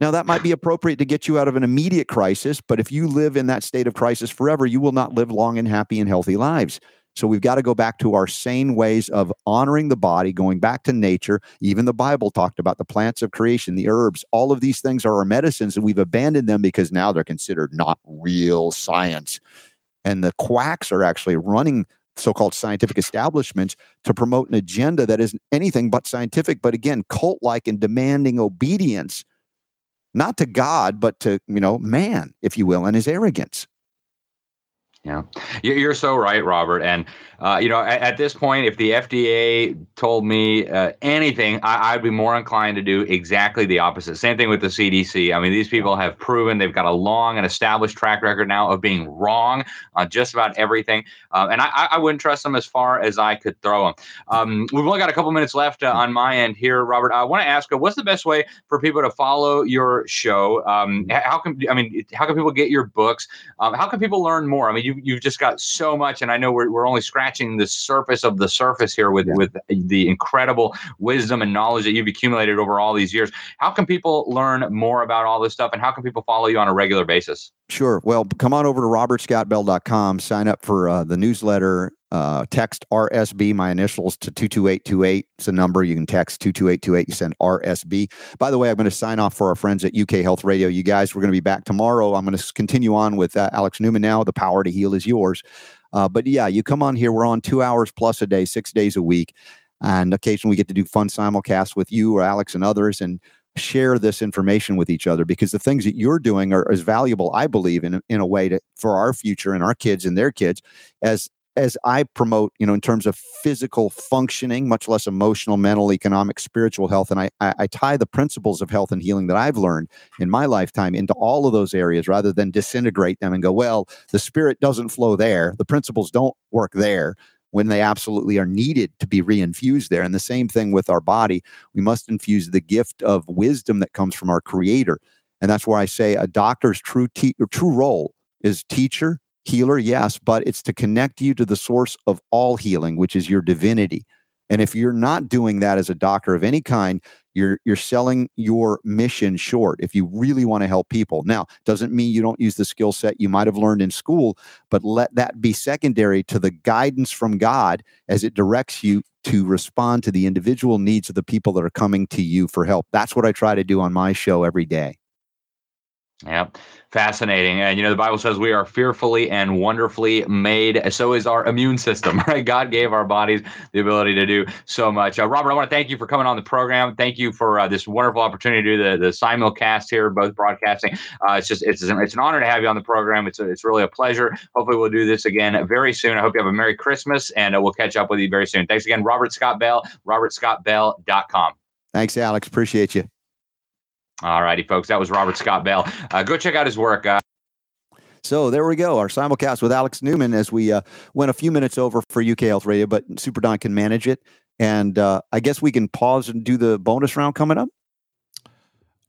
Now, that might be appropriate to get you out of an immediate crisis, but if you live in that state of crisis forever, you will not live long and happy and healthy lives. So we've got to go back to our sane ways of honoring the body, going back to nature. Even the Bible talked about the plants of creation, the herbs. All of these things are our medicines, and we've abandoned them because now they're considered not real science. And the quacks are actually running so-called scientific establishments to promote an agenda that isn't anything but scientific, but again, cult-like and demanding obedience, not to God, but to you know man, if you will, and his arrogance. Yeah, you're so right, Robert. And uh, you know, at, at, this point, if the FDA told me uh, anything, I, would be more inclined to do exactly the opposite. Same thing with the CDC. I mean, these people have proven they've got a long and established track record now of being wrong on just about everything, uh, and I, I, wouldn't trust them as far as I could throw them. Um, we've only got a couple minutes left uh, on my end here, Robert. I want to ask, what's the best way for people to follow your show? Um, how can I mean, how can people get your books? Um, how can people learn more? I mean, you you've just got so much, and I know we're, we're only scratching the surface of the surface here with, yeah. with the incredible wisdom and knowledge that you've accumulated over all these years. How can people learn more about all this stuff and how can people follow you on a regular basis? Sure. Well, come on over to robertscottbell.com, sign up for uh, the newsletter, uh, text RSB, my initials, to 22828. It's a number you can text 22828. You send RSB. By the way, I'm going to sign off for our friends at UK Health Radio. You guys, we're going to be back tomorrow. I'm going to continue on with uh, Alex Newman now. The power to heal is yours. Uh, but yeah, you come on here. We're on two hours plus a day, six days a week. And occasionally we get to do fun simulcasts with you or Alex and others and share this information with each other because the things that you're doing are as valuable, I believe, in, in a way to, for our future and our kids and their kids as as I promote, you know, in terms of physical functioning, much less emotional, mental, economic, spiritual health. And I, I, I, tie the principles of health and healing that I've learned in my lifetime into all of those areas rather than disintegrate them and go, well, the spirit doesn't flow there. The principles don't work there when they absolutely are needed to be reinfused there. And the same thing with our body. We must infuse the gift of wisdom that comes from our creator. And that's where I say a doctor's true, te- true role is teacher, healer, yes, but it's to connect you to the source of all healing, which is your divinity. And if you're not doing that as a doctor of any kind, you're you're selling your mission short if you really want to help people. Now, doesn't mean you don't use the skill set you might have learned in school, but let that be secondary to the guidance from God as it directs you to respond to the individual needs of the people that are coming to you for help. That's what I try to do on my show every day. Yep. Fascinating. And, you know, the Bible says we are fearfully and wonderfully made. So is our immune system, [laughs] right? God gave our bodies the ability to do so much. Uh, Robert, I want to thank you for coming on the program. Thank you for uh, this wonderful opportunity to do the, the simulcast here, both broadcasting. Uh, it's just, it's, it's an honor to have you on the program. It's, a, it's really a pleasure. Hopefully, we'll do this again very soon. I hope you have a Merry Christmas and uh, we'll catch up with you very soon. Thanks again, Robert Scott Bell, robertscottbell.com. Thanks, Alex. Appreciate you. All righty, folks. That was Robert Scott Bell. Uh, go check out his work. Uh, so there we go, our simulcast with Alex Newman as we uh, went a few minutes over for UK Health Radio, but Super Don can manage it. And uh, I guess we can pause and do the bonus round coming up.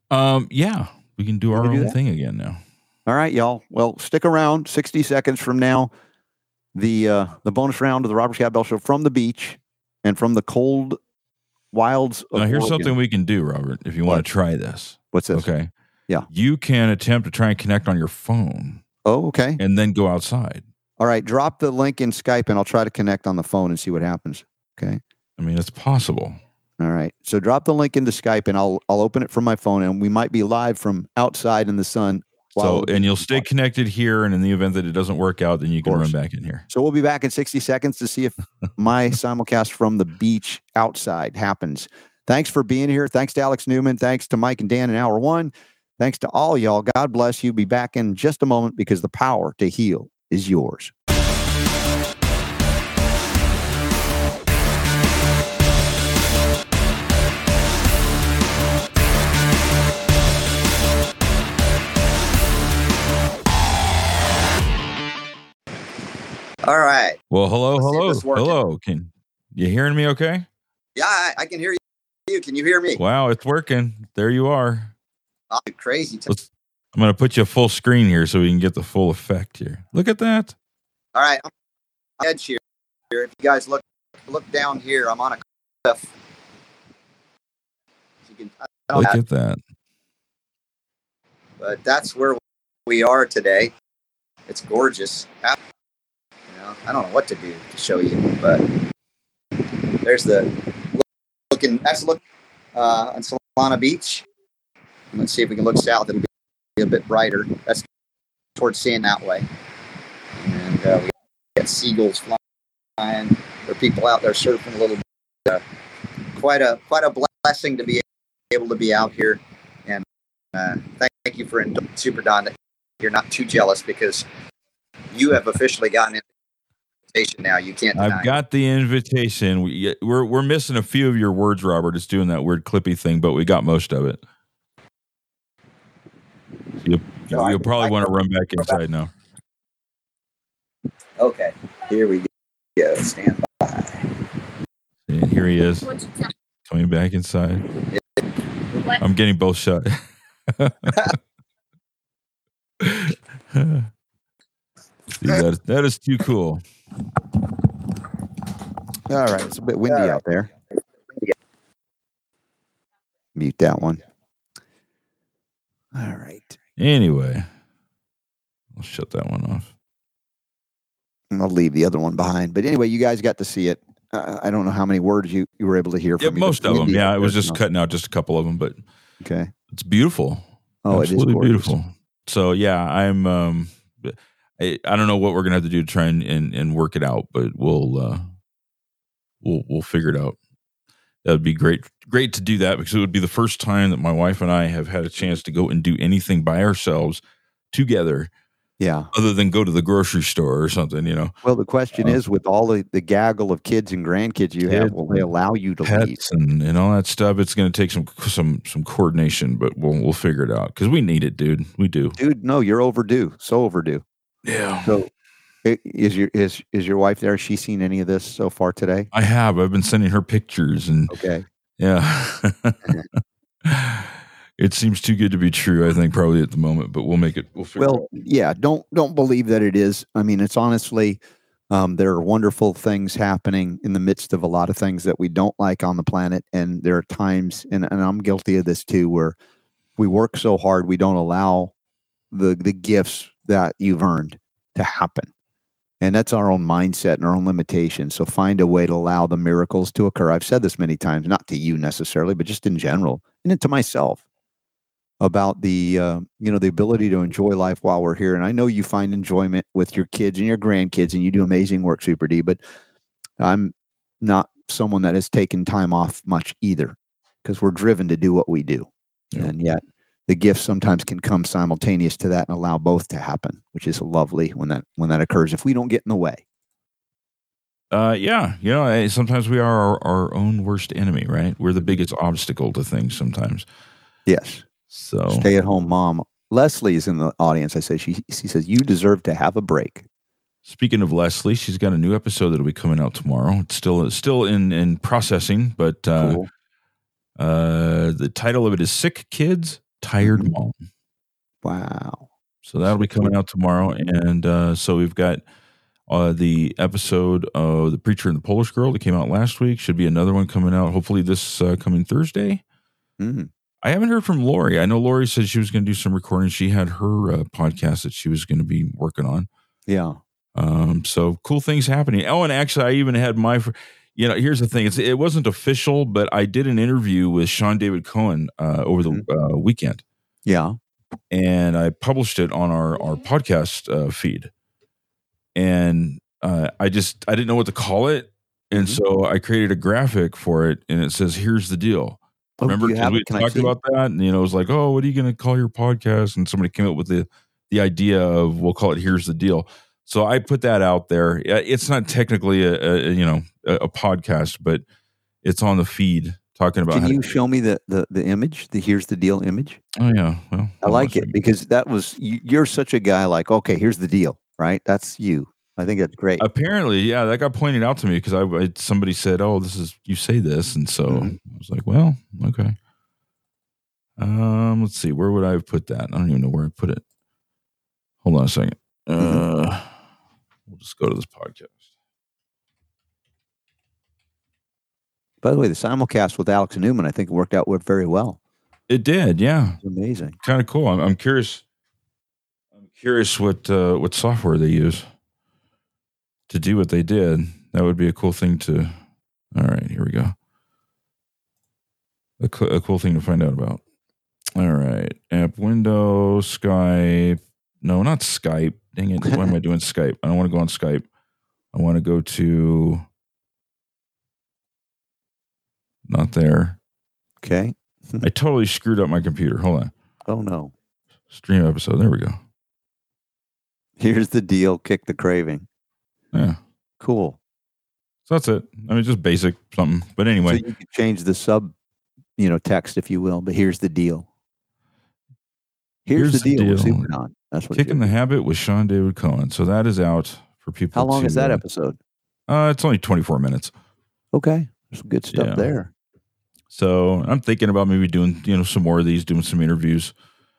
Um, yeah, we can do our can own do thing again now. All right, y'all. Well, stick around. Sixty seconds from now, the uh, the bonus round of the Robert Scott Bell Show from the beach and from the cold wilds. now, here's Oregon. something we can do, Robert. If you what? want to try this, what's this? Okay. Yeah. You can attempt to try and connect on your phone. Oh, okay. And then go outside. All right. Drop the link in Skype and I'll try to connect on the phone and see what happens. Okay. I mean, it's possible. All right. So drop the link into Skype and I'll I'll open it from my phone and we might be live from outside in the sun. So and you'll stay connected here, and in the event that it doesn't work out, then you can run back in here. So we'll be back in 60 seconds to see if [laughs] my simulcast from the beach outside happens. Thanks for being here. Thanks to Alex Newman. Thanks to Mike and Dan in hour one. Thanks to all y'all. God bless you. Be back in just a moment because the power to heal is yours. All right. Well, hello, Let's hello, hello. Can you hearing me? Okay. Yeah, I, I, can hear you. Can you hear me? Wow, it's working. There you are. Oh, crazy. Let's I'm going to put you full screen here so we can get the full effect here. Look at that. All right. I'm edge here. If you guys look look down here, I'm on a cliff. You can, look have, at that. But that's where we are today. It's gorgeous. You know, I don't know what to do to show you, but there's the looking. That's look uh, on Solana Beach. Let's see if we can look south. It'll be a bit brighter. That's towards seeing that way. And uh, we got seagulls flying. There are people out there surfing a little bit. Uh, quite a quite a blessing to be able to be out here. And uh, thank, thank you for Super Don you're not too jealous because you have officially gotten invitation now. You can't. I've got it. the invitation. We, we're we're missing a few of your words, Robert. It's doing that weird clippy thing, but we got most of it. You'll, you'll probably want to run back inside now. Okay, here we go. Stand by. And here he is, coming back inside. I'm getting both shot. [laughs] [laughs] that, that is too cool. All right, it's a bit windy out there. Mute that one. All right. Anyway, I'll shut that one off. And I'll leave the other one behind. But anyway, you guys got to see it. Uh, I don't know how many words you, you were able to hear from yeah, me, most of them. Yeah, it was just cutting out just a couple of them, but okay, it's beautiful. Oh, Absolutely it is beautiful. So yeah, I'm. um I, I don't know what we're gonna have to do to try and, and, and work it out, but we'll uh we'll we'll figure it out. That would be great great to do that because it would be the first time that my wife and I have had a chance to go and do anything by ourselves together Yeah. other than go to the grocery store or something, you know. Well, the question Uh, is, with all the, the gaggle of kids and grandkids you have, will they allow you to leave? And, and all that stuff. It's going to take some some some coordination, but we'll we'll figure it out because we need it, dude. We do. Dude, no, you're overdue. So overdue. Yeah. So, is your is is your wife there? Has she seen any of this so far today? I have. I've been sending her pictures and Okay. yeah. [laughs] it seems too good to be true, I think, probably at the moment, but we'll make it we'll figure it Well, yeah. Don't don't believe that it is. I mean, it's honestly, um, there are wonderful things happening in the midst of a lot of things that we don't like on the planet, and there are times, and, and I'm guilty of this too, where we work so hard we don't allow the the gifts that you've earned to happen. And that's our own mindset and our own limitations. So find a way to allow the miracles to occur. I've said this many times, not to you necessarily, but just in general, and to myself about the uh, you know the ability to enjoy life while we're here. And I know you find enjoyment with your kids and your grandkids, and you do amazing work, Super D. But I'm not someone that has taken time off much either, because we're driven to do what we do, Yeah. and yet the gifts sometimes can come simultaneous to that and allow both to happen, which is lovely when that when that occurs. If we don't get in the way, Uh, yeah, you know, eh, sometimes we are our, our own worst enemy, right? We're the biggest obstacle to things sometimes. yes, So stay at home mom. Leslie is in the audience. I say she she says you deserve to have a break. speaking of Leslie, she's got a new episode that'll be coming out tomorrow. It's still it's still in in processing, but uh, Cool. uh, the title of it is "Sick Kids, Tired Mhm. Mom." Wow. So that'll be coming out tomorrow, and uh, so we've got uh, the episode of the preacher and the Polish girl that came out last week. Should be another one coming out hopefully this uh, coming Thursday. Mm. I haven't heard from Lori. I know Lori said she was going to do some recording. She had her uh, podcast that she was going to be working on. Yeah. Um, so cool things happening. Oh, and actually, I even had my, fr- you know, here's the thing: it's, it wasn't official, but I did an interview with Sean David Cohen uh, over the uh, weekend, Yeah. and I published it on our our podcast uh, feed. And uh, I just I didn't know what to call it, and Mhm. so I created a graphic for it, and it says, "Here's the deal." Oh, Remember, we it? Can I talked see it? about that, and you know, it was like, "Oh, what are you going to call your podcast?" And somebody came up with the the idea of we'll call it "Here's the Deal." So I put that out there. It's not technically a, a you know a, a podcast, but it's on the feed talking about. Can how to- you show me the, the the image? The here's the deal image. oh yeah, well, I like it because that was you, you're such a guy. Like, okay, here's the deal, right? That's you. I think that's great. Apparently, yeah, that got pointed out to me because I, I somebody said, "Oh, this is you say this," and so Mhm. I was like, "Well, okay." Um, let's see, where would I have put that? I don't even know where I put it. Hold on a second. Mm-hmm. Uh, we'll just go to this podcast. By the way, the simulcast with Alex Newman, I think it worked out very well. It did, yeah, It's amazing. kind of cool. I'm, I'm curious. I'm curious what uh, what software they use to do what they did. That would be a cool thing to. All right, here we go. A, co- a cool thing to find out about. All right, app window, Skype. No, not Skype. Dang it! Why am I doing Skype? I don't want to go on Skype. I want to go to. Not there. Okay. I totally screwed up my computer. Hold on. Oh no. Stream episode. There we go. Here's the deal. Kick the craving. Yeah. Cool. So that's it. I mean, just basic something. But anyway, So you can change the sub, you know, text if you will. But here's the deal. Here's, Here's the the deal. with deal. That's what. kicking the habit with Sean David Cohen. So that is out for people. How long to, is that uh, episode? Uh, it's only 24 minutes. Okay, some good stuff Yeah. there. So I'm thinking about maybe doing, you know, some more of these, doing some interviews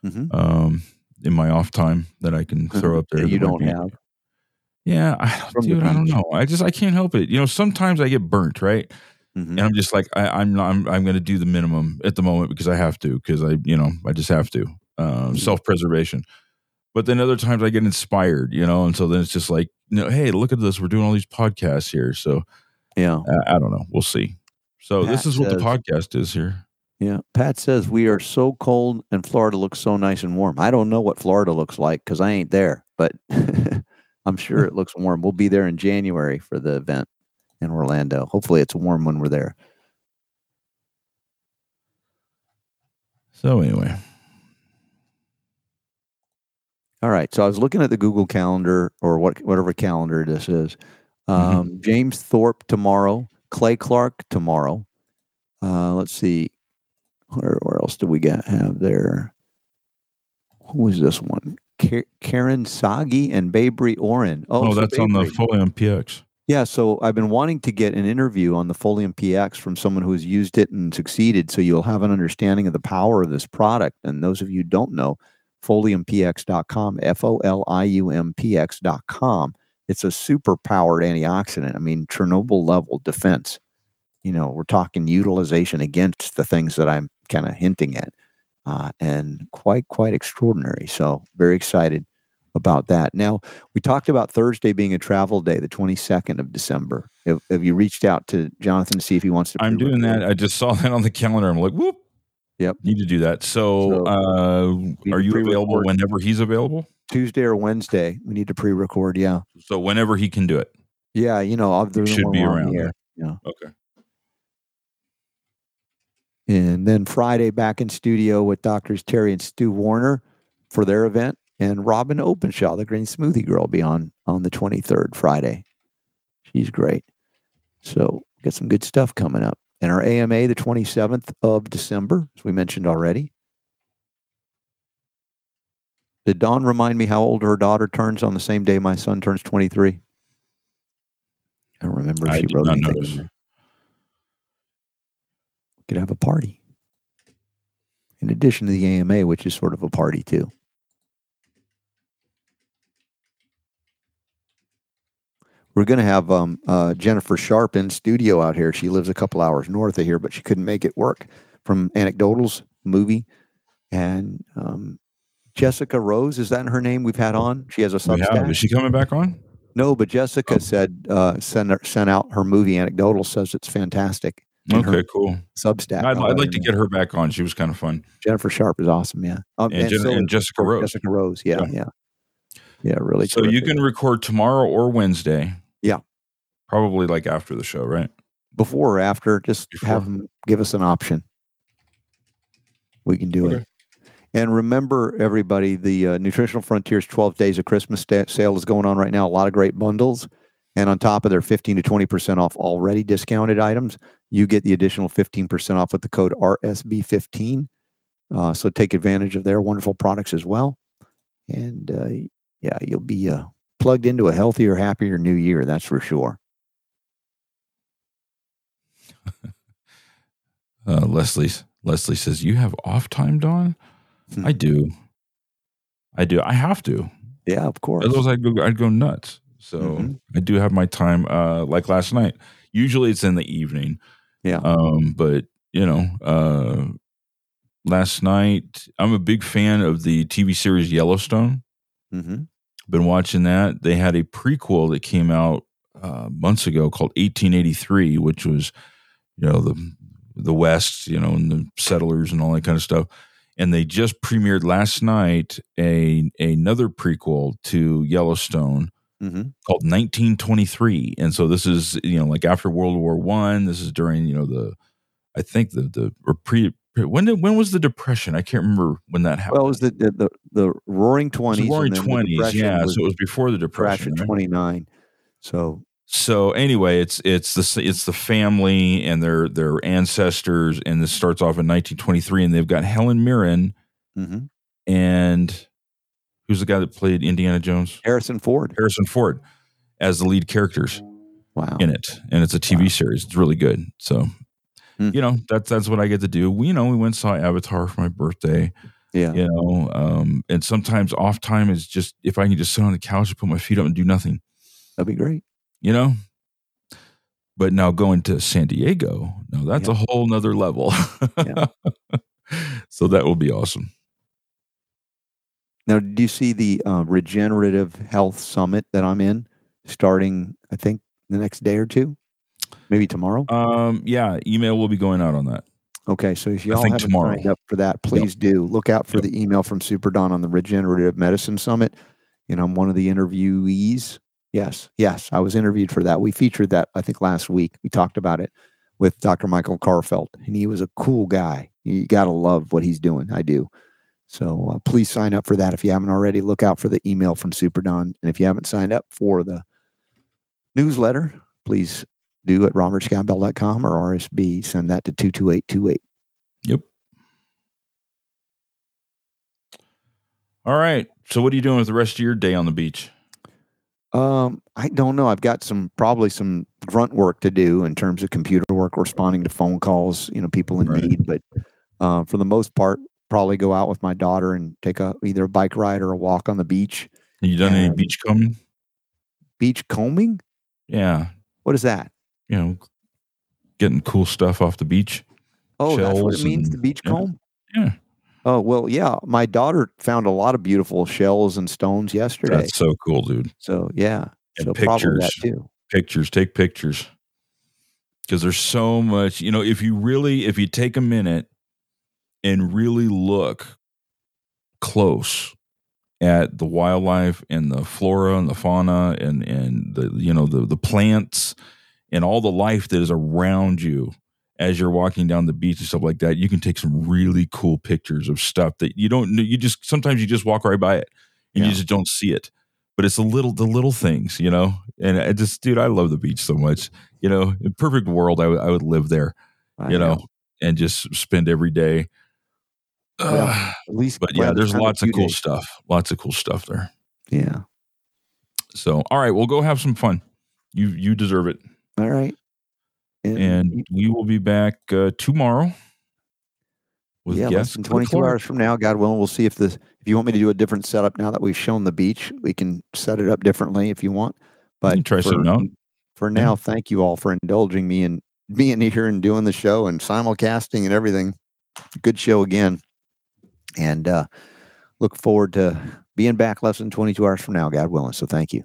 hmm um, in my off time that I can [laughs] throw up there. that you don't be- have. Yeah, I, dude, I don't know. I just I can't help it. You know, sometimes I get burnt, right? Mhm. And I'm just like I, I'm not. I'm, I'm going to do the minimum at the moment because I have to. Because I, you know, I just have to. Um, Self preservation. But then other times I get inspired, you know, and so then it's just like, you know, hey, look at this. We're doing all these podcasts here. So Yeah, uh, I don't know. We'll see. So this is what the podcast is here. yeah. Pat says we are so cold and Florida looks so nice and warm. I don't know what Florida looks like because I ain't there, but [laughs] I'm sure it looks warm. We'll be there in January for the event in Orlando. Hopefully, it's warm when we're there. So anyway, All right. So I was looking at the Google Calendar or what whatever calendar this is. Mm-hmm. Um, James Thorp tomorrow, Clay Clark tomorrow. Uh, let's see. Where, where else do we got have there? Who is this one? Ka- Karen Sagi and Babry Oren. oh, so that's on the Folium PX. Yeah, so I've been wanting to get an interview on the Folium PX from someone who's used it and succeeded, so you'll have an understanding of the power of this product. And those of you who don't know, foliumpx.com, F O L I U M P X.com. It's a super powered antioxidant. I mean, Chernobyl level defense. You know, we're talking utilization against the things that I'm kind of hinting at, uh, and quite, quite extraordinary. So, very excited about that. Now, we talked about Thursday being a travel day, the 22nd of December. Have, have you reached out to Jonathan to see if he wants to? I'm doing that. I just saw [laughs] that on the calendar. I'm like, whoop. Yep. Need to do that. So, So, uh, are you available whenever he's available? Tuesday or Wednesday. We need to pre-record. Yeah, So whenever he can do it. yeah. You know, other than should be around air. Yeah. Okay. And then Friday back in studio with doctors Terry and Stu Warner for their event, and Robin Openshaw, the Green Smoothie Girl, will be on on the 23rd Friday. She's great. So got some good stuff coming up. And our AMA the 27th of December, as we mentioned already. Did Dawn remind me how old her daughter turns on the same day my son turns 23? I don't remember if I she wrote anything. notice. We could have a party. In addition to the AMA, which is sort of a party too. We're going to have um, uh, Jennifer Sharp in studio out here. She lives a couple hours north of here, but she couldn't make it work from Anecdotals movie. And um, Jessica Rose, is that her name we've had on? She has a. Substack. Is she coming back on? No, but Jessica Oh. said uh, sent her, sent out her movie anecdotal says it's fantastic. Okay, cool. Substack. I'd, I'd like to know. get her back on. She was kind of fun. Jennifer Sharp is awesome. Yeah, um, And, Jen- so and Jessica Rose. Jessica Rose. Yeah, Yeah. yeah, yeah. really. so you can record tomorrow or Wednesday. Yeah. Probably like after the show, right? before or after, just Before. have them give us an option. We can do Okay. it. And remember, everybody, the uh, Nutritional Frontiers 12 Days of Christmas sta- sale is going on right now. A lot of great bundles. And on top of their 15 to 20% off already discounted items, you get the additional 15% off with the code RSB15. Uh, so take advantage of their wonderful products as well. And uh, yeah, you'll be uh, plugged into a healthier, happier new year. That's for sure. [laughs] Uh, Leslie Leslie says you have off time, Don." Hmm. I do. I do. I have to. Yeah, of course. Otherwise, I'd go. I'd go nuts. So Mhm. I do have my time. Uh, like last night. Usually it's in the evening. Yeah. Um, but you know, uh, last night I'm a big fan of the TV series Yellowstone. hmm Been watching that. They had a prequel that came out uh, months ago called 1883, which was you know the the West, you know, and the settlers and all that kind of stuff. And they just premiered last night a another prequel to Yellowstone Mm-hmm. called 1923 and so this is you know like after world war one this is during you know the i think the the or pre when did when was the depression i can't remember when that happened Well, it was the the, the, the Roaring Twenties. roaring 20s yeah so it was before the depression right? twenty nine. So so anyway it's it's the it's the family and their their ancestors and this starts off in 1923 and they've got helen mirren mhm. and who's the guy that played indiana jones Harrison Ford. harrison ford as the lead characters Wow. in it, and it's a TV series. It's really good. So, Hmm. you know, that's that's what I get to do. We, you know, we went and saw Avatar for my birthday. Yeah. You know, um, and sometimes off time is just if I can just sit on the couch and put my feet up and do nothing. That'd be great. You know. But now going to San Diego, now that's Yeah. a whole nother level. Yeah. [laughs] so that will be awesome. Now, do you see the uh, Regenerative Health Summit that I'm in starting, I think, the next day or two? Maybe tomorrow? Um, yeah, email will be going out on that. Okay, so if y'all haven't tomorrow. signed up for that, please do. Look out for Yep. the email from Super Don on the Regenerative Medicine Summit. And I'm one of the interviewees. Yes, yes, I was interviewed for that. We featured that, I think, last week. We talked about it with Dr. Michael Karlfeldt, and he was a cool guy. You got to love what he's doing. I do. So uh, please sign up for that if you haven't already. Look out for the email from Super Don. And if you haven't signed up for the newsletter, please do at robertscottbell.com or RSB. Send that to 22828. Yep. All right. So what are you doing with the rest of your day on the beach? Um, I don't know. I've got some probably some grunt work to do in terms of computer work, responding to phone calls, you know, people in Right. need. But uh, for the most part, probably go out with my daughter and take a either a bike ride or a walk on the beach. Have you done any Um, beach combing? Beach combing? Yeah. What is that? You know, getting cool stuff off the beach. Oh, that's what it means. and- The beach yeah. comb. Yeah. Oh well, yeah. My daughter found a lot of beautiful shells and stones yesterday. That's so cool, dude. so yeah. And so pictures. too. Pictures, take pictures. Because there's so much, you know, if you really, if you take a minute and really look close at the wildlife and the flora and the fauna and and the you know the the plants and all the life that is around you as you're walking down the beach and stuff like that you can take some really cool pictures of stuff that you don't you just sometimes you just walk right by it and Yeah. you just don't see it. But it's the little the little things you know? And i just dude i love the beach so much you know? In perfect world i would I would live there I you know, and just spend every day. Well, Ugh. At least, but yeah there's lots of few cool days. stuff lots of cool stuff there. Yeah. so all right we'll go have some fun. You you deserve it All right. and we will be back uh, tomorrow with yeah, less guests than 22 hours from now, God willing, we'll see if this. If you want me to do a different setup now that we've shown the beach, we can set it up differently if you want. But can try for, something out. For now, thank you all for indulging me and being here and doing the show and simulcasting and everything. Good show again, and uh, look forward to being back less than 22 hours from now, God willing. So thank you.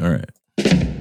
all right